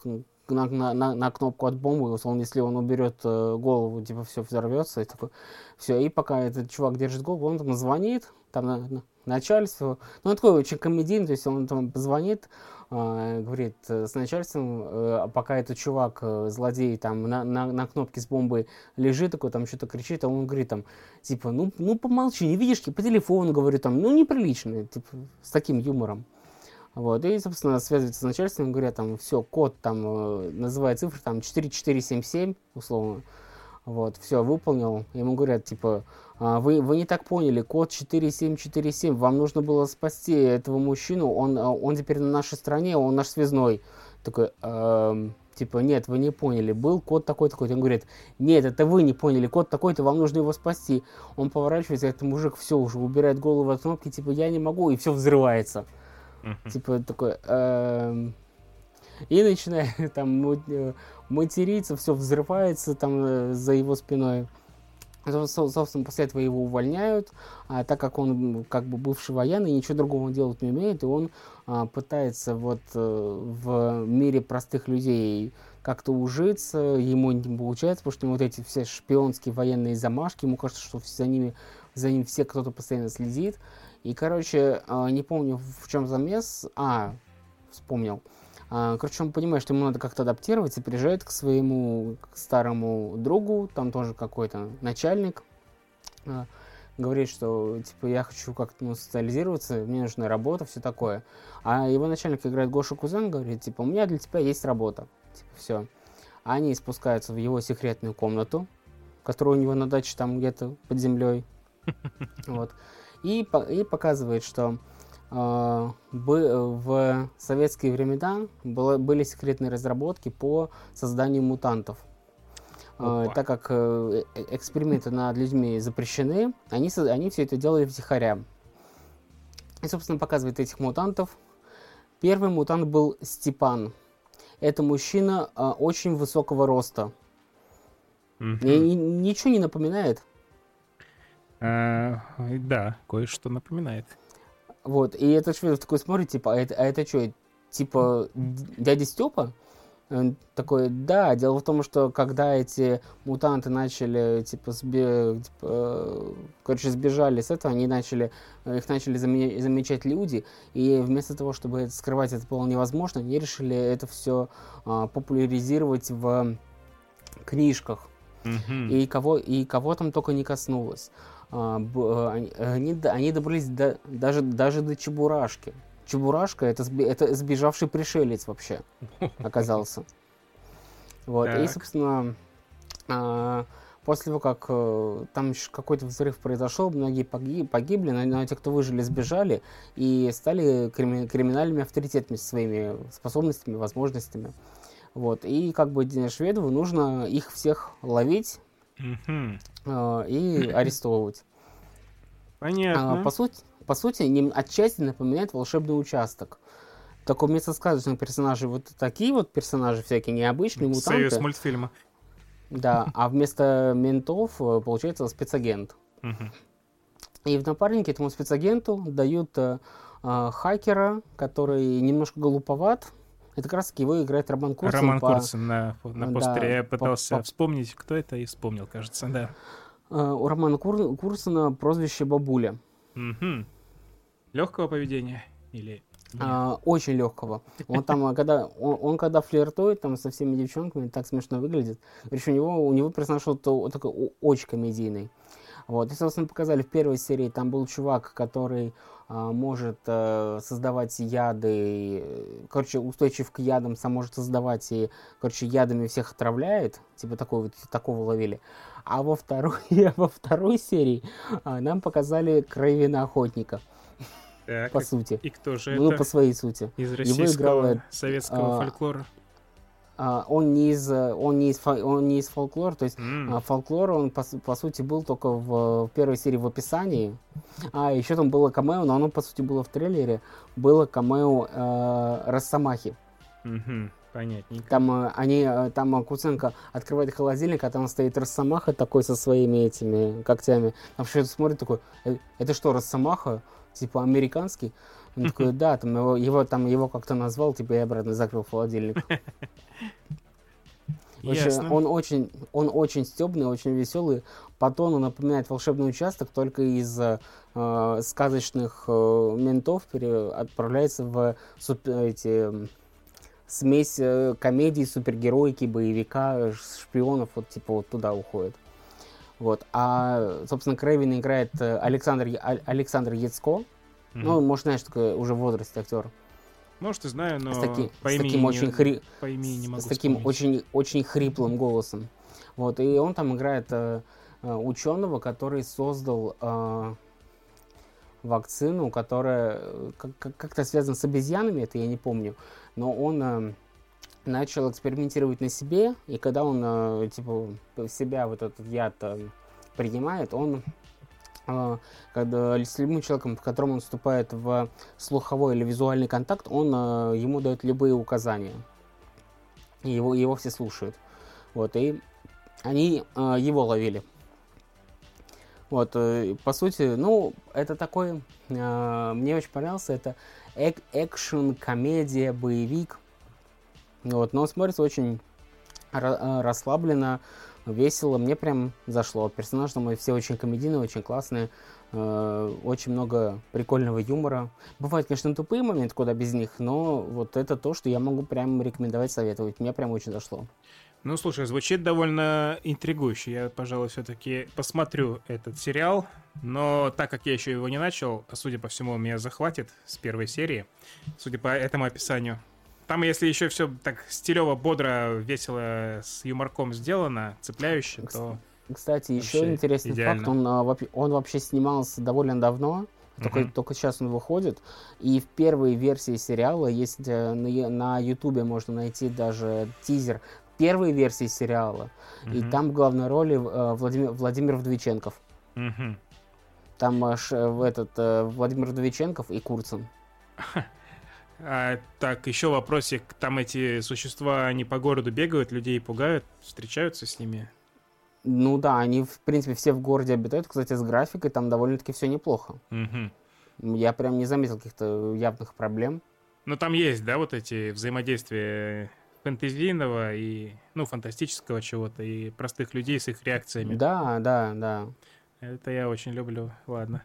B: на, на, на, кнопку от бомбы, условно, если он уберет э, голову, типа, все взорвется, и такой, все, и пока этот чувак держит голову, он там звонит, там, на, на, начальству, ну, он такой очень комедийный, то есть он там позвонит, а, говорит э, с начальством, э, пока этот чувак, э, злодей, там на, на, на кнопке с бомбой лежит, такой там что-то кричит, а он говорит там, типа, ну, ну помолчи, не видишь, по телефону говорю, там, ну неприлично, типа, с таким юмором. Вот, и, собственно, связывается с начальством, говорят, там, все, код там, называет цифры, там, 4477, условно, вот, все, выполнил, ему говорят, типа, а, вы, вы не так поняли, код 4747, вам нужно было спасти этого мужчину, он, а, он теперь на нашей стране, он наш связной. Такой, эм, типа, нет, вы не поняли, был код такой-такой. Он говорит, нет, это вы не поняли, код такой-то, вам нужно его спасти. Он поворачивается, этот мужик все уже убирает голову от кнопки, типа, я не могу, и все взрывается. Типа, такой, эм... И начинает там э, материться, все взрывается там э, за его спиной. Собственно, после этого его увольняют, а, так как он как бы бывший военный, ничего другого делать не умеет, и он а, пытается вот а, в мире простых людей как-то ужиться, ему не получается, потому что вот эти все шпионские военные замашки, ему кажется, что за ними, за ним все кто-то постоянно следит. И, короче, а, не помню, в чем замес. А, вспомнил. А, короче, он понимает, что ему надо как-то адаптироваться, приезжает к своему к старому другу, там тоже какой-то начальник, а, говорит, что типа я хочу как-то ну, социализироваться, мне нужна работа, все такое. А его начальник играет Гоша Кузен, говорит, типа, у меня для тебя есть работа. Типа, все. Они спускаются в его секретную комнату, которая у него на даче там где-то под землей. <laughs> Вот. И, и показывает, что э, в советские времена было, были секретные разработки по созданию мутантов. Э,
A: Опа.
B: так как э, э- эксперименты над людьми запрещены, они, они все это делали втихаря. И, собственно, показывает этих мутантов. Первый мутант был Степан. Это мужчина э, очень высокого роста. Мне ни- ничего не напоминает.
A: А, да, кое-что напоминает.
B: Вот, и этот швед такой смотрит, типа, а это, а это что, типа, дядя Степа? Он такой, да, дело в том, что когда эти мутанты начали, типа, сбе- типа, э, короче, сбежали с этого, они начали, их начали заме- замечать люди, и вместо того, чтобы это скрывать это было невозможно, они решили это все популяризировать в книжках.
A: Мгм.
B: И кого, и кого там только не коснулось. А, э, они, они д- они добрались до, даже, даже до Чебурашки. Чебурашка это, это сбежавший пришелец вообще <laughs> оказался. Вот, и, собственно, а, после того, как э, там какой-то взрыв произошел, многие погиб- погибли, но, но те, кто выжили, сбежали и стали крими- криминальными авторитетами со своими способностями, возможностями. Вот, и как бы Шведову нужно их всех ловить Э, и <laughs> арестовывать. А,
A: Понятно.
B: по сути, по сути, отчасти напоминает волшебный участок. Только вместо сказочных персонажей вот такие вот персонажи всякие необычные,
A: Союз
B: мутанты.
A: мультфильма.
B: Да, а вместо ментов э, получается спецагент. И в напарнике этому спецагенту дают э, э, хакера, который немножко глуповат. Это как раз таки его играет Роман Курцин.
A: Роман
B: по-
A: Курцин на, на
B: Да,
A: постере. Я
B: по-
A: пытался
B: по-
A: вспомнить, кто это, и вспомнил, кажется, да.
B: э, у Романа Кур- Курцина прозвище Бабуля.
A: Легкого поведения или?
B: А, очень легкого. Он там, а, когда он, он когда флиртует там со всеми девчонками, так смешно выглядит. Короче, у него у него персонаж вот, вот такой очень комедийный. Вот, и, собственно, показали в первой серии, там был чувак, который может э, создавать яды, э, короче, устойчив к ядам, сам может создавать и, короче, ядами всех отравляет, типа такой вот, такого ловили. А во второй, <laughs> во второй серии а, нам показали Кровина охотника,
A: Так,
B: по сути.
A: И кто же
B: Ну,
A: это?
B: по своей сути.
A: Из
B: Его
A: российского
B: играла,
A: советского
B: а,
A: фольклора.
B: А, он не из, э, он не из, он не из фолклора, то есть а, фолклор, он по, по сути был только в, в первой серии в описании. А еще там было камео, но оно по сути было в трейлере. Было камео э, Росомахи.
A: мгм, Понятненько.
B: Там э, они, э, там Куценко открывает холодильник, а там стоит Росомаха такой со своими этими когтями. Там что-то смотрит такой, «Э, это что, Росомаха? Типа американский? Он такой, <laughs> да, там его, его, там его как-то назвал, типа, и обратно закрыл холодильник. Вообще, он очень, он очень стебный, очень веселый. По тону напоминает волшебный участок, только из э, сказочных э, ментов пере- отправляется в суп- эти, смесь э, комедии, супергероики, боевика, шпионов, вот типа вот туда уходит. Вот. А, собственно, Крэвин играет э, Александр, Александр Яцко. Ну, может, знаешь, такой уже в возрасте актер.
A: Может, и знаю, но
B: с, таки-
A: по
B: с таким
A: не-
B: очень хри-
A: по имени не могу
B: с таким
A: вспомнить.
B: очень, очень хриплым голосом. Вот, и он там играет э, э, ученого, который создал э, вакцину, которая э, как- как- как-то связана с обезьянами, это я не помню, но он э, начал экспериментировать на себе, и когда он э, типа себя вот этот яд э, принимает, он когда с любым человеком, с которым он вступает в слуховой или визуальный контакт, он э, ему дает любые указания. И его, его все слушают. Вот, и они э, его ловили. Вот, э, по сути, ну, это такой, мне очень понравился, это эк- экшен, комедия, боевик. Вот, но смотрится очень ра- расслабленно, весело, мне прям зашло. Персонажи мои все очень комедийные, очень классные, э, очень много прикольного юмора. Бывают, конечно, тупые моменты, куда без них, но вот это то, что я могу прям рекомендовать, советовать. Мне прям очень зашло.
A: Ну, слушай, звучит довольно интригующе. Я, пожалуй, все-таки посмотрю этот сериал. Но так как я еще его не начал, а судя по всему, меня захватит с первой серии, судя по этому описанию. Там, если еще все так стилево, бодро, весело, с юморком сделано, цепляюще, то...
B: Кстати, еще интересный
A: идеально.
B: факт, он, а, вообще- он вообще снимался довольно давно, Только,
A: Мгм.
B: только сейчас он выходит. И в первой версии сериала есть э, на, Ютубе можно найти даже тизер первой версии сериала. И
A: Мгм.
B: там в главной роли э, Владимир, Владимир Вдовиченков.
A: Мгм.
B: Там э, ш- в этот э, Владимир Вдовиченков и Курцин. <laughs>
A: А, так, еще вопросик. Там эти существа, они по городу бегают, людей пугают, встречаются с ними?
B: Ну да, они в принципе все в городе обитают. Кстати, с графикой там довольно-таки все неплохо.
A: Мгм.
B: Я прям не заметил каких-то явных проблем.
A: Ну, там есть, да, вот эти взаимодействия фэнтезийного и, ну, фантастического чего-то, и простых людей с их реакциями.
B: Да, да, да.
A: Это я очень люблю. Ладно.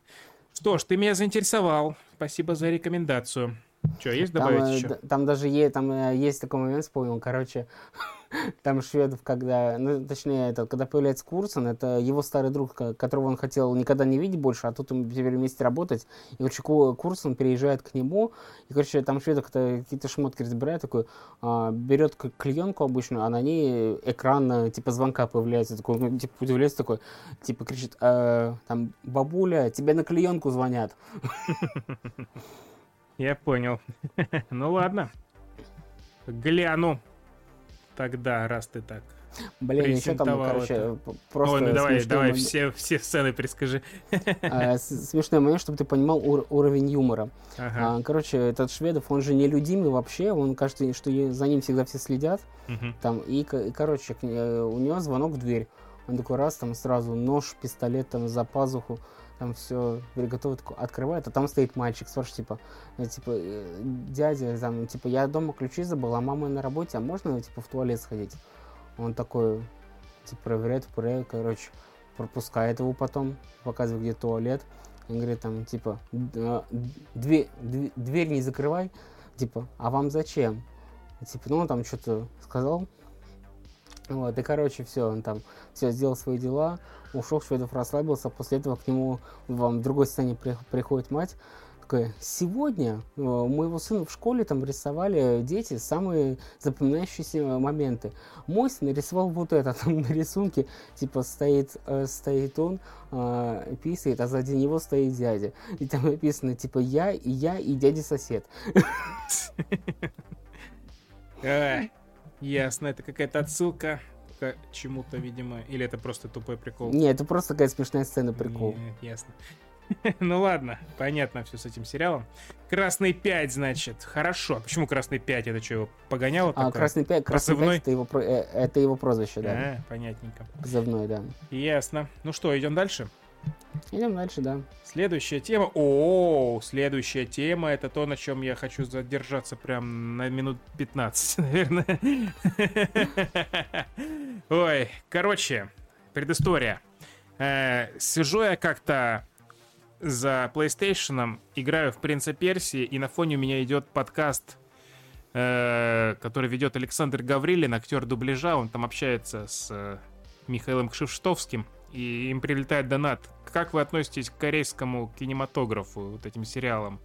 A: Что ж, ты меня заинтересовал. Спасибо за рекомендацию. Что, есть
B: Там,
A: добавить
B: э,
A: еще?
B: там даже е- там, э, есть такой момент, вспомнил, короче, <laughs> там шведов, когда, ну, точнее, это, когда появляется Курсон, это его старый друг, ко- которого он хотел никогда не видеть больше, а тут им теперь вместе работать, и, короче, Ку- Курсон переезжает к нему, и, короче, там шведов какие-то шмотки разбирает, такой, а, берет клеенку обычную, а на ней экран, э, типа, звонка появляется, такой, ну, типа, удивляется такой, типа, кричит, «Э, там, бабуля, тебе на клеенку звонят. <laughs> <laughs>
A: Я понял. <laughs> ну ладно. Гляну. Тогда, раз ты так.
B: Блин, еще там, короче,
A: это.
B: просто
A: Ой, ну давай, давай,
B: момент.
A: все, все сцены перескажи.
B: А, <laughs> смешной момент, чтобы ты понимал ур- уровень юмора.
A: Ага.
B: А, короче, этот Шведов, он же нелюдимый вообще, он кажется, что за ним всегда все следят.
A: Мгм.
B: Там, и, и, короче, э, у него звонок в дверь. Он такой раз, там сразу нож, пистолет там за пазуху, там все приготовит, открывает, а там стоит мальчик, спрашивает, типа, э, типа, э, дядя, там, типа, я дома ключи забыл, а мама на работе, а можно, типа, в туалет сходить? Он такой, типа, проверяет, проверяет, короче, пропускает его потом, показывает, где туалет. И говорит, там, типа, «Д- а, дверь, дв- дверь не закрывай, типа, а вам зачем? Типа, ну, он там что-то сказал. Вот, и, короче, все, он там все сделал свои дела, ушел, Шведов расслабился, после этого к нему в другой сцене при- приходит мать, такая, сегодня э, у моего сына в школе там рисовали дети самые запоминающиеся моменты. Мой сын нарисовал вот это, там на рисунке, типа, стоит, э, стоит он, э, писает, а сзади него стоит дядя. И там написано, типа, я, и я, и дядя-сосед. <laughs>
A: А, ясно, это какая-то отсылка к чему-то, видимо. Или это просто тупой прикол?
B: Не, это просто такая смешная сцена, прикол.
A: Нет, ясно. <laughs> Ну ладно, понятно все с этим сериалом. Красный 5, значит. Хорошо. А Почему Красный 5? Это что, его погоняло
B: А? Красный Пять, Красный
A: Позывной?
B: Пять это его, э, это его прозвище, да.
A: А, понятненько.
B: Позывной, да.
A: Ясно. Ну что, идем дальше?
B: Идем дальше, да.
A: Следующая тема. О, следующая тема это то, на чем я хочу задержаться прям на минут 15, <laughs> наверное. Ой, короче, предыстория. Э, Сижу я как-то за PlayStation, играю в Принца Персии, и на фоне у меня идет подкаст, э, который ведет Александр Гаврилин, актер дубляжа. Он там общается с э, Михаилом Кшиштовским, и им прилетает донат. Как вы относитесь к корейскому кинематографу, вот этим сериалам?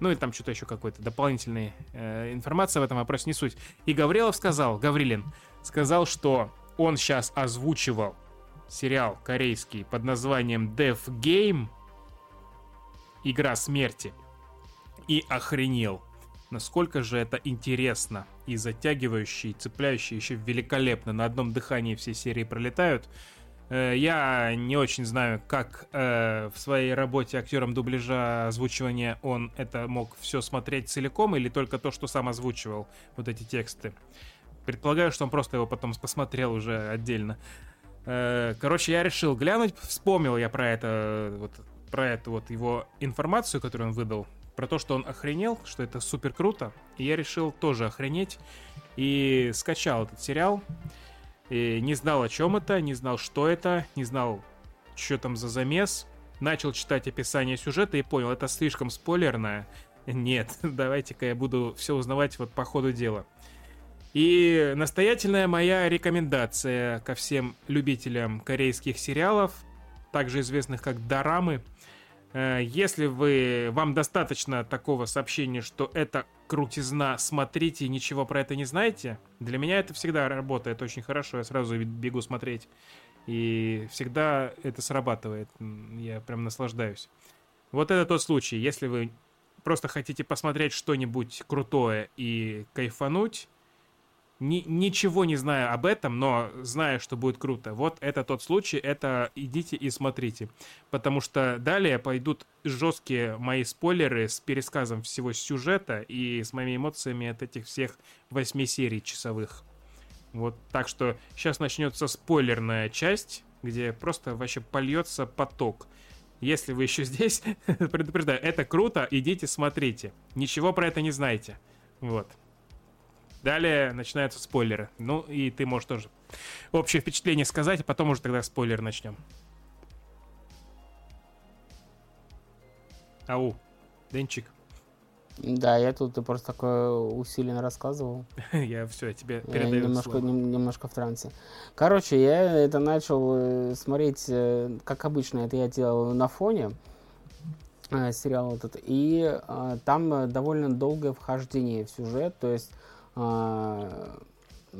A: Ну и там что-то еще какой-то дополнительной э, информация в этом вопросе не суть. И Гаврилов сказал, Гаврилин, сказал, что он сейчас озвучивал сериал корейский под названием Death Game, Игра смерти, и охренел. Насколько же это интересно и затягивающе, и цепляюще, еще великолепно. На одном дыхании все серии пролетают. Э, Я не очень знаю, как э, в своей работе актером дубляжа озвучивания он это мог все смотреть целиком или только то, что сам озвучивал, вот эти тексты. Предполагаю, что он просто его потом посмотрел уже отдельно. Э, Короче, я решил глянуть, вспомнил я про это, вот, про эту вот его информацию, которую он выдал, про то, что он охренел, что это супер круто. И я решил тоже охренеть и скачал этот сериал. И не знал, о чем это, не знал, что это, не знал, что там за замес. Начал читать описание сюжета и понял, это слишком спойлерное. Нет, <laughs> давайте-ка я буду все узнавать вот по ходу дела. И настоятельная моя рекомендация ко всем любителям корейских сериалов, также известных как дорамы. Э, Если вы, вам достаточно такого сообщения, что это крутизна, смотрите, ничего про это не знаете, для меня это всегда работает очень хорошо, я сразу бегу смотреть. И всегда это срабатывает, я прям наслаждаюсь. Вот это тот случай, если вы просто хотите посмотреть что-нибудь крутое и кайфануть, ни, ничего не зная об этом, но зная, что будет круто. Вот это тот случай, это идите и смотрите. Потому что далее пойдут жесткие мои спойлеры с пересказом всего сюжета и с моими эмоциями от этих всех восьми серий часовых. Вот так что сейчас начнется спойлерная часть, где просто вообще польется поток. Если вы еще <laughs> здесь, предупреждаю, это круто, идите смотрите. Ничего про это не знаете. Вот. Далее начинаются спойлеры. Ну, и ты можешь тоже общее впечатление сказать, а потом уже тогда спойлер начнем. Ау, Денчик.
B: Да, я тут просто такое усиленно рассказывал. <laughs>
A: я все, тебе
B: Я
A: передаю
B: немножко,
A: слово.
B: нем- немножко в трансе. Короче, я это начал э, смотреть, э, как обычно это я делал на фоне э, сериал этот, и там довольно долгое вхождение в сюжет, то есть э,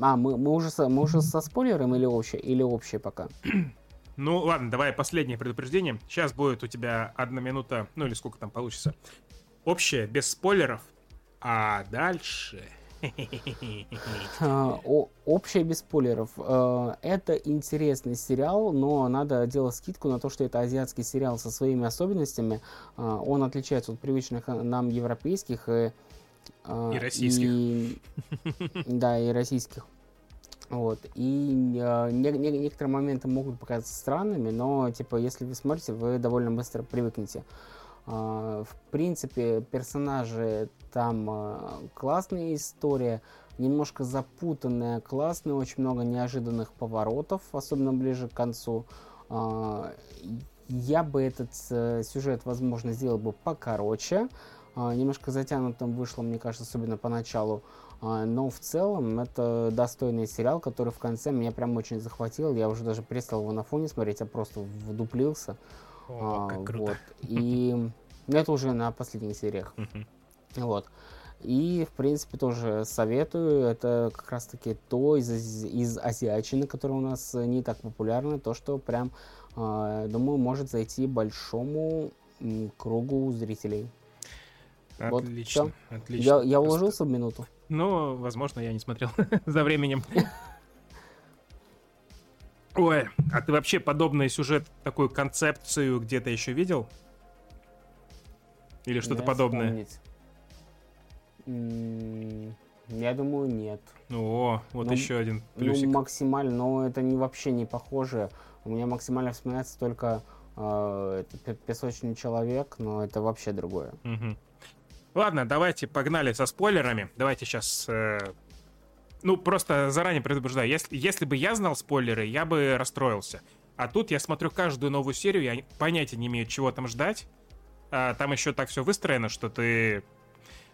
B: а, мы, мы, уже со, мы уже со спойлером или общее, или общее пока? <clears throat>
A: Ну ладно, давай последнее предупреждение. Сейчас будет у тебя одна минута, ну или сколько там получится. Общее, без спойлеров. А дальше... <laughs>
B: А, общее без спойлеров. Э, Это интересный сериал, но надо делать скидку на то, что это азиатский сериал со своими особенностями. А, Он отличается от привычных э, нам европейских и, а,
A: И российских.
B: и- да, и российских. Вот. И э, не- не- некоторые моменты могут показаться странными, но типа, если вы смотрите, вы довольно быстро привыкнете. А, В принципе, персонажи там а, классная история, немножко запутанная, классная, очень много неожиданных поворотов, особенно ближе к концу. А, Я бы этот э, сюжет, возможно, сделал бы покороче. А, Немножко затянутым вышло, мне кажется, особенно поначалу. А, Но в целом это достойный сериал, который в конце меня прям очень захватил. Я уже даже перестал его на фоне смотреть, а просто вдуплился.
A: О,
B: А,
A: как круто.
B: Вот. И это уже на последних сериях. Вот. И, в принципе, тоже советую. Это как раз-таки то из, из азиатчины, которая у нас не так популярна, то, что прям, э, думаю, может зайти большому кругу зрителей. Вот
A: Отлично,
B: всё.
A: отлично.
B: Я, я уложился в минуту?
A: Ну, возможно, я не смотрел <laughs> за временем. <laughs> Ой, а ты вообще подобный сюжет, такую концепцию где-то еще видел? Или что-то подобное?
B: Я думаю, нет.
A: О, вот
B: Ну,
A: еще один плюсик.
B: Ну, максимально, но это не, вообще не похоже. У меня максимально вспоминается только э, песочный человек, но это вообще другое.
A: Мгм. Ладно, давайте погнали со спойлерами. Давайте сейчас... Ну, просто заранее предупреждаю. Если, если бы я знал спойлеры, я бы расстроился. А тут я смотрю каждую новую серию, я понятия не имею, чего там ждать. А там еще так все выстроено, что ты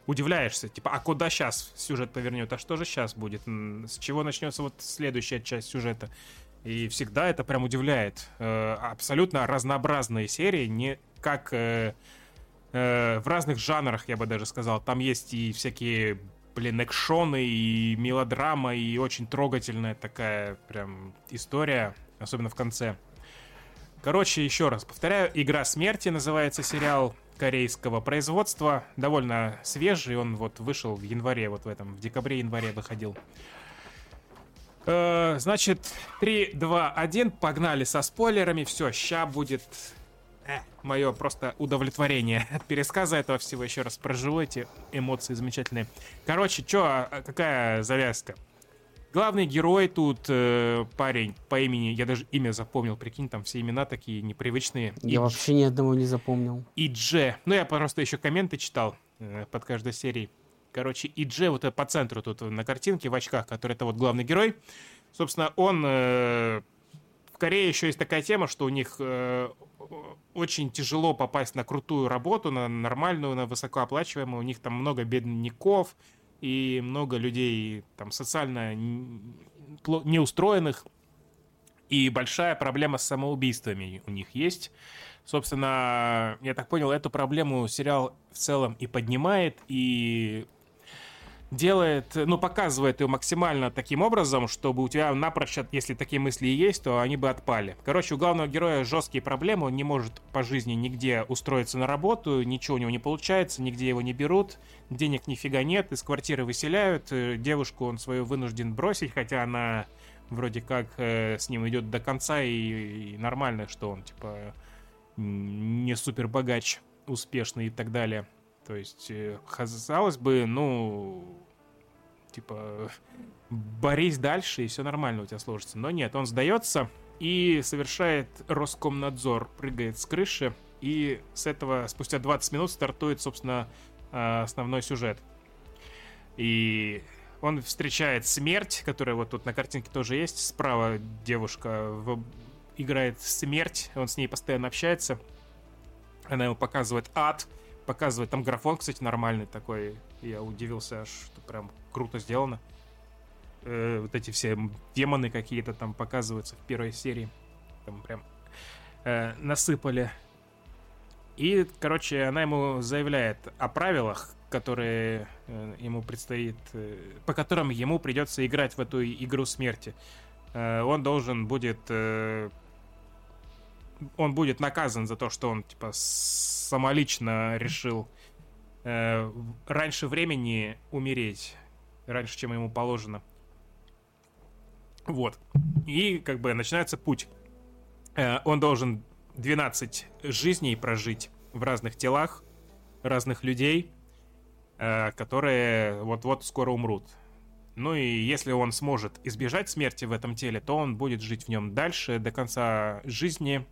A: удивляешься. Типа, а куда сейчас сюжет повернет? А что же сейчас будет? С чего начнется вот следующая часть сюжета? И всегда это прям удивляет. Э, абсолютно разнообразные серии, не как э, в разных жанрах, я бы даже сказал. Там есть и всякие, блин, экшоны, и мелодрама, и очень трогательная такая прям история, особенно в конце. Короче, еще раз повторяю, «Игра смерти» называется сериал корейского производства, довольно свежий, он вот вышел в январе, вот в этом, в декабре-январе выходил. Э, значит, 3, 2, 1, погнали со спойлерами, все, ща будет мое просто удовлетворение <laughs> от пересказа этого всего. Еще раз проживу эти эмоции замечательные. Короче, чё, а, какая завязка? Главный герой тут э, парень по имени, я даже имя запомнил, прикинь, там все имена такие непривычные.
B: Я
A: Идж-
B: вообще ни одного не запомнил.
A: Идже. Ну, я просто еще комменты читал э, под каждой серией. Короче, Идже вот это по центру тут на картинке в очках, который это вот главный герой. Собственно, он... э, в Корее еще есть такая тема, что у них э, очень тяжело попасть на крутую работу, на нормальную, на высокооплачиваемую. У них там много бедняков и много людей там социально неустроенных. И большая проблема с самоубийствами у них есть. Собственно, я так понял, эту проблему сериал в целом и поднимает, и делает, ну, показывает ее максимально таким образом, чтобы у тебя напрочь, если такие мысли и есть, то они бы отпали. Короче, у главного героя жесткие проблемы, он не может по жизни нигде устроиться на работу, ничего у него не получается, нигде его не берут, денег нифига нет, из квартиры выселяют, э, девушку он свою вынужден бросить, хотя она вроде как э, с ним идет до конца и, и нормально, что он, типа, не супер богач, успешный и так далее. То есть, э, казалось бы, ну, типа, борись дальше, и все нормально у тебя сложится. Но нет, он сдается и совершает Роскомнадзор, прыгает с крыши, и с этого спустя 20 минут стартует, собственно, э, основной сюжет. И он встречает смерть, которая вот тут на картинке тоже есть. Справа девушка в- играет смерть, он с ней постоянно общается. Она ему показывает ад, показывает там графон, кстати, нормальный такой. Я удивился, аж, что прям круто сделано. Э, вот эти все демоны какие-то там показываются в первой серии. Там прям э, насыпали. И, короче, она ему заявляет о правилах, которые э, ему предстоит, э, по которым ему придется играть в эту игру смерти. Э, он должен будет, э, он будет наказан за то, что он типа самолично решил э, раньше времени умереть, раньше, чем ему положено. Вот. И как бы начинается путь. Э, Он должен 12 жизней прожить в разных телах, разных людей, э, которые вот-вот скоро умрут. Ну и если он сможет избежать смерти в этом теле, то он будет жить в нем дальше, до конца жизни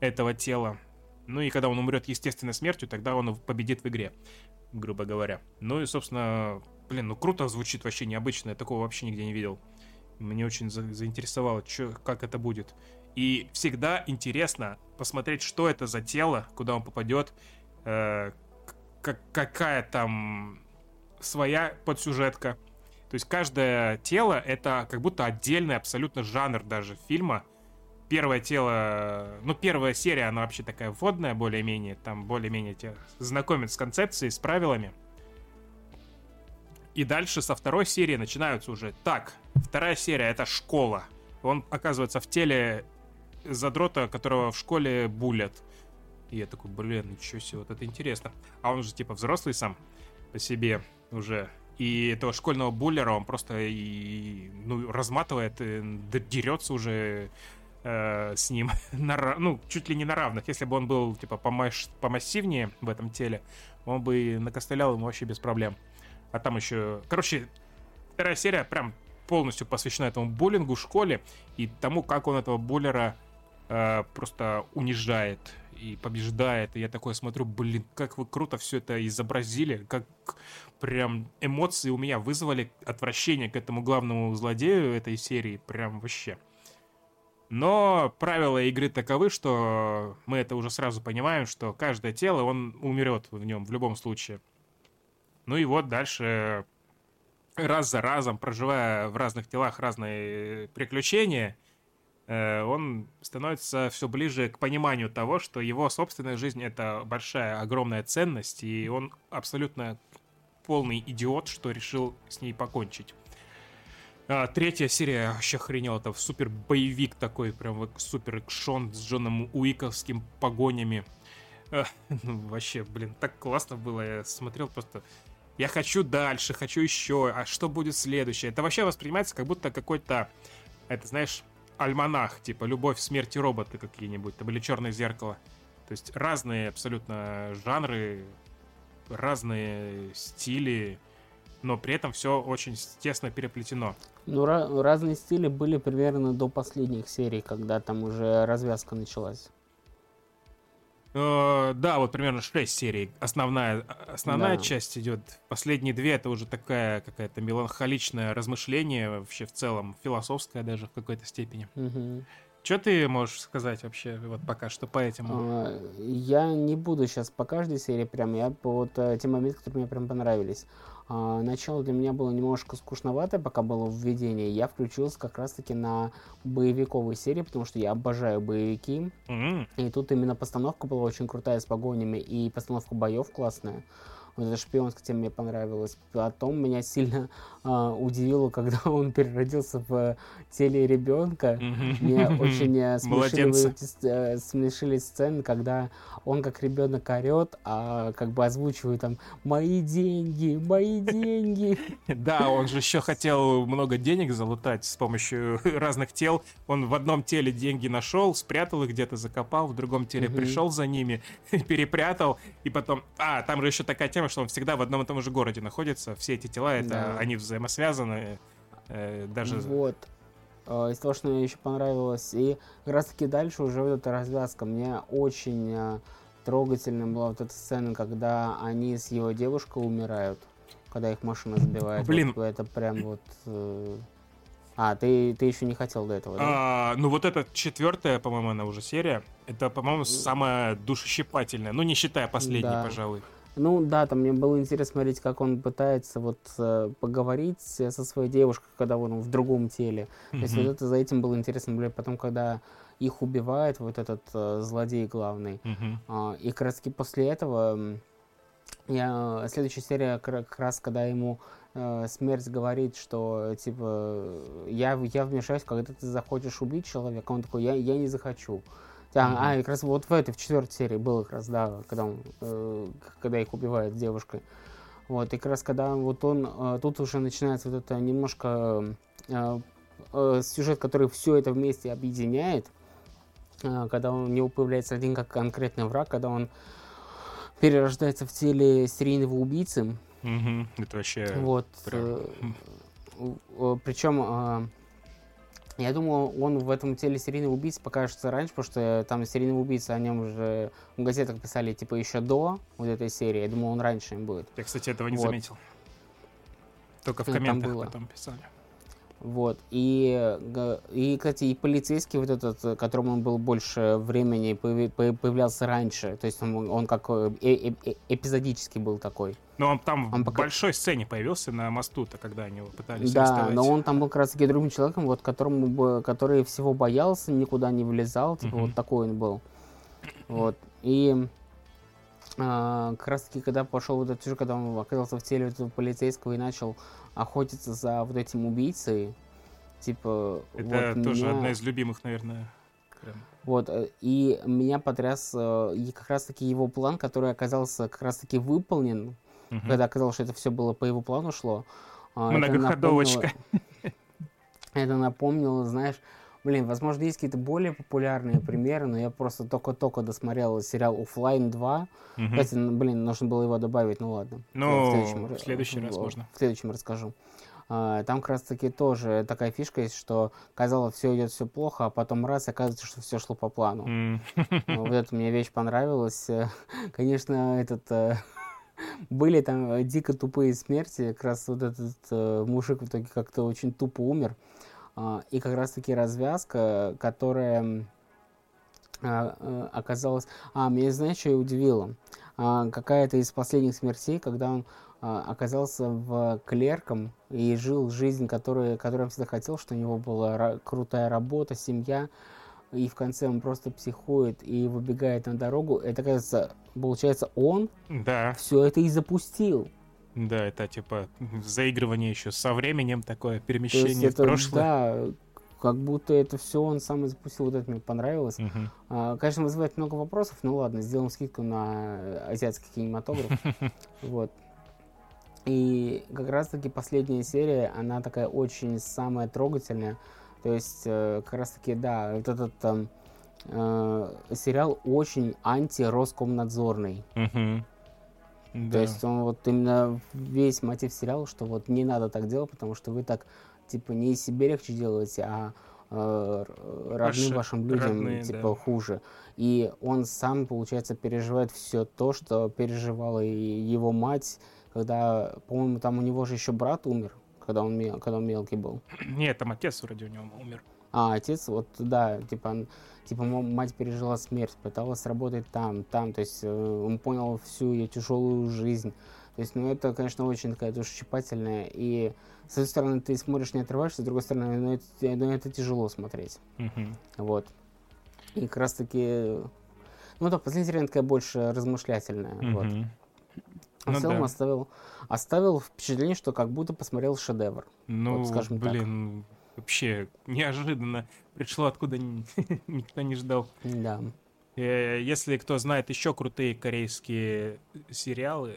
A: этого тела. Ну и когда он умрет естественной смертью, тогда он победит в игре, грубо говоря. Ну и, собственно, блин, ну круто звучит вообще необычно, я такого вообще нигде не видел. Мне очень за- заинтересовало, чё, как это будет. И всегда интересно посмотреть, что это за тело, куда он попадет, э, к- какая там своя подсюжетка. То есть каждое тело это как будто отдельный абсолютно жанр даже фильма. Первое тело, ну первая серия, она вообще такая вводная более-менее, там более-менее тебя знакомят с концепцией, с правилами. И дальше со второй серии начинаются уже. Так, вторая серия это школа. Он оказывается в теле задрота, которого в школе булят. И я такой, блин, ничего себе, вот это интересно. А он же типа взрослый сам по себе уже. И этого школьного буллера он просто и, ну, разматывает, и д- дерется уже э, с ним, <laughs> на, ну, чуть ли не на равных. Если бы он был, типа, помаш- помассивнее в этом теле, он бы накостылял ему вообще без проблем. А там еще... Короче, вторая серия прям полностью посвящена этому буллингу в школе и тому, как он этого буллера э, просто унижает и побеждает. И я такое смотрю, блин, как вы круто все это изобразили, как прям эмоции у меня вызвали отвращение к этому главному злодею этой серии, прям вообще. Но правила игры таковы, что мы это уже сразу понимаем, что каждое тело, он умрет в нем в любом случае. Ну и вот дальше раз за разом, проживая в разных телах разные приключения, э, он становится все ближе к пониманию того, что его собственная жизнь это большая, огромная ценность, и он абсолютно полный идиот, что решил с ней покончить. А, третья серия вообще охренел, это супер боевик такой, прям супер экшон с Джоном Уиковским погонями. А, ну, вообще, блин, так классно было, я смотрел просто... Я хочу дальше, хочу еще, а что будет следующее? Это вообще воспринимается как будто какой-то, это знаешь, альманах, типа «Любовь, смерть и роботы» какие-нибудь, там, или «Черное зеркало». То есть разные абсолютно жанры, разные стили, но при этом все очень тесно переплетено.
B: Ну, ра- разные стили были примерно до последних серий, когда там уже развязка началась.
A: Э, да, вот примерно 6 серий. Основная, основная
B: Да.
A: часть идет. Последние две это уже такая какая-то меланхоличное размышление, вообще в целом философское даже в какой-то степени.
B: Мгм.
A: Что ты можешь сказать вообще вот пока что по этому?
B: А, Я не буду сейчас по каждой серии прям, я по вот э, те моменты, которые мне прям понравились. А, Начало для меня было немножко скучноватое, пока было введение. Я включился как раз-таки на боевиковые серии, потому что я обожаю боевики.
A: М,
B: И тут именно постановка была очень крутая с погонями, и постановка боев классная. Вот эта шпионская тема мне понравилась. Потом меня сильно а, удивило, когда <laughs> он переродился в теле ребенка. Мне очень э, <laughs> смешили, э, смешили сцены, когда он как ребенок орет, а как бы озвучивает там «Мои деньги, мои деньги». <laughs>
A: Да, он же еще хотел много денег залутать с помощью разных тел. Он в одном теле деньги нашел, спрятал их где-то, закопал, в другом теле пришел за ними, перепрятал, и потом... А, там же еще такая тема, что он всегда в одном и том же городе находится. Все эти тела, это
B: Да.
A: они взаимосвязаны. э, даже...
B: Вот. Э, Из того, что мне еще понравилось. И как раз таки дальше уже вот эта развязка. Мне очень э, трогательно была вот эта сцена, когда они с его девушкой умирают. Когда их машина сбивает.
A: Блин.
B: Вот это прям вот... э, А, ты, ты еще не хотел до этого, да?
A: А, ну вот эта четвертая, по-моему, она уже серия. Это, по-моему, самая душещипательная. Ну, не считая последней,
B: Да.
A: пожалуй.
B: Ну да, там мне было интересно смотреть, как он пытается вот э, поговорить э, со своей девушкой, когда он в другом теле. То есть вот это за этим было интересно, наблюдать. потом, когда их убивает вот этот э, злодей главный.
A: Мгм.
B: А, И как раз таки после этого я, следующая серия как раз, когда ему э, смерть говорит, что типа я, я вмешаюсь, когда ты захочешь убить человека, он такой, я, я не захочу. А,
A: Мгм.
B: а, как раз вот в этой, в четвертой серии было как раз, да, когда, он, э, когда их убивает с девушкой. Вот, и как раз когда вот он, э, тут уже начинается вот это немножко э, э, сюжет, который все это вместе объединяет, э, когда у него появляется один как конкретный враг, когда он перерождается в теле серийного убийцы.
A: Мгм. Это вообще...
B: Вот.
A: прям.
B: Причем, э, я думаю, он в этом теле серийного убийцы покажется раньше, потому что там серийный убийца о нем уже в газетах писали типа еще до вот этой серии. Я думаю, он раньше им будет.
A: Я, кстати, этого не
B: Вот.
A: заметил. Только в
B: там
A: комментах потом писали.
B: Вот. И, и, кстати, и полицейский вот этот, э, которому он был больше времени, появлялся раньше. То есть он, он как э, э- э- эпизодический был такой.
A: Но он там
B: Он
A: в
B: пока-
A: большой сцене появился на мосту-то, когда они его пытались
B: Да,
A: арестовать.
B: но он там был как раз таки другим человеком, вот которому бы, который всего боялся, никуда не влезал, типа
A: Мгм.
B: вот такой он был. Вот. И а, как раз таки, когда пошел вот этот сюжет, когда он оказался в теле этого полицейского и начал охотиться за вот этим убийцей, типа
A: Это
B: вот
A: тоже
B: меня-
A: одна из любимых, наверное. прям.
B: Вот, э, и меня потряс э, и как раз-таки его план, который оказался как раз-таки выполнен,
A: Мгм.
B: когда оказалось, что это все было по его плану шло. а, это
A: Многоходовочка.
B: напомнило- <laughs> Это напомнило, знаешь, блин, возможно, есть какие-то более популярные примеры, но я просто только-только досмотрел сериал «Оффлайн 2».
A: Мгм.
B: Кстати, н- блин, нужно было его добавить, ну ладно.
A: Ну,
B: ра-
A: в следующий раз
B: в-
A: можно.
B: В следующем расскажу. А, Там как раз таки тоже такая фишка есть, что казалось, все идет все плохо, а потом раз, оказывается, что все шло по плану.
A: М.
B: Вот эта мне вещь понравилась. Э, Конечно, этот э, были там э, дико тупые смерти. Как раз вот этот мужик в итоге как-то очень тупо умер. А, И как раз таки развязка, которая а, э, оказалась... А, меня, знаешь, что и удивило? А, Какая-то из последних смертей, когда он оказался в клерком и жил жизнь, которую, которую он всегда хотел, что у него была ра- крутая работа, семья, и в конце он просто психует и выбегает на дорогу. Это, кажется, получается, он
A: Да,
B: все это и запустил.
A: Да, это типа заигрывание еще со временем, такое перемещение в
B: это,
A: прошлое.
B: да, как будто это все он сам и запустил. Вот это мне понравилось.
A: Мгм.
B: А, конечно, вызывает много вопросов, ну ладно, сделаем скидку на азиатский кинематограф. <laughs> Вот. И как раз-таки последняя серия, она такая очень самая трогательная. То есть, э, как раз-таки, да, вот этот э, сериал очень анти-роскомнадзорный.
A: Мгм.
B: То
A: Да.
B: есть он вот именно весь мотив сериала, что вот не надо так делать, потому что вы так типа не из себе легче делаете, а э, родным
A: Ваши
B: вашим людям
A: родные,
B: типа
A: да.
B: хуже. И он сам, получается, переживает все то, что переживала и его мать, когда, по-моему, там у него же еще брат умер, когда он, когда он мелкий был.
A: Нет, там отец вроде у него умер.
B: А отец, вот да, типа, типа мать пережила смерть, пыталась работать там, там, то есть э, он понял всю ее тяжелую жизнь. То есть, ну, это, конечно, очень такая душесчипательная. И, с одной стороны, ты смотришь, не отрываешься, с другой стороны, ну, это, ну, это тяжело смотреть.
A: Мгм.
B: Вот. И как раз таки... Ну да, последняя серия такая больше размышлятельная. Вот.
A: Мгм.
B: в
A: Ну
B: целом
A: да.
B: оставил, оставил впечатление, что как будто посмотрел шедевр.
A: Ну,
B: Вот скажем
A: блин, вообще неожиданно пришло, откуда никто не ждал.
B: Да.
A: Э, Если кто знает еще крутые корейские сериалы,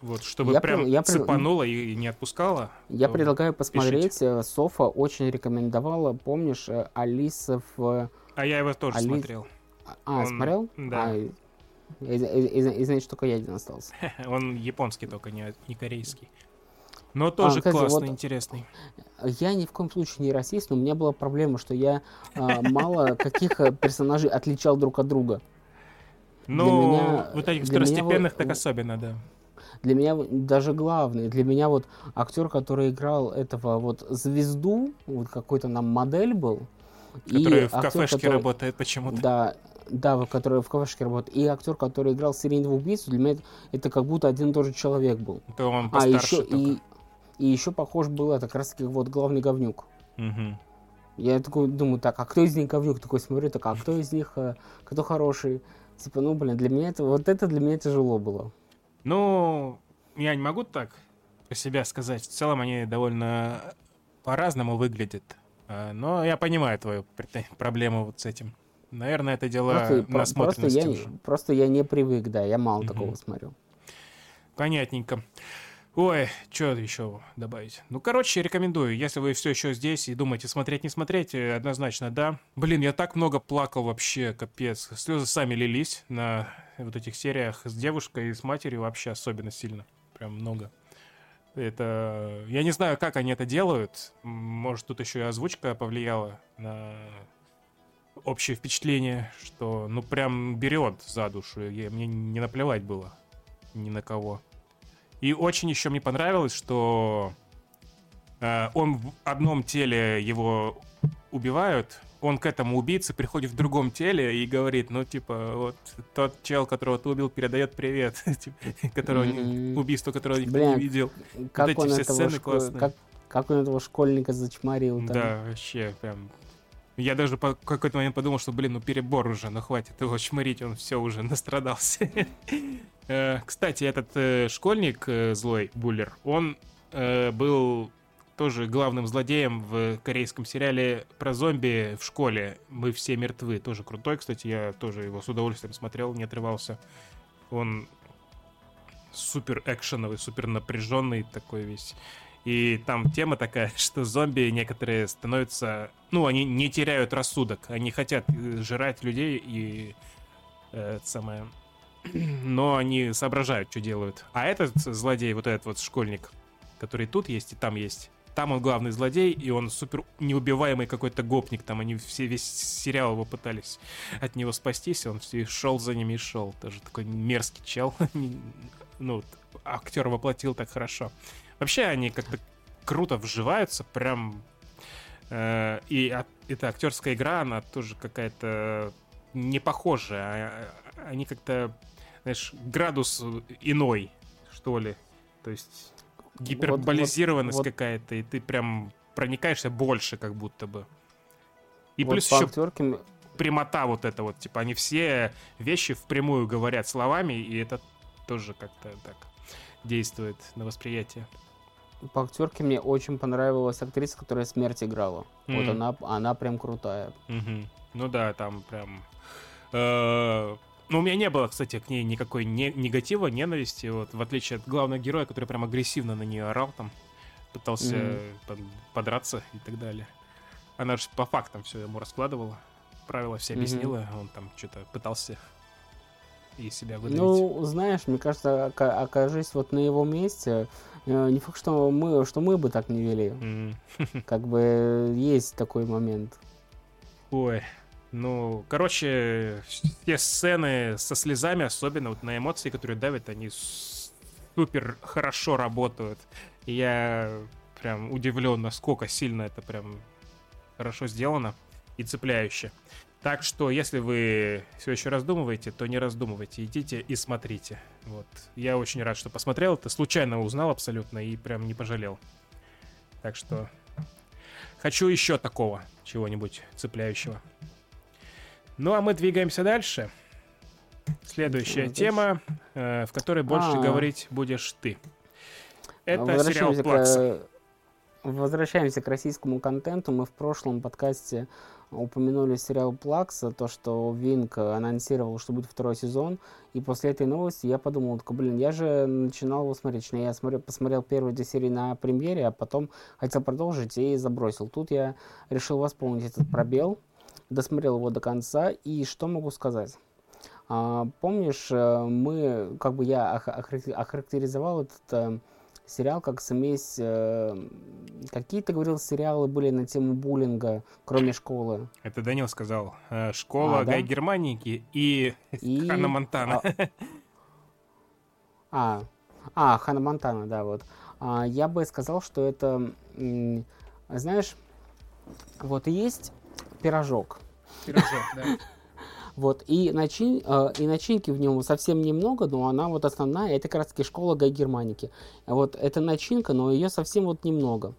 A: вот, чтобы
B: Я
A: прям
B: я
A: цепануло и не отпускало.
B: Я предлагаю посмотреть. э, Софа очень рекомендовала. Помнишь, э, Алиса в...
A: А я его тоже
B: Али-
A: смотрел.
B: А,
A: Он-
B: смотрел?
A: да.
B: А, и, и- и- и значит, только я один остался.
A: Он японский только, не, не корейский. Но тоже
B: А, кстати,
A: классный,
B: вот-
A: интересный.
B: Я ни в коем случае не расист, но у меня была проблема, что я а, мало <laughs> каких э, персонажей отличал друг от друга.
A: Ну,
B: меня-
A: вот этих второстепенных так особенно, да.
B: Для меня даже главный, для меня вот актер, который играл этого вот звезду, вот какой-то нам модель был. и
A: Который в
B: актер,
A: кафешке
B: который-
A: работает почему-то.
B: Да, да, который в кафешке работает. И актер, который играл серийного убийцу, для меня это, это как будто один и тот же человек был.
A: То он
B: А еще
A: только.
B: и, и еще похож был это как раз таки вот главный говнюк. Я такой думаю, так, а кто из них говнюк? Такой смотрю, так, а кто из них, э, кто хороший? Типа, ну, блин, для меня это, вот это для меня тяжело было.
A: Ну, я не могу так про себя сказать. В целом они довольно по-разному выглядят. А, Но я понимаю твою проблему вот с этим. Наверное, это дело
B: Просто, про- просто,
A: насмотренности
B: я,
A: уже.
B: просто я не привык, да, я мало
A: Мгм.
B: такого смотрю.
A: Понятненько. Ой, что еще добавить? Ну, короче, рекомендую. Если вы все еще здесь и думаете, смотреть, не смотреть, э, однозначно да. Блин, я так много плакал вообще, капец. Слезы сами лились на вот этих сериях с девушкой и с матерью вообще особенно сильно. Прям много. Это... Я не знаю, как они это делают. Может, тут еще и озвучка повлияла на общее впечатление, что, ну, прям берет за душу. Я- Мне не наплевать было ни на кого. И очень еще мне понравилось, что э, он в одном теле его убивают, он к этому убийце приходит в другом теле и говорит, ну, типа, вот тот чел, которого ты убил, передает привет, <laughs> типа, которого
B: Мгм.
A: убийство которого никто не видел.
B: Как
A: эти
B: он
A: все
B: этого школьника зачморил.
A: Да, вообще, прям... Я даже по какой-то момент подумал, что, блин, ну перебор уже, ну хватит его чморить, он все уже <laughs> настрадался. Э, Кстати, этот э, школьник э, злой, Буллер, он был тоже главным злодеем в корейском сериале про зомби в школе «Мы все мертвы». Тоже крутой, кстати, я тоже его с удовольствием смотрел, не отрывался. Он супер экшеновый, супер напряженный такой весь. И там тема такая, <laughs> что зомби некоторые становятся... Ну, они не теряют рассудок. Они хотят э, жрать людей и... э, это самое... <clears throat> Но они соображают, что делают. А этот злодей, вот этот вот школьник, который тут есть и там есть, там он главный злодей, и он супер неубиваемый какой-то гопник. Там они все, весь сериал его пытались от него спастись, он все шел за ними и шел. Тоже такой мерзкий чел. <laughs> Ну, актер воплотил так хорошо. Вообще они как-то круто вживаются, прям... э, и эта актерская игра, она тоже какая-то не похожая. А- а- Они как-то, знаешь, градус иной, что ли. То есть гиперболизированность
B: вот-
A: какая-то, и ты прям проникаешься больше, как будто бы. И
B: Вот
A: плюс еще
B: актерке м-
A: прямота вот это вот, типа, они все вещи впрямую говорят словами, и это тоже как-то так действует на восприятие.
B: По актерке мне очень понравилась актриса, которая смерть играла. Вот
A: Мгм.
B: она, она прям крутая.
A: Мгм. Ну да, там прям... э, Ну, у меня не было, кстати, к ней никакой не- негатива, ненависти, вот, в отличие от главного героя, который прям агрессивно на нее орал, там, пытался там, подраться и так далее. Она же по фактам все ему раскладывала, правила все объяснила, он там что-то пытался и себя выдавить.
B: Ну, знаешь, мне кажется, ока- окажись вот на его месте, э, не факт, что мы, что мы бы так не вели.
A: М. <laughs>
B: Как бы есть такой момент.
A: Ой, ну, короче, все сцены со слезами, особенно вот на эмоции, которые давят, они супер хорошо работают. И я прям удивлен, насколько сильно это прям хорошо сделано и цепляюще. Так что, если вы все еще раздумываете, то не раздумывайте, идите и смотрите. Вот. Я очень рад, что посмотрел это, случайно узнал абсолютно и прям не пожалел. Так что хочу еще такого чего-нибудь цепляющего. Ну а мы двигаемся дальше. Следующая тема, э, в которой больше
B: А.
A: говорить будешь ты. Это сериал Плакса.
B: к, возвращаемся к российскому контенту. Мы в прошлом подкасте упомянули сериал Плакса, то, что Винк анонсировал, что будет второй сезон. И после этой новости я подумал, такой, блин, я же начинал его смотреть. Точнее, Я смотрел, посмотрел первые две серии на премьере, а потом хотел продолжить и забросил. Тут я решил восполнить этот пробел, досмотрел его до конца. И что могу сказать? А, помнишь, э, мы, как бы я ох- охарактери- охарактеризовал этот э, сериал как смесь... э, какие ты говорил сериалы были на тему буллинга, кроме школы?
A: Это Данил сказал. Э, Школа
B: А, да?
A: Гай Германики и, <laughs>
B: И-
A: Ханна Монтана.
B: А, а, Хана Монтана, да, вот. А, я бы сказал, что это, знаешь, вот есть пирожок,
A: Пирожок, да.
B: Вот, и, начин, э, и начинки в нем совсем немного, но она вот основная, это как раз таки школа Гай Германики. Вот, это начинка, но ее совсем вот немного.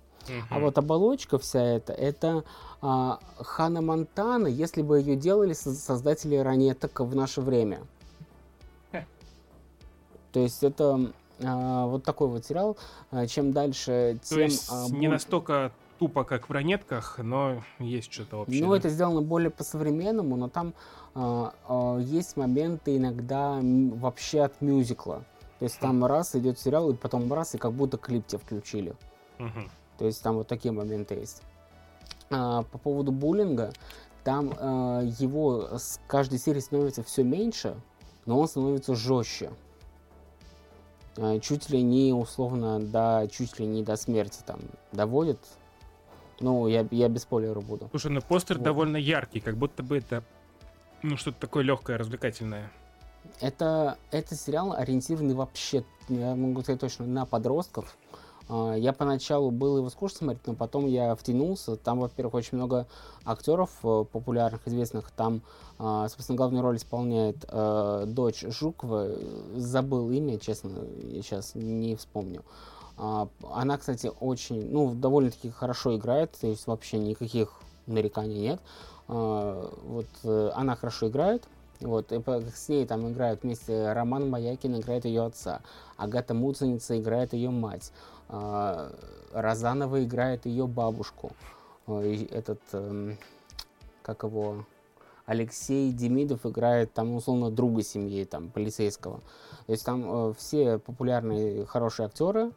B: А
A: Мгм.
B: вот оболочка вся эта, это а, Хана Монтана, если бы ее делали со- создатели ранеток в наше время. То есть это а, вот такой вот сериал. А, Чем дальше,
A: То
B: тем...
A: есть
B: а,
A: не
B: боль-
A: настолько тупо, как в ранетках, но есть что-то общее.
B: Ну, это сделано более по-современному, но там а, а, есть моменты иногда вообще от мюзикла. То есть там раз идет сериал, и потом раз, и как будто клип тебе включили. То есть там вот такие моменты есть. А, по поводу буллинга, там а, его с каждой серии становится все меньше, но он становится жестче. А, чуть ли не условно до чуть ли не до смерти там доводит. Ну, я, я без спойлера буду.
A: Слушай, ну постер
B: Вот.
A: довольно яркий, как будто бы это ну что-то такое легкое, развлекательное.
B: Это, это сериал ориентированный вообще, я могу сказать точно, на подростков. А, Я поначалу был его скучно смотреть, но потом я втянулся. Там, во-первых, очень много актеров э, популярных, известных. Там, а, собственно, главную роль исполняет э, дочь Жукова. Забыл имя, честно, я сейчас не вспомню. А, Она, кстати, очень, ну, довольно-таки хорошо играет, то есть вообще никаких нареканий нет. А, Вот э, она хорошо играет. Вот, и с ней там играют вместе Роман Маякин играет ее отца, Агата Муценица играет ее мать, а, Розанова играет ее бабушку, Ой, этот, эм, как его, Алексей Демидов играет там условно друга семьи, там, полицейского. То есть там э, все популярные хорошие актеры,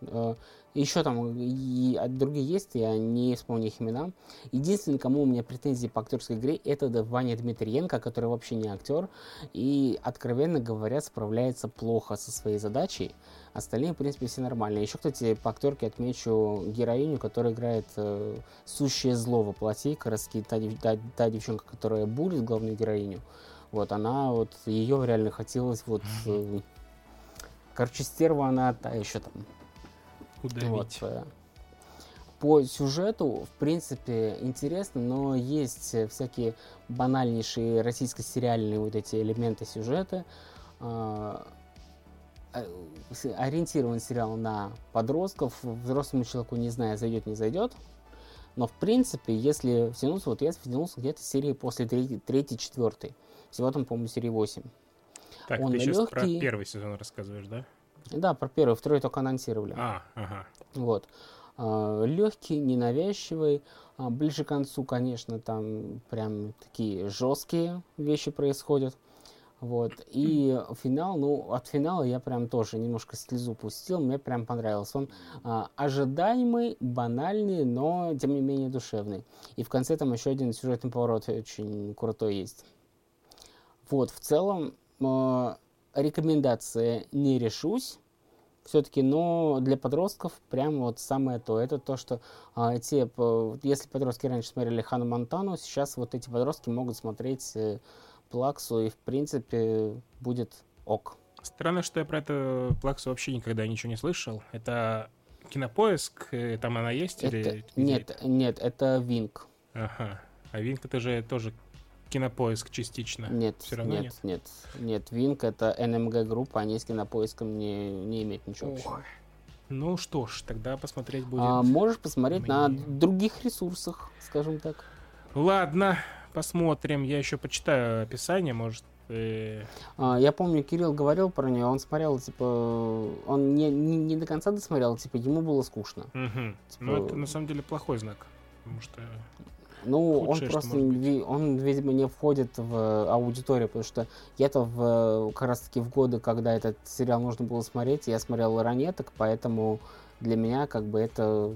B: э, еще там и другие есть, я не вспомню их имена. Единственный, кому у меня претензии по актерской игре, это Ваня Дмитриенко, который вообще не актер. И, откровенно говоря, справляется плохо со своей задачей. Остальные, в принципе, все нормально. Еще, кстати, по актерке отмечу героиню, которая играет э, сущее зло во плоти. Как раз та, та- та девчонка, которая будет главную героиню. Вот она, вот ее реально хотелось вот... э, короче, стерва она та еще там.
A: Удавить.
B: Вот, э, По сюжету, в принципе, интересно, но есть э, всякие банальнейшие российско-сериальные вот эти элементы сюжета. А, э, Ориентирован сериал на подростков, взрослому человеку не знаю, зайдет, не зайдет. Но, в принципе, если втянуться, вот я втянулся где-то в серии после третьей, третьей, четвертой. Всего там, по-моему, серии 8.
A: Так,
B: он
A: ты сейчас про
B: легкий.
A: первый сезон рассказываешь, да?
B: Да, про первый, второй только анонсировали.
A: А, ага.
B: Вот. Легкий, ненавязчивый. А, Ближе к концу, конечно, там прям такие жесткие вещи происходят. Вот. И финал, ну, от финала я прям тоже немножко слезу пустил. Мне прям понравился. Он а, ожидаемый, банальный, но, тем не менее, душевный. И в конце там еще один сюжетный поворот очень крутой есть. Вот, в целом, э, рекомендация не решусь все-таки, но для подростков прям вот самое то. Это то, что а, те, если подростки раньше смотрели Хану Монтану, сейчас вот эти подростки могут смотреть э, Плаксу, и в принципе будет ок.
A: Странно, что я про эту плаксу вообще никогда ничего не слышал. Это кинопоиск, э, там она есть
B: Это-
A: или
B: нет, нет, это Винк.
A: Ага. А Винк это же тоже кинопоиск частично.
B: Нет,
A: Все равно
B: нет, нет, нет, Винк это НМГ группа, они с кинопоиском не, не имеют ничего общего.
A: Ну что ж, тогда посмотреть будем.
B: А, можешь посмотреть на
A: мне.
B: других ресурсах, скажем так.
A: Ладно, посмотрим. Я еще почитаю описание, может, Э,
B: А, Я помню, Кирилл говорил про нее, он смотрел, типа, он не, не, не до конца досмотрел, типа, ему было скучно.
A: мгм.
B: Типа-
A: Ну, это на самом деле плохой знак. Потому что...
B: Ну, он
A: Худшее, что
B: просто, ви- он, видимо, не входит в аудиторию, потому что я-то в, как раз-таки в годы, когда этот сериал нужно было смотреть, я смотрел ранеток, поэтому для меня как бы это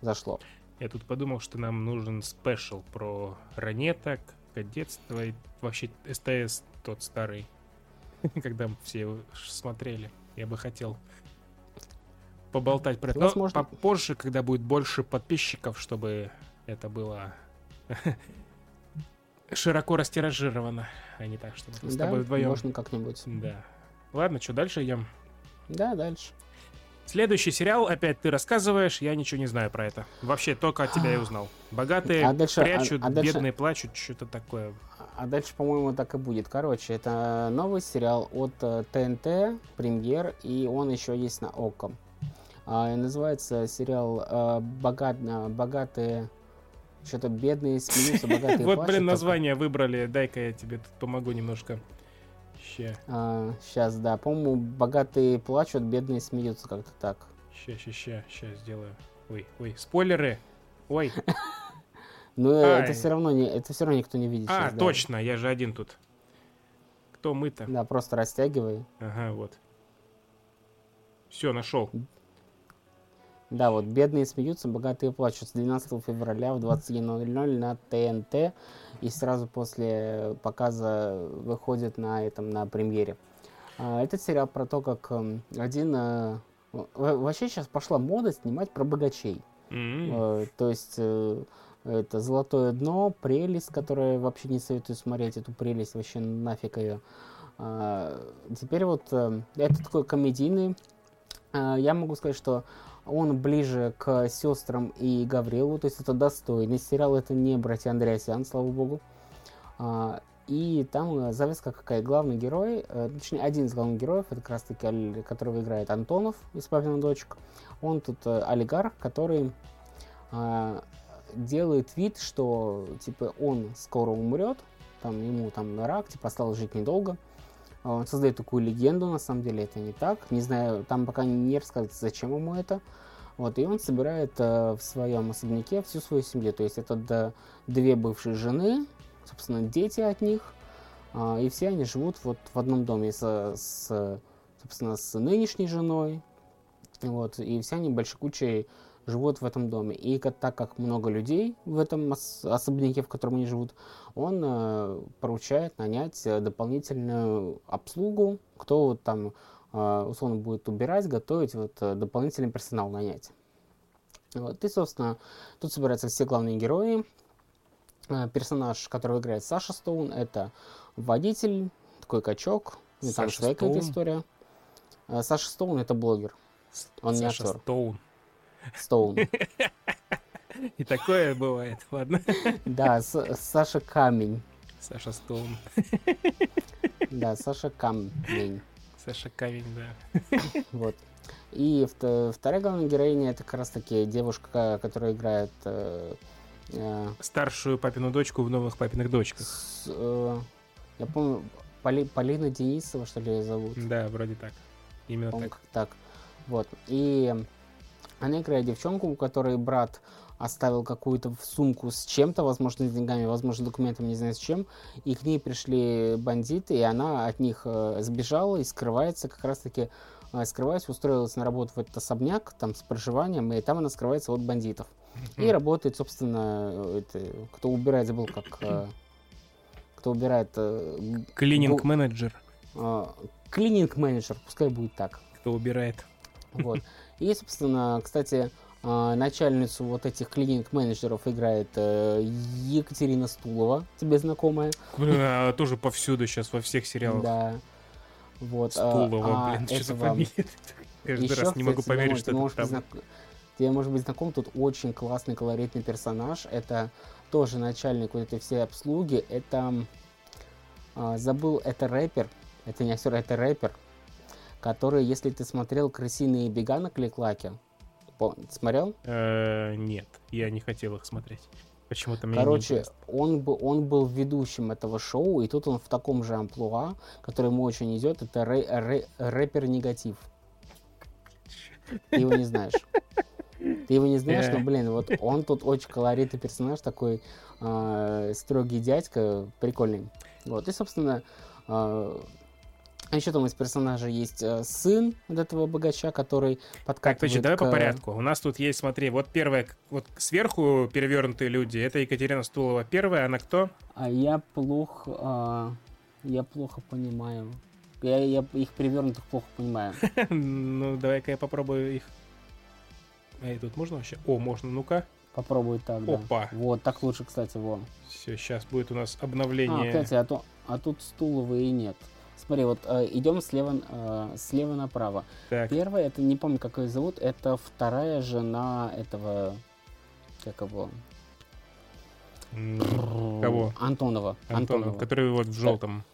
B: зашло.
A: Я тут подумал, что нам нужен спешл про ранеток, кадетство и вообще СТС тот старый, <laughs> когда мы все его смотрели. Я бы хотел поболтать про это. Но
B: Возможно.
A: попозже, когда будет больше подписчиков, чтобы это было <laughs> широко растиражировано, а не так, чтобы мы с
B: да,
A: тобой вдвоем.
B: можно как-нибудь.
A: Да. Ладно, что дальше идем?
B: Да, дальше.
A: Следующий сериал, опять ты рассказываешь, я ничего не знаю про это. Вообще только от тебя я <gasps> узнал. Богатые
B: А дальше- а-
A: прячут,
B: а дальше-
A: бедные плачут, что-то такое.
B: А дальше, по-моему, так и будет. Короче, это новый сериал от э, ТНТ, премьер, и он еще есть на ОККО. А, называется сериал э, «Богат- э, «Богатые...» Что-то бедные смеются, <laughs> богатые
A: Вот, блин, название выбрали. Дай-ка я тебе тут помогу немножко. Ща,
B: сейчас, да. По-моему, богатые плачут, бедные смеются, как-то так.
A: ща, ща, ща, ща сделаю. Ой, ой, спойлеры. Ой, <laughs>
B: Но э, это все равно не, это все равно никто не видит.
A: а, точно, я же один тут. Кто мы-то?
B: Да, просто растягивай.
A: Ага, вот. Все, нашел.
B: Да, вот бедные смеются, богатые плачут с 12 февраля в 21.00 на ТНТ и сразу после показа выходит на этом на премьере. А, Этот сериал про то, как эм, один э, во- вообще сейчас пошла мода снимать про богачей. Э, То есть э, это золотое дно, прелесть, которая вообще не советую смотреть, эту прелесть вообще нафиг ее. Теперь вот э, это такой комедийный. А, Я могу сказать, что он ближе к сестрам и Гаврилу, то есть это достойный сериал, это не братья Андреасян, слава богу. А, И там э, завязка какая? Главный герой, э, точнее, один из главных героев, это как раз таки, которого играет Антонов из «Папиных дочек». Он тут э, олигарх, который а, делает вид, что типа он скоро умрет, там ему там рак, типа осталось жить недолго. А Он создает такую легенду, на самом деле это не так. Не знаю, там пока не рассказывается, зачем ему это. Вот, и он собирает э, в своем особняке всю свою семью. То есть это д- две бывшие жены, собственно, дети от них. а, и все они живут вот в одном доме с, с, собственно, с нынешней женой. Вот, и все они большой кучей живут в этом доме. И так как много людей в этом ос- особняке, в котором они живут, он э, поручает нанять э, дополнительную обслугу, кто вот там э, условно будет убирать, готовить, вот дополнительный персонал нанять. Вот, и, собственно, тут собираются все главные герои. Персонаж, которого играет Саша Стоун, это водитель, такой качок, там
A: Саша
B: своя какая-то
A: Стоун?
B: история. Саша Стоун это блогер. Он не
A: Саша
B: актер.
A: Стоун.
B: Стоун. <laughs>
A: И такое бывает. Ладно.
B: Да, Саша Камень.
A: Саша Стоун.
B: Да, Саша Камень.
A: Саша Камень, да.
B: Вот. И вт- вторая главная героиня это как раз таки девушка, которая играет э, э,
A: Старшую папину дочку в новых папиных дочках.
B: с, э, я помню, Поли- Полина Денисова, что ли, ее зовут.
A: Да, вроде так. Именно
B: По-моему,
A: так.
B: так. Вот. И она играет девчонку, у которой брат оставил какую-то сумку с чем-то, возможно, с деньгами, возможно, документами, не знаю с чем. И к ней пришли бандиты, и она от них э, сбежала и скрывается, как раз-таки э, скрываясь, устроилась на работу в этот особняк, там, с проживанием, и там она скрывается от бандитов. <laughs> И работает, собственно, э, это, кто убирает, забыл, как... кто убирает...
A: Клининг-менеджер,
B: Клининг-менеджер, пускай будет так.
A: кто убирает.
B: Вот. <laughs> И, собственно, кстати, а, начальницу вот этих клининг-менеджеров играет э, Екатерина Стулова, тебе знакомая.
A: Блин, а тоже повсюду сейчас во всех сериалах.
B: Да. Вот. а,
A: Стулова,
B: а
A: блин, что за фамилия? <laughs> Каждый
B: ещё,
A: раз не могу
B: кстати,
A: поверить,
B: ну,
A: что это там.
B: знак- Тебе может быть знаком тут очень классный колоритный персонаж. Это тоже начальник вот этой всей обслуги. Это а, забыл, это рэпер. Это не актер, это рэпер, который, если ты смотрел «Крысиные бега» на Кликлаке, смотрел?
A: Э, Нет. я не хотел их смотреть. Почему-то мне
B: Короче, он, бы, он был ведущим этого шоу, и тут он в таком же амплуа, который ему очень идет, это рэ- рэ- рэпер-негатив. Ты его не знаешь. Ты его не знаешь, но,
A: Э.
B: блин, вот он тут очень колоритный персонаж, такой а, строгий дядька, прикольный. Вот, и, собственно, а еще там из персонажа есть а, сын вот этого богача, который
A: Так,
B: подкатывает
A: точно, давай по
B: к-
A: порядку. У нас тут есть, смотри, вот первая, вот сверху перевернутые люди, это Екатерина Стулова первая, она кто?
B: А я плохо, а, я плохо понимаю. Я, я их перевернутых плохо понимаю. <laughs>
A: ну, давай-ка я попробую их. Эй, тут можно вообще? О, можно, ну-ка.
B: Попробуй так, да.
A: Опа.
B: Вот, так лучше, кстати, вон.
A: Все, сейчас будет у нас
B: А,
A: обновление.
B: кстати, а, то, а тут стуловые нет. Смотри, вот э, идем слева, э, слева направо.
A: Так,
B: Первая, это не помню, как ее зовут, это вторая жена этого, как его?
A: кого?
B: Антонова.
A: Антонов, который вот в желтом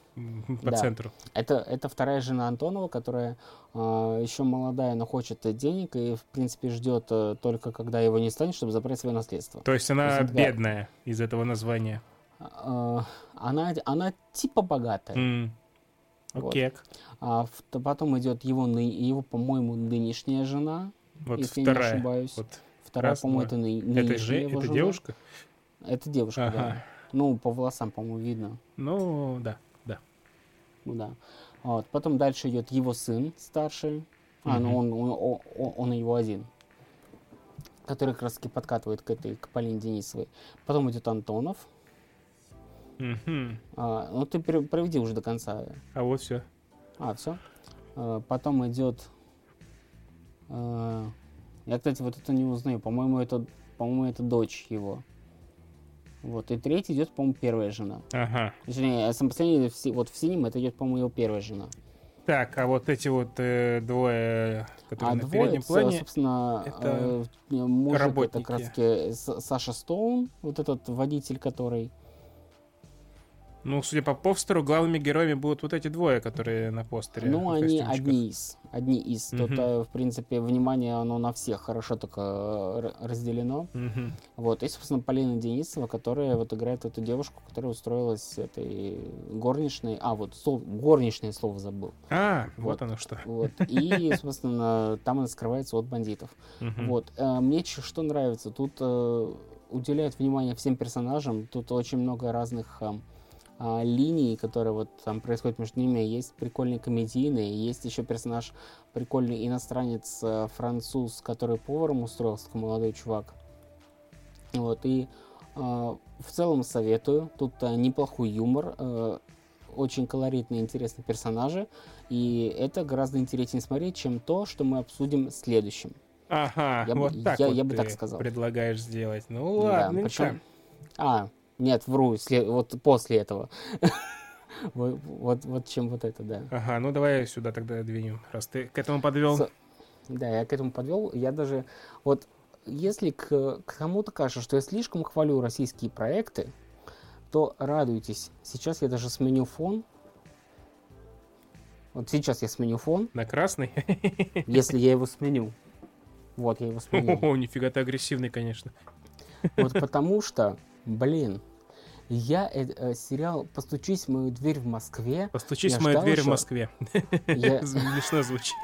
A: по
B: Да.
A: центру.
B: Это, это вторая жена Антонова, которая еще молодая, но хочет э, денег и, в принципе, ждет э, только, когда его не станет, чтобы забрать свое наследство.
A: То есть она
B: То есть, да.
A: бедная из этого названия.
B: А, она, она типа богатая.
A: М,
B: Вот.
A: Окей.
B: А в- потом идет его, его, по-моему, нынешняя жена.
A: Вот
B: если я не
A: вторая.
B: ошибаюсь.
A: Вот.
B: Вторая, по-моему, это ны-
A: Это,
B: нынешняя
A: же,
B: его
A: это
B: жена.
A: девушка?
B: Это девушка,
A: Ага.
B: да. Ну, по волосам, по-моему, видно.
A: Ну, да, да.
B: Ну да. Вот. Потом дальше идет его сын старший. А, ну он, он, о- о- он, его один. Который как раз таки подкатывает к этой, к Полине Денисовой. Потом идет Антонов. А, ну ты проведи уже до конца.
A: А вот все.
B: А, все. потом идет... а, я, кстати, вот это не узнаю. По-моему, это, по-моему, это дочь его. Вот. И третий идет, по-моему, первая жена.
A: Ага.
B: Точнее, сам последний, вот в синем, это идет, по-моему, его первая жена.
A: Так, а вот эти вот э, двое, которые
B: А
A: на
B: двое,
A: переднем
B: это,
A: плане,
B: собственно,
A: это
B: э, мужик, это
A: работники.
B: как раз Саша Стоун, вот этот водитель, который...
A: ну, судя по постеру, главными героями будут вот эти двое, которые на постере.
B: ну, они одни из. Одни из. Тут,
A: Мгм.
B: э, в принципе, внимание, оно на всех хорошо только э, разделено.
A: Мгм.
B: Вот. И, собственно, Полина Денисова, которая вот играет эту девушку, которая устроилась этой горничной... А, вот, слово- горничное слово забыл.
A: А, вот,
B: Вот.
A: оно что.
B: Вот. И, <laughs> собственно, там она скрывается от бандитов.
A: Мгм.
B: Вот. э, Мне что нравится, тут уделяют внимание всем персонажам, тут очень много разных а, линий, которые вот там происходят между ними. Есть прикольные комедийные, есть еще персонаж прикольный иностранец, э, француз, который поваром устроился, молодой чувак. Вот, и э, в целом советую. Тут э, неплохой юмор, э, очень колоритные, интересные персонажи. И это гораздо интереснее смотреть, чем то, что мы обсудим следующим.
A: Ага,
B: Я бы-
A: вот так
B: я-
A: вот
B: я бы так сказал.
A: предлагаешь сделать. Ну
B: Да,
A: ладно,
B: причем-
A: ничего.
B: А, нет, вру, вот после этого. <laughs> Вот, вот, вот чем вот это, да.
A: Ага, ну давай сюда тогда двинем, раз ты к этому подвел.
B: С- Да, я к этому подвел. Я даже вот если к, к кому-то кажется, что я слишком хвалю российские проекты, то радуйтесь. Сейчас я даже сменю фон. Вот сейчас я сменю фон,
A: На красный? <laughs>
B: если я его сменю. Вот, я его сменил.
A: О, нифига ты агрессивный, конечно.
B: Вот потому что, блин, я э, э, сериал «Постучись в мою дверь в Москве».
A: Постучись в мою дверь в
B: еще-
A: Москве.
B: Я- <laughs>
A: Смешно звучит.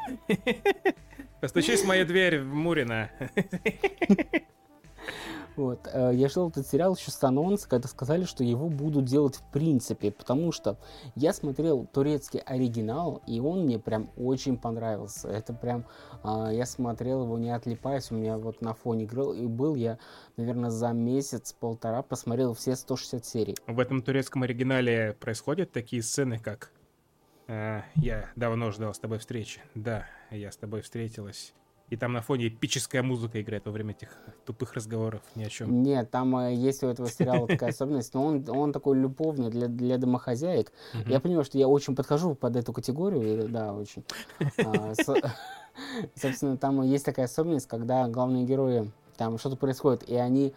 A: Постучись в мою дверь в Мурино.
B: Вот, э, я ждал этот сериал еще с анонса, когда сказали, что его будут делать в принципе, потому что я смотрел турецкий оригинал, и он мне прям очень понравился. Это прям, а, я смотрел его не отлипаясь, у меня вот на фоне играл, и был я, наверное, за месяц-полтора посмотрел все 160 серий.
A: В этом турецком оригинале происходят такие сцены, как «А, «Я давно ждал с тобой встречи». Да, я с тобой встретилась. И там на фоне эпическая музыка играет во время этих тупых разговоров ни о чем.
B: Нет, там э, есть у этого сериала такая особенность, но он, он такой любовный для, для домохозяек. Я понимаю, что я очень подхожу под эту категорию, да, очень. А, со- Собственно, там есть такая особенность, когда главные герои Там что-то происходит, и они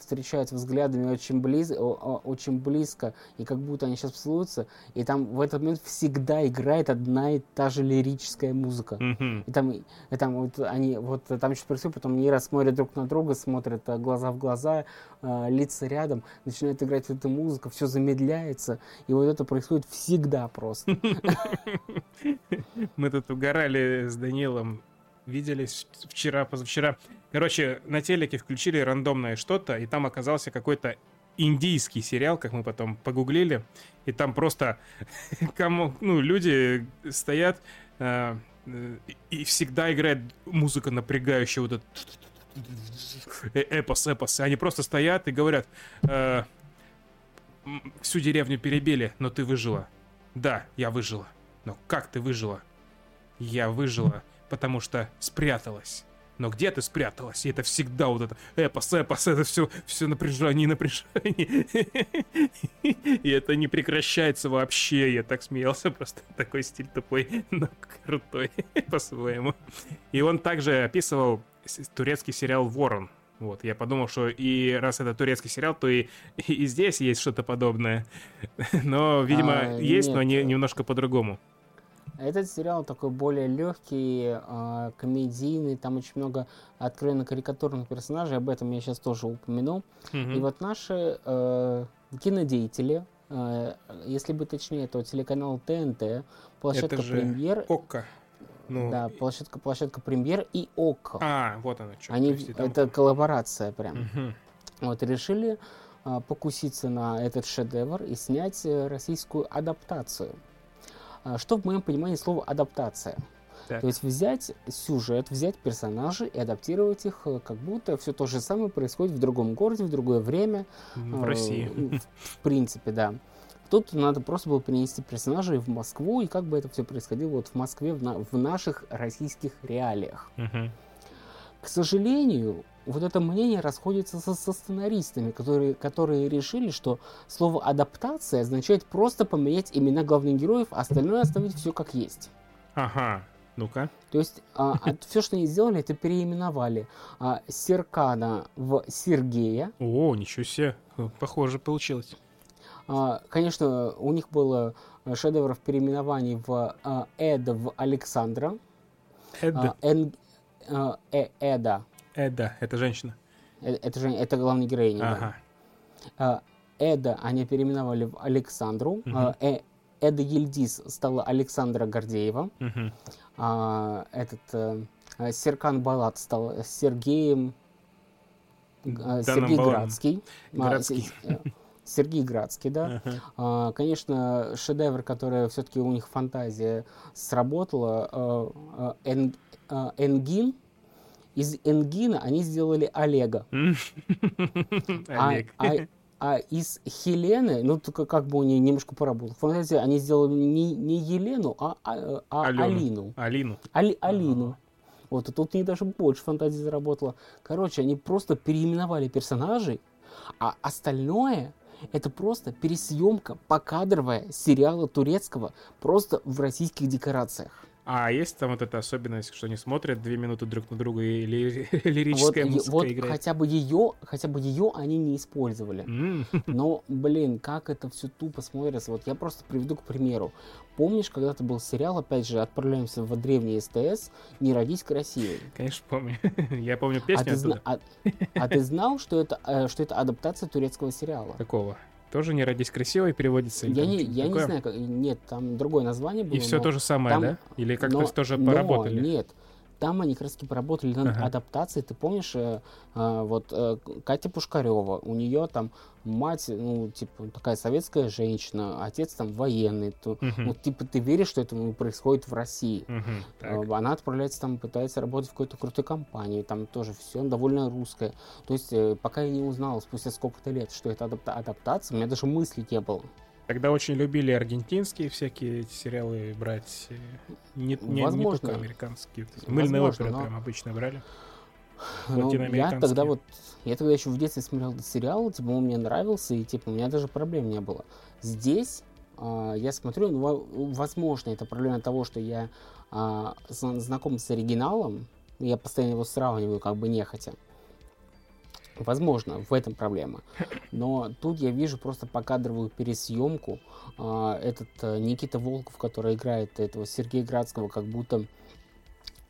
B: встречаются взглядами очень, близ, очень близко, и как будто они сейчас поцелуются, и там в этот момент всегда играет одна и та же лирическая музыка.
A: Мгм.
B: И там, и там вот они, вот там что-то происходит, потом они раз смотрят друг на друга, смотрят а, глаза в глаза, а, лица рядом, начинает играть эта музыка, все замедляется, и вот это происходит всегда просто. <laughs>
A: Мы тут угорали с Данилом. Виделись вчера, позавчера. Короче, на телеке включили рандомное что-то, и там оказался какой-то индийский сериал, как мы потом погуглили. И там просто <laughs> кому, ну, люди стоят, э, и всегда играет музыка напрягающая, вот этот э, эпос, эпос. Они просто стоят и говорят, э, «М, всю деревню перебили, но ты выжила. Да, я выжила. Но как ты выжила? Я выжила, потому что спряталась. Но где ты спряталась? И это всегда вот это эпос, эпос, это все, все напряжение, напряжение. И это не прекращается вообще. Я так смеялся, просто такой стиль тупой, но крутой по-своему. И он также описывал турецкий сериал «Ворон». Вот, я подумал, что и раз это турецкий сериал, то и, и здесь есть что-то подобное. Но, видимо,
B: А,
A: есть, но
B: нет.
A: не, немножко по-другому.
B: Этот сериал такой более легкий, а, комедийный, там очень много откровенно карикатурных персонажей, об этом я сейчас тоже упомяну. И вот наши э, кинодеятели, э, если быть точнее, то телеканал ТНТ, площадка
A: Это же
B: Премьер,
A: Окко. Ну,
B: да, площадка, площадка Премьер и ОККО.
A: А, вот оно что.
B: Они, это коллаборация прям.
A: Мгм.
B: Вот решили а, покуситься на этот шедевр и снять э, российскую адаптацию. А, Что в моем понимании слово адаптация?
A: Так.
B: То есть взять сюжет, взять персонажей и адаптировать их, э, как будто все то же самое происходит в другом городе, в другое время.
A: В
B: э,
A: России. <laughs>
B: В, в принципе, да. Тут надо просто было перенести персонажей в Москву, и как бы это все происходило вот в Москве, в, на- в наших российских реалиях.
A: Мгм.
B: К сожалению, вот это мнение расходится со, со сценаристами, которые, которые решили, что слово адаптация означает просто поменять имена главных героев, а остальное оставить все как есть.
A: Ага. Ну-ка.
B: То есть <laughs> все, что они сделали, это переименовали а, Серкана в Сергея.
A: О, ничего себе. Похоже получилось.
B: А, конечно, у них было э, шедевров переименований в а, Эда в Александра,
A: Эда.
B: а, Эн- а, Э- Эда,
A: Эда. Это женщина.
B: Э, это же это главная героиня. да.
A: Ага.
B: А, Эда они переименовали в Александру. А, Э- Эда Ельдис стала Александра Гордеева.
A: Мгм.
B: А, этот э, а, Серкан Балат стал Сергеем э,
A: Данным
B: Сергей
A: Баланом.
B: Градский. А,
A: Градский.
B: э, Сергей Градский, да.
A: Ага.
B: А, Конечно, шедевр, который все-таки у них фантазия сработала. э, Энгин. Из Энгина они сделали Олега. <laughs> А, а- а из Хелены, ну только как бы у нее немножко поработал. Фантазия, они сделали не, не Елену, а, а- а. Алину.
A: Алину.
B: Али- Алину. Вот, и тут у них даже больше фантазии заработало. Короче, они просто переименовали персонажей, а остальное это просто пересъемка покадровая сериала турецкого просто в российских декорациях.
A: А есть там вот эта особенность, что они смотрят две минуты друг на друга и ли- <laughs>
B: Вот,
A: лирическая
B: е-
A: музыка
B: вот
A: играет?
B: хотя бы ее, хотя бы ее они не использовали.
A: М. <laughs>
B: Но, блин, как это все тупо смотрится. Вот я просто приведу к примеру. Помнишь, когда-то был сериал, опять же, отправляемся в древний СТС, «Не родись красивой».
A: Конечно, помню. <laughs> Я помню
B: А
A: песню
B: ты, зна- а- а ты знал, что это, э, что это адаптация турецкого сериала?
A: Какого? Тоже не родись красивой переводится?
B: Я не, я не знаю, как- нет, там другое название было.
A: И все то же самое,
B: там-
A: да? Или как-то тоже
B: но
A: поработали?
B: Нет, там они как раз таки поработали над
A: Ага.
B: адаптацией. Ты помнишь, э, э, вот э, Катя Пушкарева, у нее там мать, ну, типа, такая советская женщина, отец там военный. То,
A: Мгм.
B: ну, типа, ты веришь, что это ну, происходит в России.
A: Мгм, так.
B: Э, Она отправляется там, пытается работать в какой-то крутой компании, там тоже все довольно русское. То есть, э, пока я не узнал спустя сколько-то лет, что это адапта- адаптация, у меня даже мысли не было.
A: Тогда очень любили аргентинские всякие эти сериалы брать. э, Не, не- не только американские. Мыльные
B: Возможно,
A: оперы
B: но-
A: прям обычно брали.
B: Ну, я тогда вот, я тогда еще в детстве смотрел этот сериал, типа, он мне нравился, и, типа, у меня даже проблем не было. Здесь а, я смотрю, ну, во- возможно, это проблема того, что я зна- знаком с оригиналом, я постоянно его сравниваю, как бы нехотя. Возможно, в этом проблема. Но тут я вижу просто покадровую пересъемку. А, этот а, Никита Волков, который играет этого Сергея Градского, как будто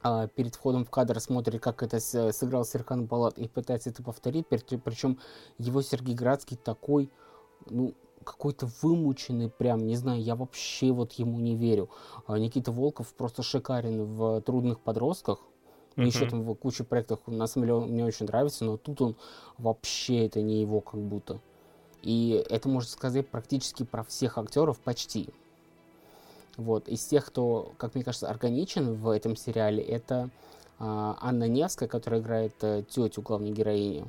B: а, перед входом в кадр смотрит, как это сыграл Серкан Балат и пытается это повторить. Причем его Сергей Градский такой, ну, какой-то вымученный прям, не знаю, я вообще вот ему не верю. А, Никита Волков просто шикарен в «Трудных подростках», Uh-huh. Еще там в куче проектов, на самом деле, он мне очень нравится, но тут он вообще это не его как будто. И это можно сказать практически про всех актеров почти. Вот. Из тех, кто, как мне кажется, органичен в этом сериале, это э, Анна Невская, которая играет э, тетю главной героини.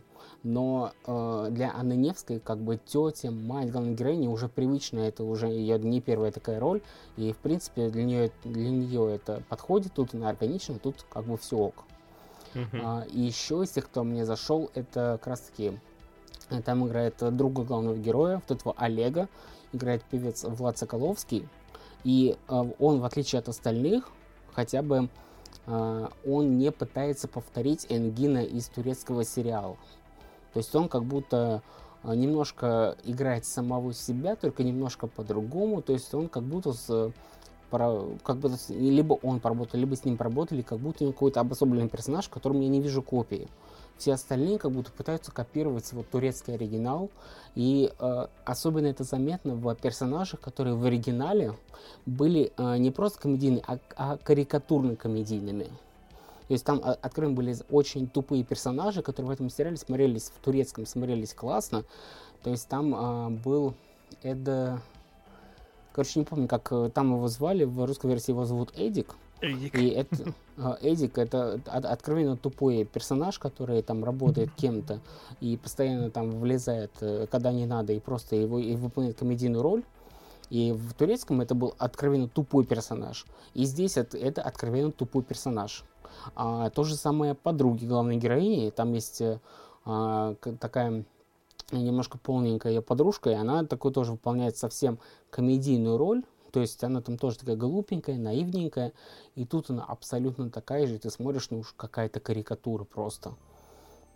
B: Но э, для Анны Невской, как бы тетя, мать главной героини уже привычно, это уже ее не первая такая роль. И, в принципе, для нее, для нее это подходит, тут она органична, тут как бы все ок. Uh-huh. А, и еще из тех, кто мне зашел, это как раз таки э, там играет друга главного героя, вот этого Олега, играет певец Влад Соколовский. И э, он, в отличие от остальных, хотя бы э, он не пытается повторить Энгина из турецкого сериала. То есть он как будто э, немножко играет самого себя, только немножко по-другому. То есть он как будто с как бы либо он поработал, либо с ним поработали, как будто у какой-то обособленный персонаж, в котором я не вижу копии. Все остальные как будто пытаются копировать вот турецкий оригинал. И э, особенно это заметно в персонажах, которые в оригинале были э, не просто комедийными, а, а карикатурно комедийными. То есть там а, откровенно были очень тупые персонажи, которые в этом сериале смотрелись в турецком, смотрелись классно. То есть там э, был Эда... Короче, не помню, как э, там его звали, в русской версии его зовут Эдик.
A: Эдик.
B: И это, <laughs> а, Эдик это откровенно тупой персонаж, который там работает кем-то и постоянно там влезает, э, когда не надо, и просто его и выполняет комедийную роль. И в турецком это был откровенно тупой персонаж. И здесь это, это откровенно тупой персонаж. А, то же самое подруги главной героини. Там есть а, такая немножко полненькая подружка, и она такой тоже выполняет совсем комедийную роль, то есть она там тоже такая глупенькая, наивненькая, и тут она абсолютно такая же, и ты смотришь, ну уж какая-то карикатура просто.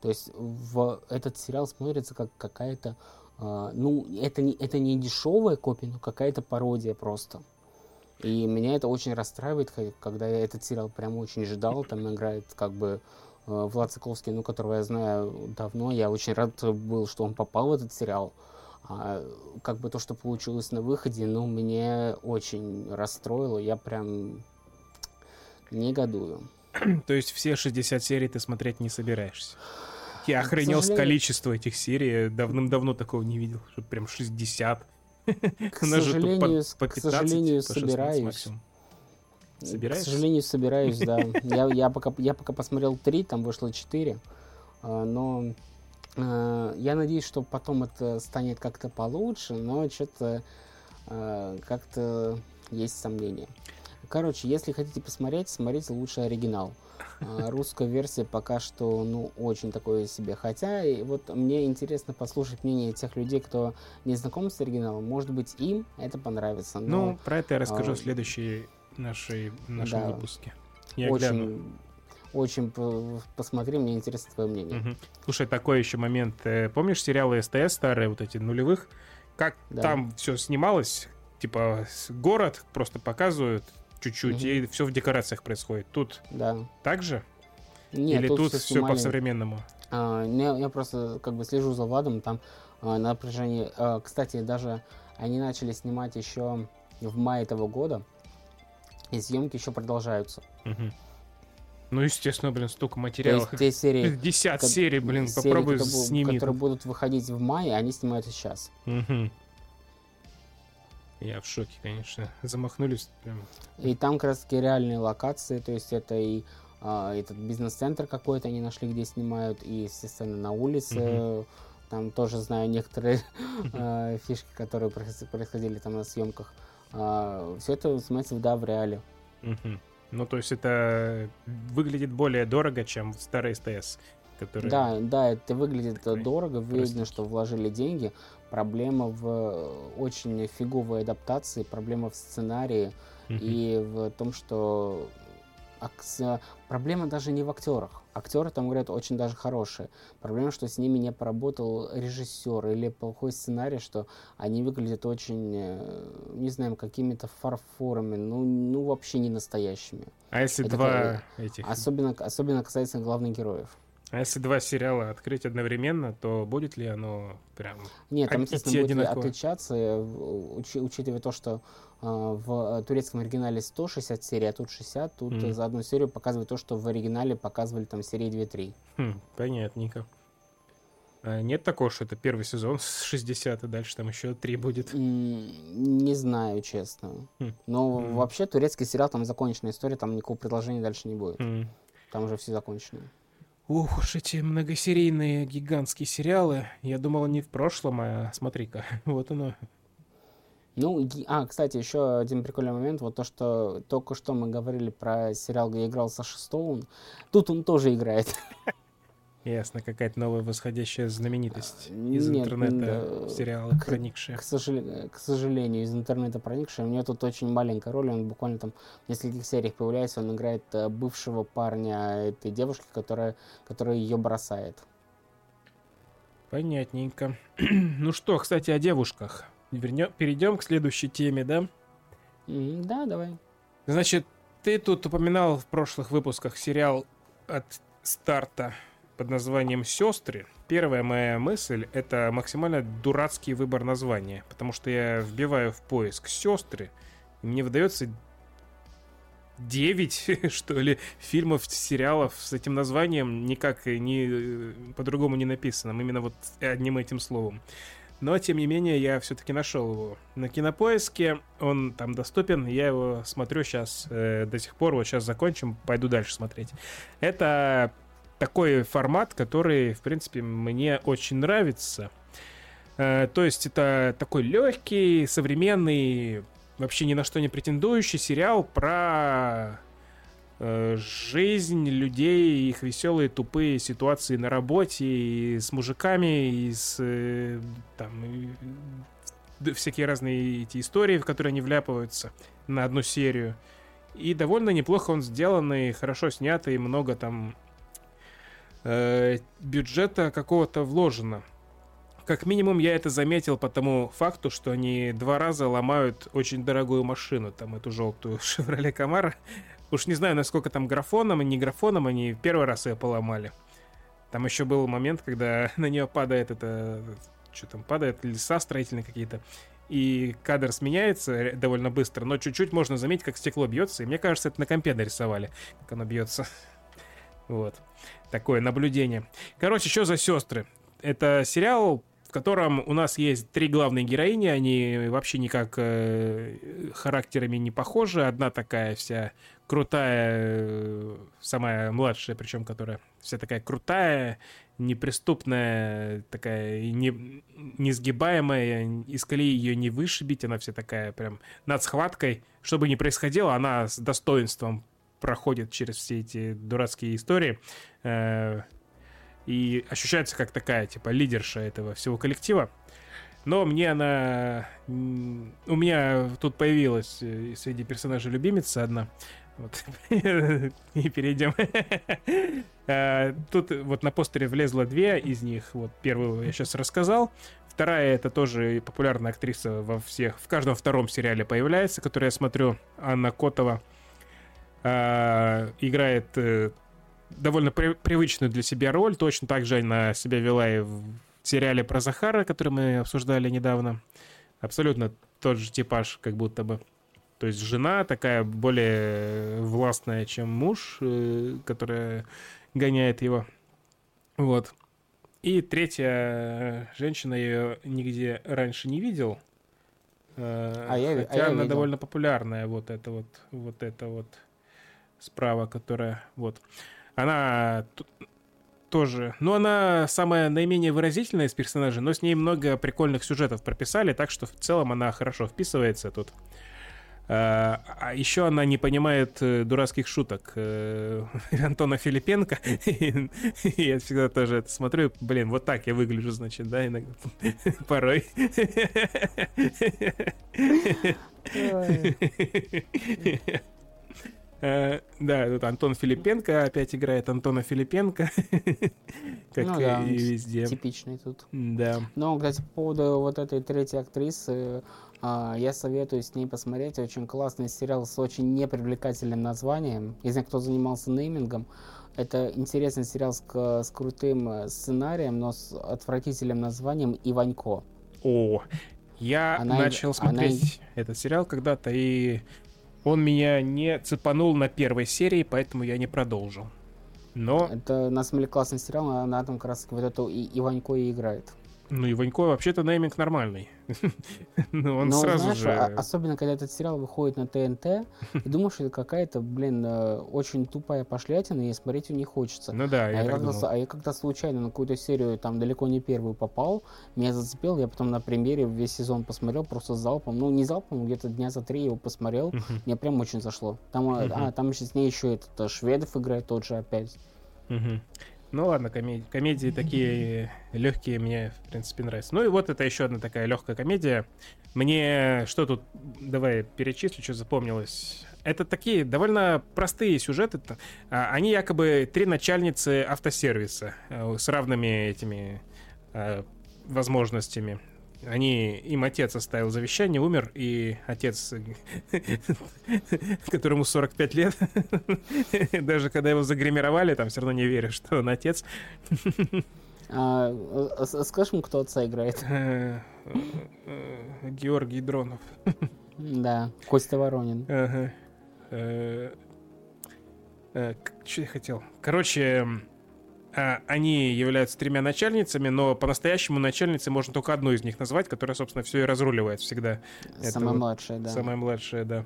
B: То есть в этот сериал смотрится как какая-то, э, ну это не, это не дешевая копия, но какая-то пародия просто. И меня это очень расстраивает, когда я этот сериал прям очень ждал, там играет как бы э, Влад Соколовский, ну, которого я знаю давно, я очень рад был, что он попал в этот сериал. А, как бы то, что получилось на выходе, ну, мне очень расстроило. Я прям негодую. <clears throat>
A: То есть все 60 серий ты смотреть не собираешься? Я охренел с количества этих серий. Давным-давно такого не видел. Прям 60.
B: К сожалению, по, по 15, к сожалению по собираюсь. Собираешься? К сожалению, собираюсь, да. <laughs> Я, я, пока, я пока посмотрел 3, там вышло 4. А, но Э, я надеюсь, что потом это станет как-то получше, но что-то э, как-то есть сомнения. Короче, если хотите посмотреть, смотрите лучше оригинал. Э, <laughs> русская версия пока что, ну, очень такое себе. Хотя, и вот мне интересно послушать мнение тех людей, кто не знаком с оригиналом. Может быть, им это понравится.
A: Но, ну, про это я расскажу а, в следующей нашей, нашем да, выпуске. Я
B: очень, гляну очень посмотри, мне интересно твое мнение. Угу.
A: Слушай, такой еще момент. Э, помнишь сериалы СТС старые, вот эти нулевых? Как да. там все снималось? Типа город просто показывают чуть-чуть, угу. и все в декорациях происходит. Тут
B: да.
A: так же? Нет, Или тут, тут все, все по-современному?
B: А, я, я просто как бы слежу за Владом, там а, на. А, кстати, даже они начали снимать еще в мае этого года, и съемки еще продолжаются. Угу.
A: Ну, естественно, блин, столько материалов.
B: То есть те серии... <laughs>
A: 50 как, серий, блин, серии, попробуй которые, сними.
B: Которые будут выходить в мае, они снимают сейчас.
A: Угу. Я в шоке, конечно. Замахнулись прям.
B: И там как раз таки реальные локации, то есть это и а, этот бизнес-центр какой-то они нашли, где снимают, и, естественно, на улице. Угу. Там тоже знаю некоторые <laughs> а, фишки, которые происходили там на съемках. А, все это снимается, да, в реале.
A: Угу. Ну, то есть это выглядит более дорого, чем старый СТС. Который...
B: Да, да, это выглядит Такой дорого, видно, что вложили деньги. Проблема в очень фиговой адаптации, проблема в сценарии uh-huh. и в том, что акс- э, проблема даже не в актерах. Актеры там говорят очень даже хорошие. Проблема, что с ними не поработал режиссер или плохой сценарий, что они выглядят очень, э, не знаю, какими-то фарфорами, ну, ну вообще не настоящими.
A: А если
B: Это
A: два
B: как-
A: этих...
B: Особенно, особенно касается главных героев.
A: А если два сериала открыть одновременно, то будет ли оно прям...
B: Нет, там,
A: А-
B: естественно, будет
A: одинаково?
B: отличаться, э, учи- учитывая то, что э, в турецком оригинале 160 серий, а тут 60, тут э, за одну серию показывает то, что в оригинале показывали там серии 2-3.
A: Хм, понятненько. А нет такого, что это первый сезон с 60, и дальше там еще три будет.
B: М, Не знаю, честно.
A: Хм.
B: Но
A: М.
B: вообще турецкий сериал, там законченная история, там никакого предложения дальше не будет.
A: М.
B: Там уже все закончено.
A: Ух уж эти многосерийные гигантские сериалы. Я думал, они в прошлом, а смотри-ка, <laughs> вот оно.
B: Ну, а, кстати, еще один прикольный момент, вот то, что только что мы говорили про сериал, где играл Саша Стоун, тут он тоже играет. <laughs>
A: Ясно, какая-то новая восходящая знаменитость из
B: Нет,
A: интернета
B: да,
A: сериала
B: к-
A: проникшая.
B: К, сожале- к сожалению, из интернета проникший. У него тут очень маленькая роль, он буквально там в нескольких сериях появляется, он играет э, бывшего парня этой девушки, которая, которая ее бросает.
A: Понятненько. <clears throat> ну что, кстати, о девушках. Вернё- Перейдем к следующей теме, да?
B: М, Да, давай.
A: Значит, ты тут упоминал в прошлых выпусках сериал от старта под названием «Сестры». Первая моя мысль — это максимально дурацкий выбор названия, потому что я вбиваю в поиск «Сестры», и мне выдается 9, <laughs> что ли, фильмов, сериалов с этим названием, никак не, э, по-другому не написанным, именно вот одним этим словом. Но, тем не менее, я все-таки нашел его на кинопоиске. Он там доступен. Я его смотрю сейчас до сих пор. Вот сейчас закончим, пойду дальше смотреть. Это такой формат, который, в принципе, мне очень нравится. Э, То есть это такой легкий, современный, вообще ни на что не претендующий сериал про э, жизнь людей, их веселые, тупые ситуации на работе, и с мужиками, и с э, там и, всякие разные эти истории, в которые они вляпываются на одну серию. И довольно неплохо он сделан, и хорошо снято, и много там э, бюджета какого-то вложено. Как минимум я это заметил по тому факту, что они два раза ломают очень дорогую машину, там эту желтую Chevrolet Camaro. Уж не знаю, насколько там графоном и не графоном, они первый раз ее поломали. Там еще был момент, когда <laughs> на нее падает это... Что там падает? Леса строительные какие-то. И кадр сменяется довольно быстро, но чуть-чуть можно заметить, как стекло бьется. И мне кажется, это на компе нарисовали, как оно бьется. <laughs> Вот. Такое наблюдение. Короче, что за сестры? Это сериал, в котором у нас есть три главные героини. Они вообще никак э, характерами не похожи. Одна такая вся крутая, э, самая младшая, причем которая вся такая крутая, неприступная, такая не, несгибаемая, из колеи ее не вышибить, она вся такая прям над схваткой. Что бы ни происходило, она с достоинством проходит через все эти дурацкие истории. э, и ощущается как такая, типа, лидерша этого всего коллектива. Но мне она... У меня тут появилась э, среди персонажей любимица одна. Вот. <laughs> И перейдем. <laughs> Э, Тут вот на постере влезло две из них. Вот первую я сейчас рассказал. Вторая это тоже популярная актриса во всех, в каждом втором сериале появляется, который я смотрю, Анна Котова. А, играет э, довольно при- привычную для себя роль. Точно так же она себя вела и в сериале про Захара, который мы обсуждали недавно. Абсолютно тот же типаж, как будто бы. То есть жена такая более властная, чем муж, э, которая гоняет его. Вот. И третья женщина, я ее нигде раньше не видел. Э,
B: А я а
A: Хотя
B: я
A: она
B: видел.
A: довольно популярная, вот это вот, вот это вот справа, которая вот. Она тоже, ну она самая наименее выразительная из персонажей, но с ней много прикольных сюжетов прописали, так что в целом она хорошо вписывается тут. А а еще она не понимает э, дурацких шуток э, <laughs> Антона Филипенко. <laughs> Я всегда тоже это смотрю. Блин, вот так я выгляжу, значит, да, иногда. <laughs> Порой. Э, Да, тут Антон Филипенко опять играет Антона Филипенко, <laughs> как
B: Ну да,
A: и везде.
B: Типичный тут.
A: Да.
B: Но, кстати, по поводу вот этой третьей актрисы, а, я советую с ней посмотреть. Очень классный сериал с очень непривлекательным названием. Не знаю, кто занимался неймингом. Это интересный сериал с, к- с крутым э, сценарием, но с отвратительным названием «Иванько».
A: О, я
B: Она
A: начал
B: она
A: смотреть этот сериал когда-то, и он меня не цепанул на первой серии, поэтому я не продолжил. Но,
B: Это, на самом классный сериал, на этом как раз вот эту и Иванько и играет.
A: Ну, Иванько вообще-то нейминг нормальный. <laughs> Ну, он
B: Но,
A: сразу
B: знаешь,
A: же...
B: а- особенно когда этот сериал выходит на ТНТ, и <laughs> думаешь, что это какая-то, блин, э, очень тупая пошлятина, и смотреть ее не хочется.
A: Ну да,
B: А
A: я
B: я, а я когда случайно на какую-то серию, там далеко не первую попал, меня зацепил, я потом на премьере весь сезон посмотрел, просто залпом, ну не залпом, где-то дня за три его посмотрел, мне прям очень зашло. Там,
A: Мгм.
B: а, там еще с ней еще этот э, Шведов играет тот же опять.
A: Ну ладно, комедии, комедии такие легкие мне, в принципе, нравятся. Ну и вот это еще одна такая легкая комедия. Мне что тут, давай перечислю, что запомнилось. Это такие довольно простые сюжеты. А, Они якобы три начальницы автосервиса э, с равными этими э, возможностями. Они, им отец оставил завещание, умер, и отец, <laughs> которому 45 лет, <laughs> даже когда его загримировали, там все равно не веришь, что он отец.
B: А, э, с- скажешь мне, кто отца играет?
A: Э, э, Георгий Дронов.
B: Да, Костя Воронин.
A: Ага. Э, Что я хотел? Короче, а, они являются тремя начальницами, но по-настоящему начальницей можно только одну из них назвать, которая, собственно, все и разруливает всегда. Это
B: Самая
A: вот
B: младшая, да.
A: Самая младшая, да.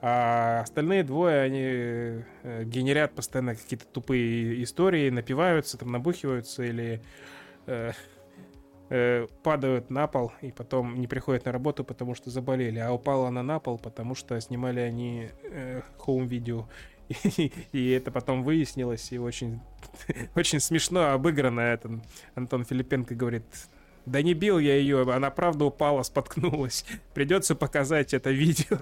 A: А остальные двое, они э, генерят постоянно какие-то тупые истории, напиваются, там набухиваются или э, э, падают на пол и потом не приходят на работу, потому что заболели. А упала она на пол, потому что снимали они э, хоум-видео. <laughs> И, и это потом выяснилось, и очень, <laughs> очень смешно обыграно. Это Антон Филипенко говорит, да не бил я ее, она правда упала, споткнулась. Придется показать это видео.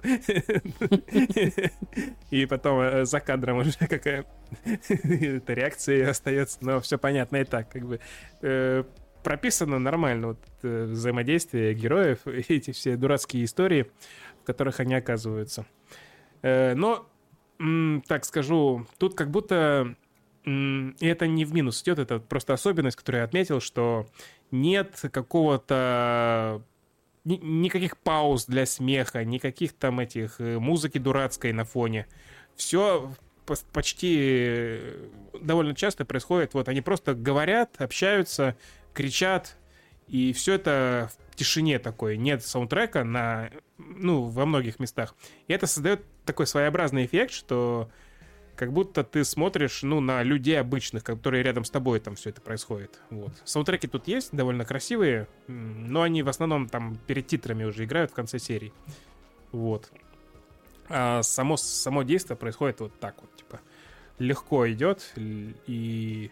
A: <laughs> И потом э, за кадром уже какая эта <laughs> реакция остается. Но все понятно и так, как бы э, прописано нормально вот, э, взаимодействие героев, эти все дурацкие истории, в которых они оказываются. Но, так скажу, тут как будто... И это не в минус идет, это просто особенность, которую я отметил, что нет какого-то ни- никаких пауз для смеха, никаких там этих э, музыки дурацкой на фоне. Все почти э, довольно часто происходит. Вот они просто говорят, общаются, кричат, и все это в тишине такой. Нет саундтрека на, ну, во многих местах. И это создает такой своеобразный эффект, что как будто ты смотришь, ну, на людей обычных, которые рядом с тобой там все это происходит. Вот. Саундтреки тут есть, довольно красивые, но они в основном там перед титрами уже играют в конце серии. Вот. А само, само действие происходит вот так вот, типа, легко идет, и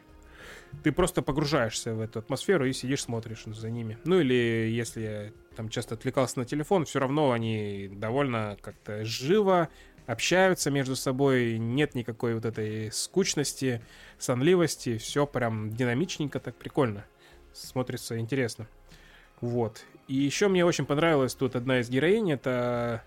A: ты просто погружаешься в эту атмосферу и сидишь, смотришь за ними. Ну или если я там часто отвлекался на телефон, все равно они довольно как-то живо общаются между собой, нет никакой вот этой скучности, сонливости, все прям динамичненько, так прикольно. Смотрится интересно. Вот. И еще мне очень понравилась тут одна из героинь, это...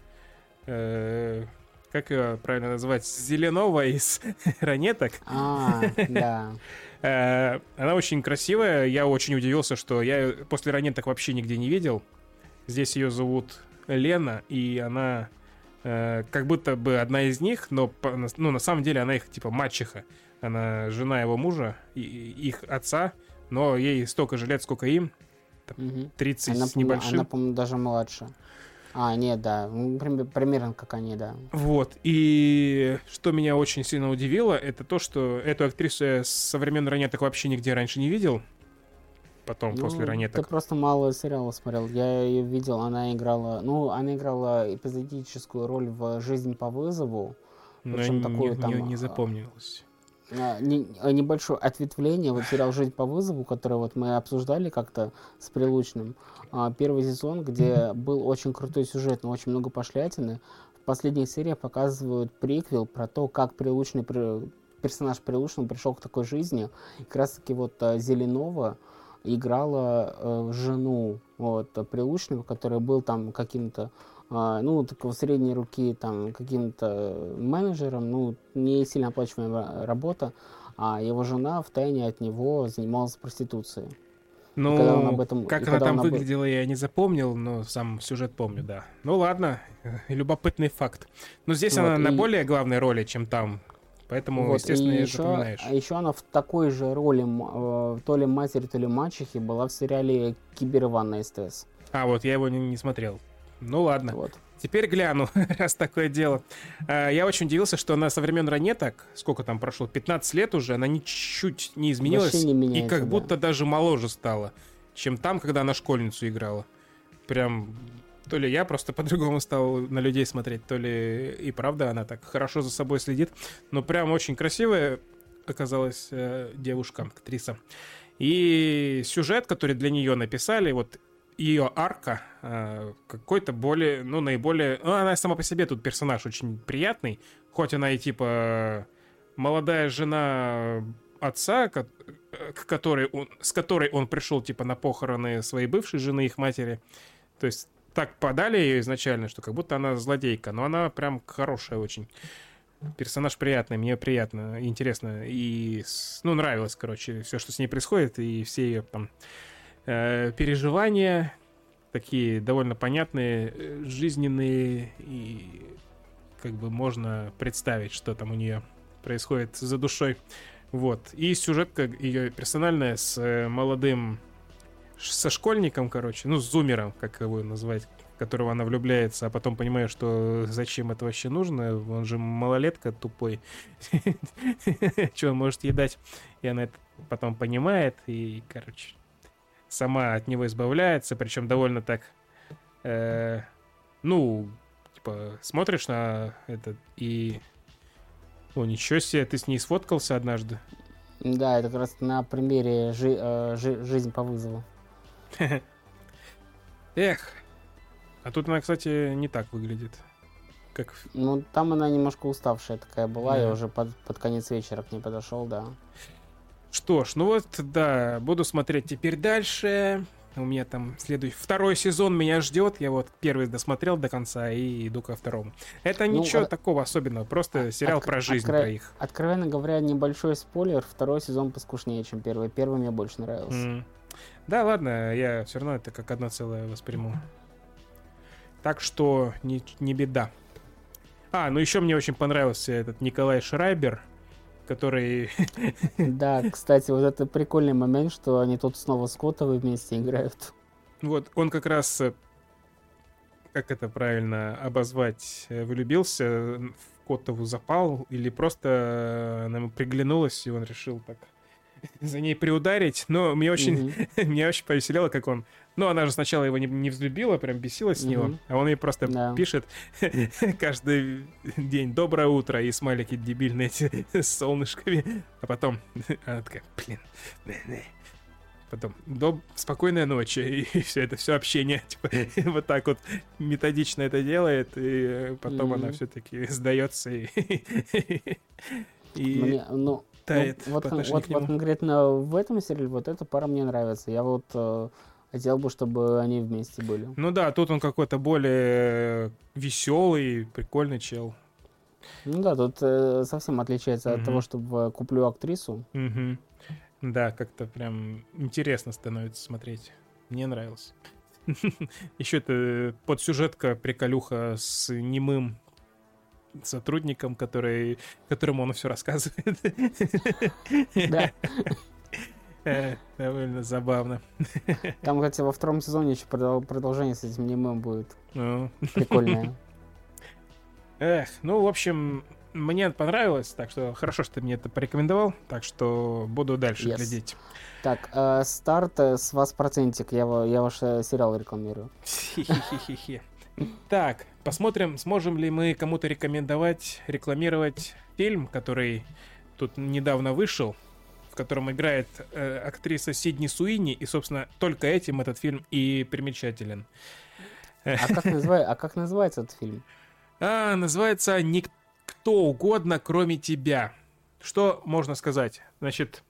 A: э, как ее правильно назвать? Зеленова из <laughs> ранеток.
B: А, да. <laughs>
A: Э, Она очень красивая. Я очень удивился, что я после ранеток вообще нигде не видел. Здесь ее зовут Лена, и она э, как будто бы одна из них, но ну, на самом деле она их типа мачеха. Она жена его мужа, и, их отца, но ей столько же лет, сколько им,
B: Мгм.
A: 30
B: Она,
A: с
B: по-моему,
A: небольшим.
B: она, по-моему, даже младше. А, нет, да. ну, прим- Примерно как они, да.
A: Вот. И что меня очень сильно удивило, это то, что эту актрису я со времен ранеток вообще нигде раньше не видел. Потом, после
B: Ну,
A: ранеток.
B: Ты просто мало сериалов смотрел. Я ее видел, она играла... Ну, она играла эпизодическую роль в «Жизнь по вызову».
A: Но
B: причем такую
A: не-
B: там,
A: не
B: а,
A: запомнилось.
B: А, а, Небольшое ответвление. Вот сериал «Жизнь по вызову», который вот мы обсуждали как-то с Прилучным. Первый сезон, где был очень крутой сюжет, но очень много пошлятины. последних сериях показывают приквел про то, как прилучный при- персонаж Прилучного пришел к такой жизни. И как раз таки вот Зеленова играла э, жену вот, Прилучного, который был там каким-то а, ну, такого средней руки, там, каким-то менеджером, ну, не сильно оплачиваемая работа, а его жена в тайне от него занималась проституцией.
A: Ну,
B: когда он об этом-
A: как она там
B: он об-
A: выглядела, я не запомнил, но сам сюжет помню, да. Ну ладно, э, <laughs> любопытный факт. Но здесь
B: Вот,
A: она на
B: и-
A: более главной роли, чем там. Поэтому,
B: Вот,
A: естественно,
B: и еще,
A: запоминаешь.
B: а еще она в такой же роли э, то ли матери, то ли мачехи была в сериале Киберван на СТС.
A: А, вот я его не, не смотрел. Ну ладно.
B: Вот.
A: Теперь гляну, <laughs> раз такое дело. А, Я очень удивился, что она со времен ранеток, сколько там прошло, 15 лет уже, она ничуть не изменилась.
B: Вообще не
A: и как
B: да.
A: будто даже моложе стала, чем там, когда она школьницу играла. Прям то ли я просто <laughs> по-другому стал на людей смотреть, то ли и правда она так хорошо за собой следит. Но прям очень красивая оказалась э, девушка, актриса. И сюжет, который для нее написали, вот ее арка э, какой-то более, ну, наиболее... Ну, она сама по себе тут персонаж очень приятный, хоть она и типа молодая жена отца, к которой он, с которой он пришел типа на похороны своей бывшей жены, их матери. То есть так подали ее изначально, что как будто она злодейка, но она прям хорошая очень. Персонаж приятный, мне приятно, интересно. И, ну, нравилось, короче, все, что с ней происходит, и все ее там э, переживания такие довольно понятные, э, жизненные, и как бы можно представить, что там у нее происходит за душой. Вот. И сюжетка ее персональная с э, молодым, со школьником, короче, ну, с зумером, как его назвать, которого она влюбляется, а потом понимает, что зачем это вообще нужно, он же малолетка тупой, <laughs> что он может ей дать, и она это потом понимает, и, короче, сама от него избавляется, причем довольно так, э, ну, типа, смотришь на это и... О, ничего себе, ты с ней сфоткался однажды.
B: Да, это как раз на примере жи- э, жи- «Жизнь по вызову». <laughs>
A: Эх. А тут она, кстати, не так выглядит. Как...
B: Ну, там она немножко уставшая такая была, я
A: Да.
B: уже под, под конец вечера к ней подошел, да.
A: Что ж, ну вот, да, буду смотреть теперь дальше. У меня там следующий... Второй сезон меня ждет. Я вот первый досмотрел до конца и иду ко второму. Это
B: Ну,
A: ничего
B: а-
A: такого особенного. Просто сериал
B: Отк-
A: про жизнь,
B: откро-
A: про их.
B: Откровенно говоря, небольшой спойлер, второй сезон поскушнее, чем первый. Первый мне больше нравился.
A: М. Да, ладно, я все равно это как одно целое восприму. Так что не, не беда. А, ну еще мне очень понравился этот Николай Шрайбер, который... <laughs>
B: Да, кстати, вот это прикольный момент, что они тут снова с Котовой вместе играют.
A: Вот, он как раз, э, как это правильно обозвать, э, влюбился, в Котову запал, или просто э, она ему приглянулась, и он решил так <laughs> за ней приударить. Но мне очень,
B: Мгм. <laughs>
A: меня очень повеселило, как он... Ну, она же сначала его не, не взлюбила, прям бесилась с него, а он ей просто
B: Да.
A: пишет <laughs> каждый день «Доброе утро» и смайлики дебильные эти с солнышками. А потом она такая, блин, не-не». Потом «Доб- спокойной ночи, и все это все общение, типа, вот так вот методично это делает, и э, потом она
B: Мгм.
A: все-таки сдается и, и
B: Мне, ну,
A: тает
B: ну, вот,
A: по отношению
B: вот,
A: к нему.
B: вот конкретно в этом сериале вот эта пара мне нравится. Я вот э, хотел бы, чтобы они вместе были.
A: Ну да, тут он какой-то более веселый, прикольный чел.
B: Ну да, тут э, совсем отличается
A: Мгм.
B: от того, чтобы куплю актрису.
A: Мгм. Да, как-то прям интересно становится смотреть. Мне нравилось. <laughs> Еще это подсюжетка, приколюха с немым сотрудником, который, которому он все рассказывает.
B: Да.
A: Э, Довольно забавно.
B: Там, кстати, во втором сезоне еще продол- продолжение с этим немым будет.
A: Ну,
B: Прикольное.
A: Эх, ну, в общем, мне понравилось, так что хорошо, что ты мне это порекомендовал, так что буду дальше
B: Yes.
A: глядеть.
B: Так, э, старт э, с вас процентик. Я, я ваш сериал рекламирую.
A: Хи-хи-хи-хи. Так, посмотрим, сможем ли мы кому-то рекомендовать, рекламировать фильм, который тут недавно вышел, в котором играет э, актриса Сидни Суини, и, собственно, только этим этот фильм и примечателен.
B: А как, а как называется этот фильм?
A: А, называется «Никто угодно, кроме тебя». Что можно сказать? Значит,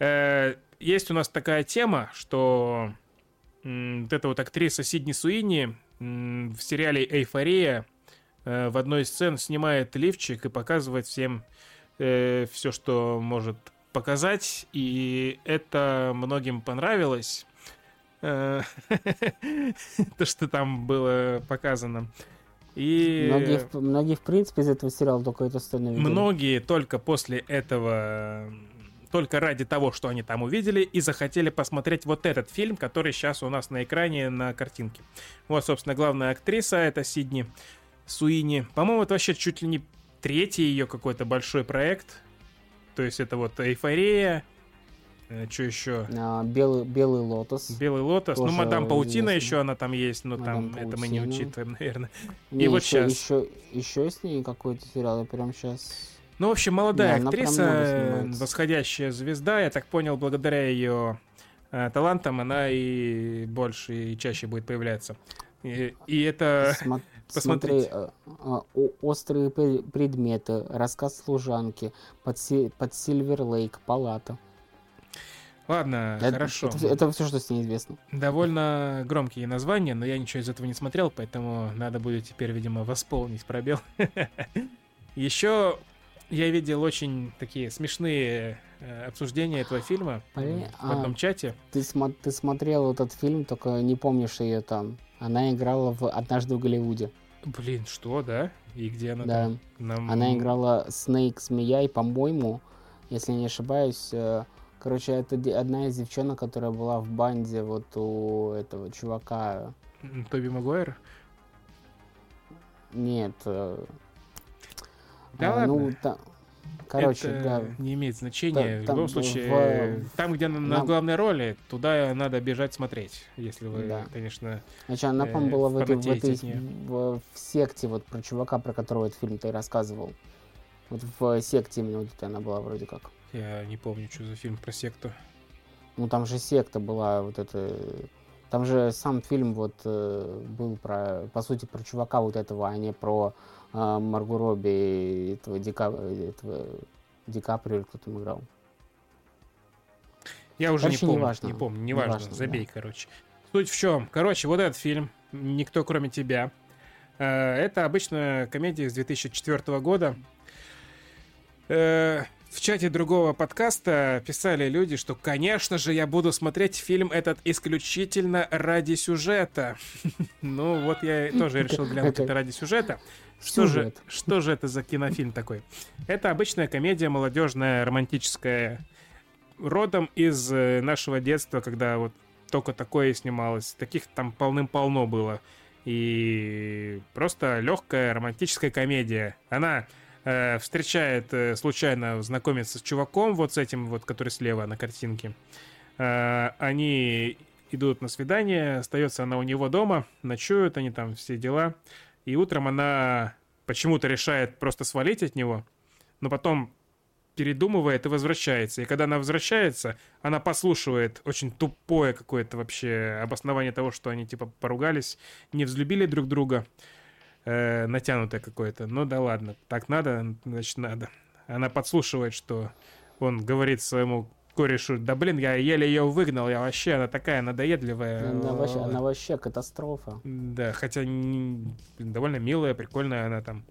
A: э, есть у нас такая тема, что вот эта вот актриса Сидни Суини в сериале «Эйфория» э, в одной из сцен снимает лифчик и показывает всем все, что может показать. И это многим понравилось. Э, <laughs> то, что там было показано. И
B: Многие, в- многие, в принципе, из этого сериала только сцену видели.
A: многие только после этого, только ради того, что они там увидели, и захотели посмотреть вот этот фильм, который сейчас у нас на экране на картинке. Вот, собственно, главная актриса это Сидни Суини. По-моему, это вообще чуть ли не третий ее какой-то большой проект. То есть это вот «Эйфория», что еще?
B: А, белый, белый лотос.
A: Белый лотос. Ну, мадам Паутина
B: известно.
A: еще она там есть, но там
B: Мадам
A: это мы не
B: Паутина.
A: учитываем, <laughs> наверное.
B: Не,
A: и вот
B: еще,
A: щас.
B: Еще, еще с ней какой-то сериал, я прям сейчас...
A: Ну, в общем, молодая
B: Да,
A: актриса, э, восходящая звезда. Я так понял, благодаря ее э, талантам она и больше и чаще будет появляться. И, и это... <laughs>
B: Смо- Смотри,
A: посмотрите.
B: э, о- острые пре- предметы, рассказ служанки, под, Си- под Сильвер Лейк, палата.
A: Ладно,
B: Это-
A: хорошо.
B: Это, все, что с ней известно.
A: Довольно громкие названия, но я ничего из этого не смотрел, поэтому надо будет теперь, видимо, восполнить пробел. <laughs> Еще я видел очень такие смешные э, обсуждения этого фильма
B: Блин,
A: в одном
B: а.
A: чате.
B: Ты, смо- ты смотрел этот фильм, только не помнишь ее там. Она играла в «Однажды в Голливуде».
A: Блин, что, да? И где она
B: Да.
A: там? Нам-
B: Она играла Снейк Змея, и, по-моему, если не ошибаюсь, э, короче, это одна из девчонок, которая была в банде вот у этого чувака.
A: Тоби Магуайр?
B: Нет. э,
A: Да
B: а,
A: ладно.
B: Ну, та- короче,
A: это
B: да.
A: не имеет значения.
B: Та-
A: в
B: там
A: любом
B: в-
A: случае, там, где на, на
B: нам-
A: главной роли, туда надо бежать смотреть, если вы,
B: Да.
A: конечно...
B: Значит, она,
A: э,
B: по-моему, была в этой, в, этой в, в секте, вот про чувака, про которого этот фильм ты рассказывал. Вот в секте именно вот этой она была вроде как.
A: Я не помню, что за фильм про секту.
B: Ну там же секта была вот это. Там же сам фильм вот э, был про, по сути, про чувака вот этого, а не про э, Марго Робби этого, Ди, Кап- этого Ди Каприо, или кто там играл.
A: Я уже
B: Короче,
A: не помню,
B: неважно.
A: не помню, неважно,
B: Неважно,
A: забей, короче. Суть в чем? Короче, вот этот фильм «Никто, кроме тебя». э, Это обычная комедия из 2004 года. Э, В чате другого подкаста писали люди, что, конечно же, я буду смотреть фильм этот исключительно ради сюжета. <laughs> Ну, вот я тоже решил глянуть это ради сюжета. Что же, что же это за кинофильм такой? Это обычная комедия молодежная, романтическая, родом из э, нашего детства, когда вот только такое снималось. Таких там полным-полно было. И просто легкая романтическая комедия. Она э, встречает, э, случайно знакомится с чуваком, вот с этим вот, который слева на картинке. Э, они идут на свидание, остается она у него дома, ночуют они там, все дела. И утром она почему-то решает просто свалить от него, но потом передумывает и возвращается. И когда она возвращается, она послушивает очень тупое какое-то вообще обоснование того, что они типа поругались, не взлюбили друг друга, э, натянутое какое-то. Ну да ладно, так надо, значит надо. Она подслушивает, что он говорит своему корешу, да блин, я еле ее выгнал, я вообще, она такая надоедливая.
B: Она вообще, она вообще катастрофа.
A: Да, хотя довольно милая, прикольная она там.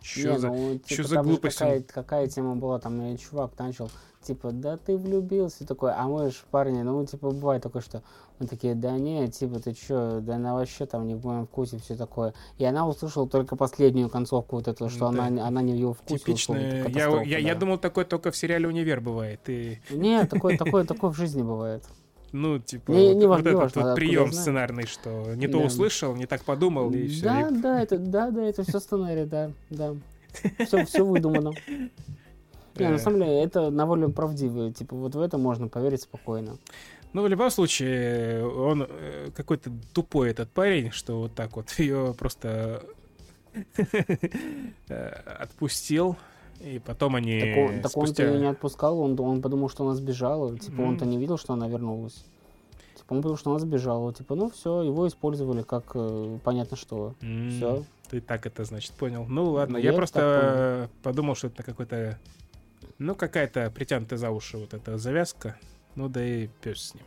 A: Чё
B: Не,
A: за...
B: ну,
A: чё
B: типа,
A: за
B: там же
A: глупость?
B: Какая, какая тема была, там и чувак начал, типа, да ты влюбился, такой, а мы же парни, ну, типа, бывает такое, что мы такие, да не, типа, ты чё, да она вообще там не в моем вкусе, все такое. И она услышала только последнюю концовку вот этого, что
A: Да.
B: она, она не в его вкусе.
A: Типичная. Я, я, я
B: да.
A: думал, такое только в сериале «Универ» бывает. И,
B: Нет, такое, такое, такое в жизни бывает.
A: Ну, типа,
B: Не-
A: вот,
B: не
A: вот
B: важно, не
A: этот
B: важно,
A: вот прием сценарный, что не то
B: Да.
A: услышал, не так подумал, и все.
B: Да, да, это, да, да, это все сценарий, да, да. <laughs> Все, все выдумано. Не, на самом деле, это довольно правдивые. Типа, вот в это можно поверить спокойно.
A: Ну, в любом случае, он э, какой-то тупой этот парень, что вот так вот <laughs> ее просто э, отпустил. И потом они
B: Так он, так он-то
A: спустя...
B: ее не отпускал, он, он подумал, что она сбежала. Типа, он-то
A: М.
B: не видел, что она вернулась. Типа, он подумал, что она сбежала. Типа, ну все, его использовали как э, понятно что.
A: М,
B: Все.
A: Ты так это, значит, понял. Ну ладно, я
B: я
A: просто подумал, что это какой-то... Ну, какая-то притянутая за уши вот эта завязка. Ну да и пес с ним.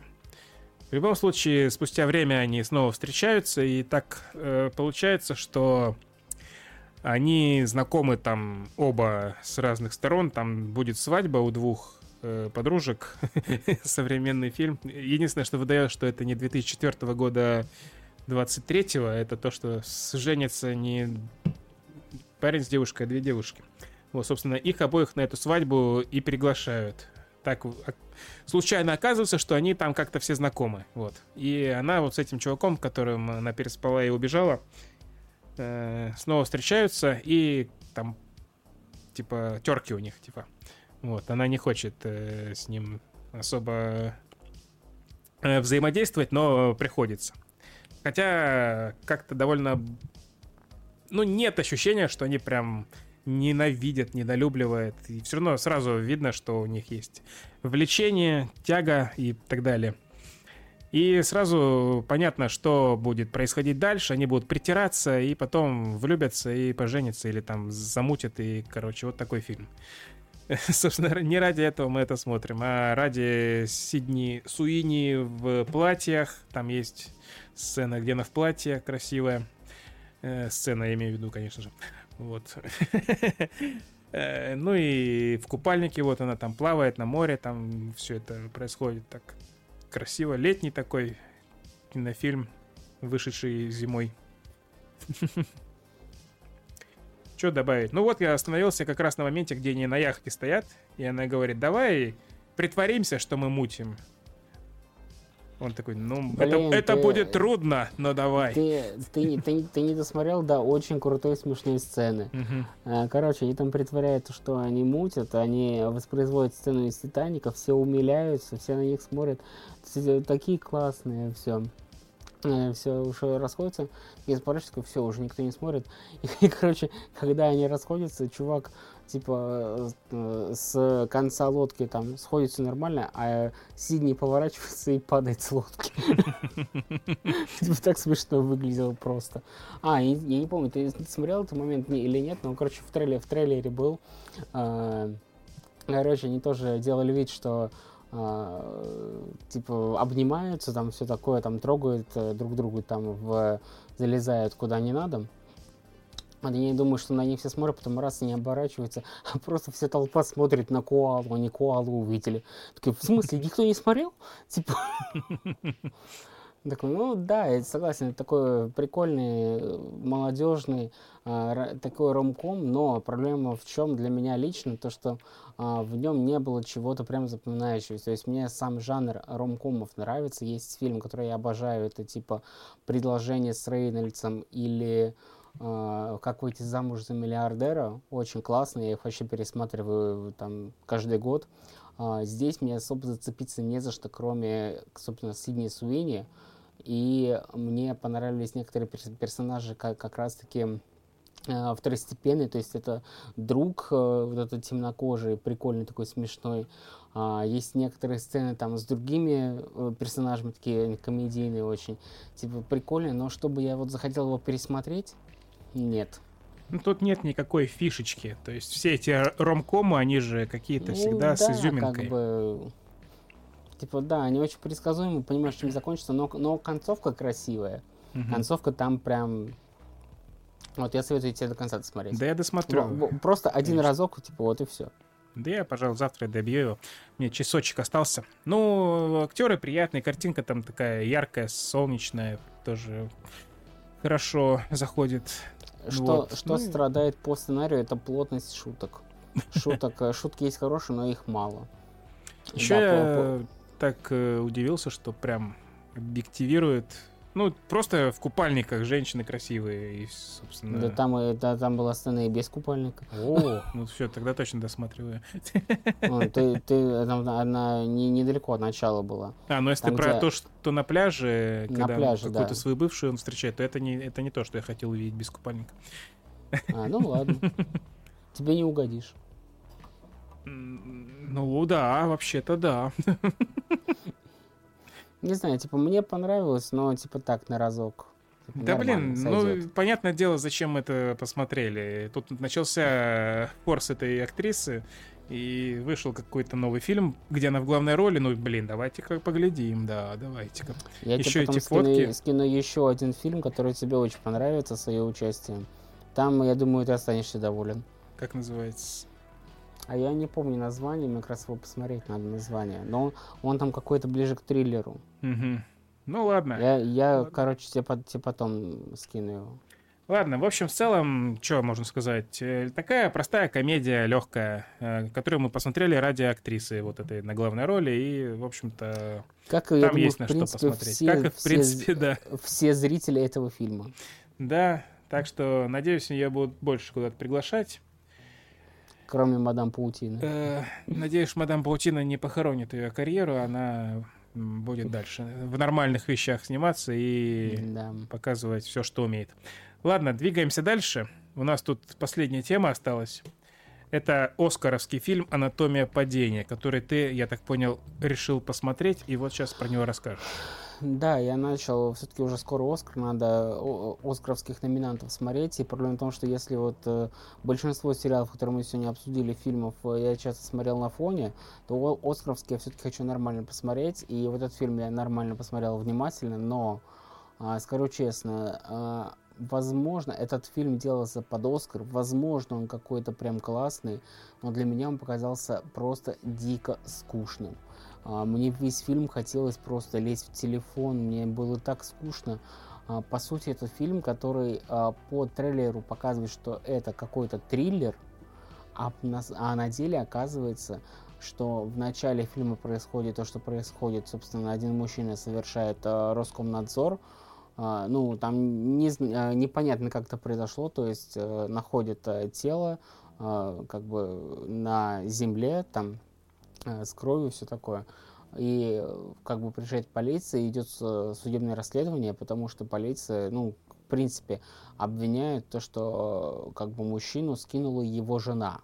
A: В любом случае, спустя время они снова встречаются, и так э, получается, что они знакомы там оба с разных сторон. Там будет свадьба у двух э, подружек. <laughs> Современный фильм. Единственное, что выдает, что это не 2004 года 23-го, это то, что женятся не парень с девушкой, а две девушки. Вот, собственно, их обоих на эту свадьбу и приглашают. Так ок- случайно оказывается, что они там как-то все знакомы. Вот. И она вот с этим чуваком, которым она переспала и убежала, э, снова встречаются, и там, типа, терки у них, типа. Вот, она не хочет э, с ним особо э, взаимодействовать, но приходится. Хотя как-то довольно... Ну, нет ощущения, что они прям ненавидят, недолюбливают. И все равно сразу видно, что у них есть влечение, тяга и так далее. И сразу понятно, что будет происходить дальше. Они будут притираться и потом влюбятся и поженятся или там замутят. И, короче, вот такой фильм. <laughs> Собственно, не ради этого мы это смотрим, а ради Сидни Суини в платьях. Там есть сцена, где она в платье красивая. Э, сцена, я имею в виду, конечно же. Вот. <laughs> Э, Ну и в купальнике вот она там плавает на море, там все это происходит так красиво. Летний такой кинофильм, вышедший зимой. <laughs> Что добавить? Ну вот я остановился как раз на моменте, где они на яхте стоят, и она говорит, давай притворимся, что мы мутим. Он такой, ну, это,
B: Блин,
A: это
B: ты-
A: будет трудно, но давай.
B: Ты, ты, не- ты, ты не досмотрел, да, очень крутые смешные сцены. А, Короче, они там притворяются, что они мутят, они воспроизводят сцену из Титаника, все умиляются, все на них смотрят. Т- Такие классные, все. Все уже расходятся. Я поворачиваюсь, все, уже никто не смотрит. <laughs> И, короче, когда они расходятся, чувак, типа, э, с конца лодки там сходит все нормально, а Сидни поворачивается и падает с лодки. <laughs> Типа, Так смешно выглядело просто. А, я не помню, ты смотрел этот момент или нет, но, короче, в трейлере, в трейлере был. а, Короче, они тоже делали вид, что типа обнимаются, там все такое, там трогают э, друг друга, там в залезают куда не надо. А я не думаю, что на них все смотрят, потом раз не оборачиваются, <laughs> а просто вся толпа смотрит на коалу, они коалу увидели. Такие, в смысле, никто не смотрел? <laughs> Типа, такой, ну да, я согласен, такой прикольный, э, молодежный, а, такой ромком, но проблема в чем для меня лично, то что а, в нем не было чего-то прям запоминающегося. То есть мне сам жанр ромкомов нравится. Есть фильм, который я обожаю, это типа «Предложение с Рейнольдсом» или а, «Как выйти замуж за миллиардера». Очень классно, я их вообще пересматриваю там каждый год. А, здесь мне особо зацепиться не за что, кроме, собственно, Сидни Суини. И мне понравились некоторые перс- персонажи как, как раз-таки э, второстепенный, то есть это друг, э, вот этот темнокожий, прикольный такой, смешной. А, есть некоторые сцены там с другими э, персонажами, такие комедийные очень, типа прикольные, но чтобы я вот захотел его пересмотреть, нет.
A: Ну, тут нет никакой фишечки. То есть все эти ромкомы, они же какие-то
B: Ну
A: всегда с
B: да,
A: изюминкой.
B: Как бы, типа, да, они очень предсказуемы, понимаешь, чем закончится, но, но концовка красивая.
A: Мгм.
B: Концовка там прям... Вот я советую тебе до конца досмотреть.
A: Да я досмотрю.
B: Во- Просто один
A: Конечно.
B: разок, типа, вот и все.
A: Да я, пожалуй, завтра добью его. Мне часочек остался. Ну, актеры приятные, картинка там такая яркая, солнечная, тоже хорошо заходит.
B: Что,
A: Вот.
B: что
A: Ну
B: страдает по сценарию, это плотность шуток. <laughs> Шуток, э, шутки есть хорошие, но их мало.
A: Еще
B: Да,
A: я так э, удивился, что прям объективирует. Ну, просто в купальниках женщины красивые. И, собственно...
B: Да там, и- да, там была сцена и без купальника.
A: О, ну все, тогда точно досматриваю.
B: Ну, ты, ты, там она не, недалеко от начала была.
A: А, ну если
B: Там,
A: ты про
B: где-
A: то, что на пляже,
B: На
A: когда
B: пляже,
A: какую-то
B: да.
A: свою бывшую он встречает, то это не, это не то, что я хотел увидеть без купальника.
B: А, ну ладно. Тебе не угодишь.
A: Ну да, вообще-то да.
B: Не знаю, типа, мне понравилось, но типа так, на разок.
A: Да
B: Нормально,
A: блин, ну
B: сойдет.
A: понятное дело, зачем мы это посмотрели. Тут начался форс этой актрисы, и вышел какой-то новый фильм, где она в главной роли. Ну, блин, давайте-ка поглядим, да, давайте-ка.
B: Я
A: Еще
B: тебе потом
A: эти
B: скину,
A: фотки.
B: скину еще один фильм, который тебе очень понравится, свое участие. Там, я думаю, ты останешься доволен.
A: Как называется?
B: А я не помню название, мне как раз его посмотреть надо название. Но он, он там какой-то ближе к триллеру.
A: Мгм. Ну ладно.
B: Я, я короче, тебе, тебе потом скину его.
A: Ладно, в общем, в целом, что можно сказать? Э, Такая простая комедия, легкая, э, которую мы посмотрели ради актрисы вот этой на главной роли, и, в общем-то,
B: Как,
A: там
B: думаю,
A: есть на что
B: принципе,
A: посмотреть.
B: все-
A: как и, в
B: все
A: принципе, да.
B: все зрители этого фильма.
A: Да, так что, надеюсь, ее будут больше куда-то приглашать.
B: Кроме мадам Паутины.
A: Э, Надеюсь, мадам Паутина не похоронит ее карьеру, она будет дальше в нормальных вещах сниматься и
B: Да.
A: показывать все, что умеет. Ладно, двигаемся дальше. У нас тут последняя тема осталась. Это оскаровский фильм «Анатомия падения», который ты, я так понял, решил посмотреть, и вот сейчас про него расскажешь.
B: Да, я начал, все-таки уже скоро Оскар, надо оскаровских номинантов смотреть. И проблема в том, что если вот э, большинство сериалов, которые мы сегодня обсудили, фильмов, э, я часто смотрел на фоне, то оскаровские я все-таки хочу нормально посмотреть. И вот этот фильм я нормально посмотрел внимательно, но, а, скажу честно, а, возможно, этот фильм делался под Оскар, возможно, он какой-то прям классный, но для меня он показался просто дико скучным. А, Мне весь фильм хотелось просто лезть в телефон, мне было так скучно. А, По сути, это фильм, который а, по трейлеру показывает, что это какой-то триллер, а на, деле оказывается, что в начале фильма происходит то, что происходит. Собственно, один мужчина совершает Роскомнадзор. Ну, там не, непонятно, как это произошло. То есть э, находят э, тело как бы на земле, там с кровью, все такое. И э, как бы приезжает полиция, идет с- судебное расследование, потому что полиция, ну, в принципе, обвиняет то, что э, как бы мужчину скинула его жена.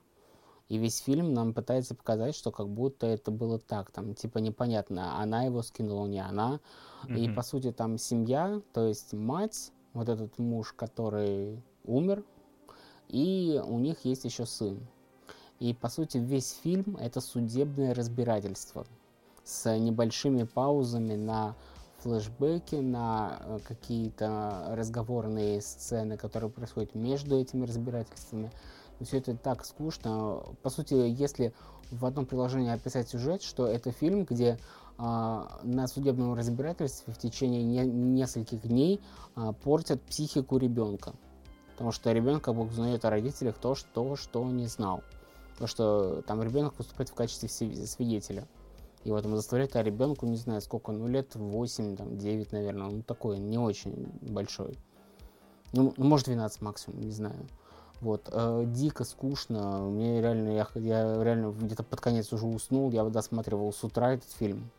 B: И весь фильм нам пытается показать, что как будто это было так, там, типа непонятно, она его скинула, не она. И
A: Мгм.
B: по сути там семья, то есть мать, вот этот муж, который умер, и у них есть еще сын. И по сути весь фильм это судебное разбирательство с небольшими паузами на флешбеки, на э, какие-то разговорные сцены, которые происходят между этими разбирательствами. Все это так скучно. По сути, если в одном приложении описать сюжет, что это фильм, где а, на судебном разбирательстве в течение не- нескольких дней а, портят психику ребенка. Потому что ребенок узнает о родителях то, что, что не знал. То, что там ребенок выступает в качестве сви- свидетеля. И вот он заставляет а ребенку, не знаю, сколько, ну лет 8, там, 9, наверное, ну такой, не очень большой. Ну, ну, может 12 максимум, не знаю. Вот, э, дико скучно. Мне реально, я, я реально где-то под конец уже уснул, я досматривал с утра этот фильм.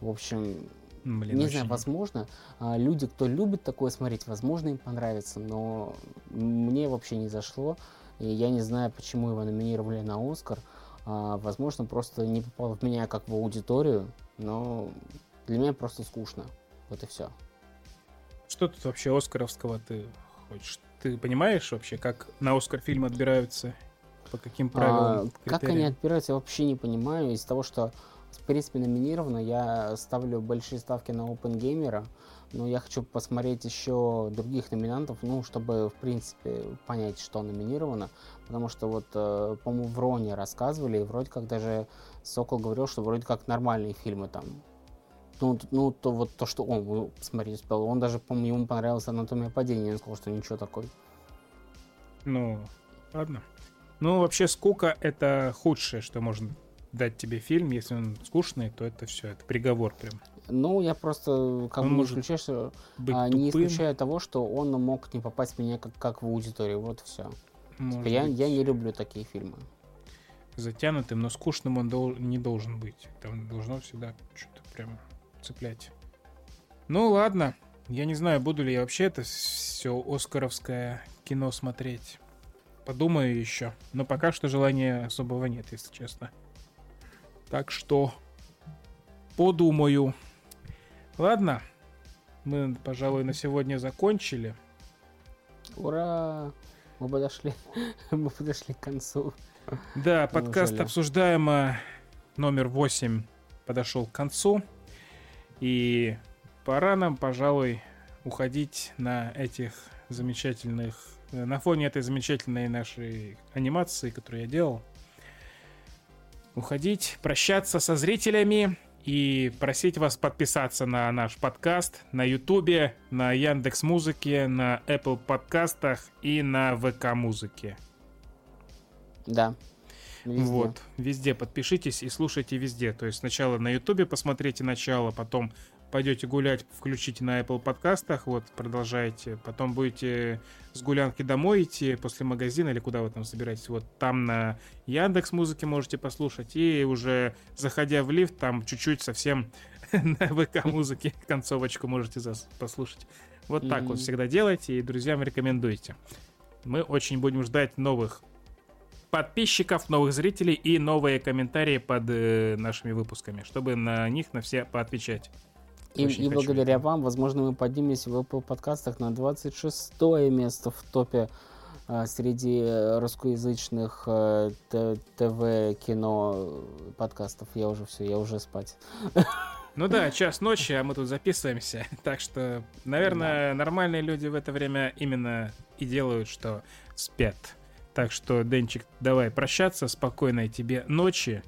B: В общем,
A: Блин,
B: не
A: очень-
B: знаю, возможно, а, люди, кто любит такое смотреть, возможно, им понравится, но мне вообще не зашло. И я не знаю, почему его номинировали на Оскар. А, возможно, просто не попал в меня как в аудиторию, но для меня просто скучно. Вот и все.
A: Что тут вообще оскаровского ты хочешь? Ты понимаешь вообще, как на Оскар фильмы отбираются? По каким правилам?
B: А, как они отбираются, я вообще не понимаю. Из того, что в принципе номинировано, я ставлю большие ставки на OpenGamer, но я хочу посмотреть еще других номинантов, ну, чтобы, в принципе, понять, что номинировано. Потому что вот, э, по-моему, в Роне рассказывали, и вроде как даже Сокол говорил, что вроде как нормальные фильмы там. Ну, ну то вот то, что он ну, посмотреть успел. Он даже, по-моему, ему понравилась анатомия падения, он сказал, что ничего такой.
A: Ну, ладно. Ну, вообще, скука — это худшее, что может дать тебе фильм. Если он скучный, то это все, это приговор прям.
B: Ну, я просто как
A: Он
B: бы
A: может
B: исключаю, что
A: Быть
B: А, не
A: тупым,
B: исключая того, что он мог не попасть в меня как, как в аудиторию. Вот все.
A: может
B: Я, я не люблю такие фильмы.
A: затянутым, но скучным он дол- не должен быть. Там должно всегда что-то прям цеплять. Ну, ладно. Я не знаю, буду ли я вообще это все оскаровское кино смотреть. Подумаю еще. Но пока что желания особого нет, если честно. Так что подумаю. Ладно. мы, пожалуй, на сегодня закончили.
B: Ура! Мы подошли, <laughs> мы подошли к концу.
A: Да, подкаст
B: Неужели?
A: обсуждаемо номер 8 подошел к концу. И пора нам, пожалуй, уходить на этих замечательных... На фоне этой замечательной нашей анимации, которую я делал. Уходить, прощаться со зрителями и просить вас подписаться на наш подкаст на Ютубе, на Яндекс Музыке, на Apple подкастах и на ВК Музыке.
B: Да. Везде.
A: Вот, везде подпишитесь и слушайте везде. То есть сначала на Ютубе посмотрите начало, потом пойдете гулять, включите на Apple подкастах, вот, продолжаете. Потом будете с гулянки домой идти после магазина или куда вы там собираетесь. Вот там на Яндекс музыке можете послушать. И уже заходя в лифт, там чуть-чуть совсем <laughs> на ВК музыке концовочку можете послушать. Вот так вот всегда делайте и друзьям рекомендуйте. Мы очень будем ждать новых подписчиков, новых зрителей и новые комментарии под э, нашими выпусками, чтобы на них на все поотвечать.
B: И,
A: Очень
B: и
A: хочу
B: благодаря вам, возможно, мы поднимемся в Apple подкастах на 26 место в топе а, среди э, русскоязычных э, т- ТВ, кино, э, подкастов. Я уже все, я уже спать.
A: Ну да, час ночи, а мы тут записываемся. <laughs> Так что, наверное, нормальные люди в это время именно и делают, что спят. Так что, Денчик, давай прощаться. Спокойной тебе ночи.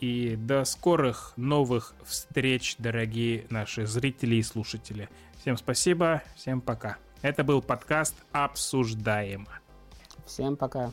A: И до скорых новых встреч, дорогие наши зрители и слушатели. Всем спасибо, всем пока. Это был подкаст «Обсуждаемо».
B: Всем пока.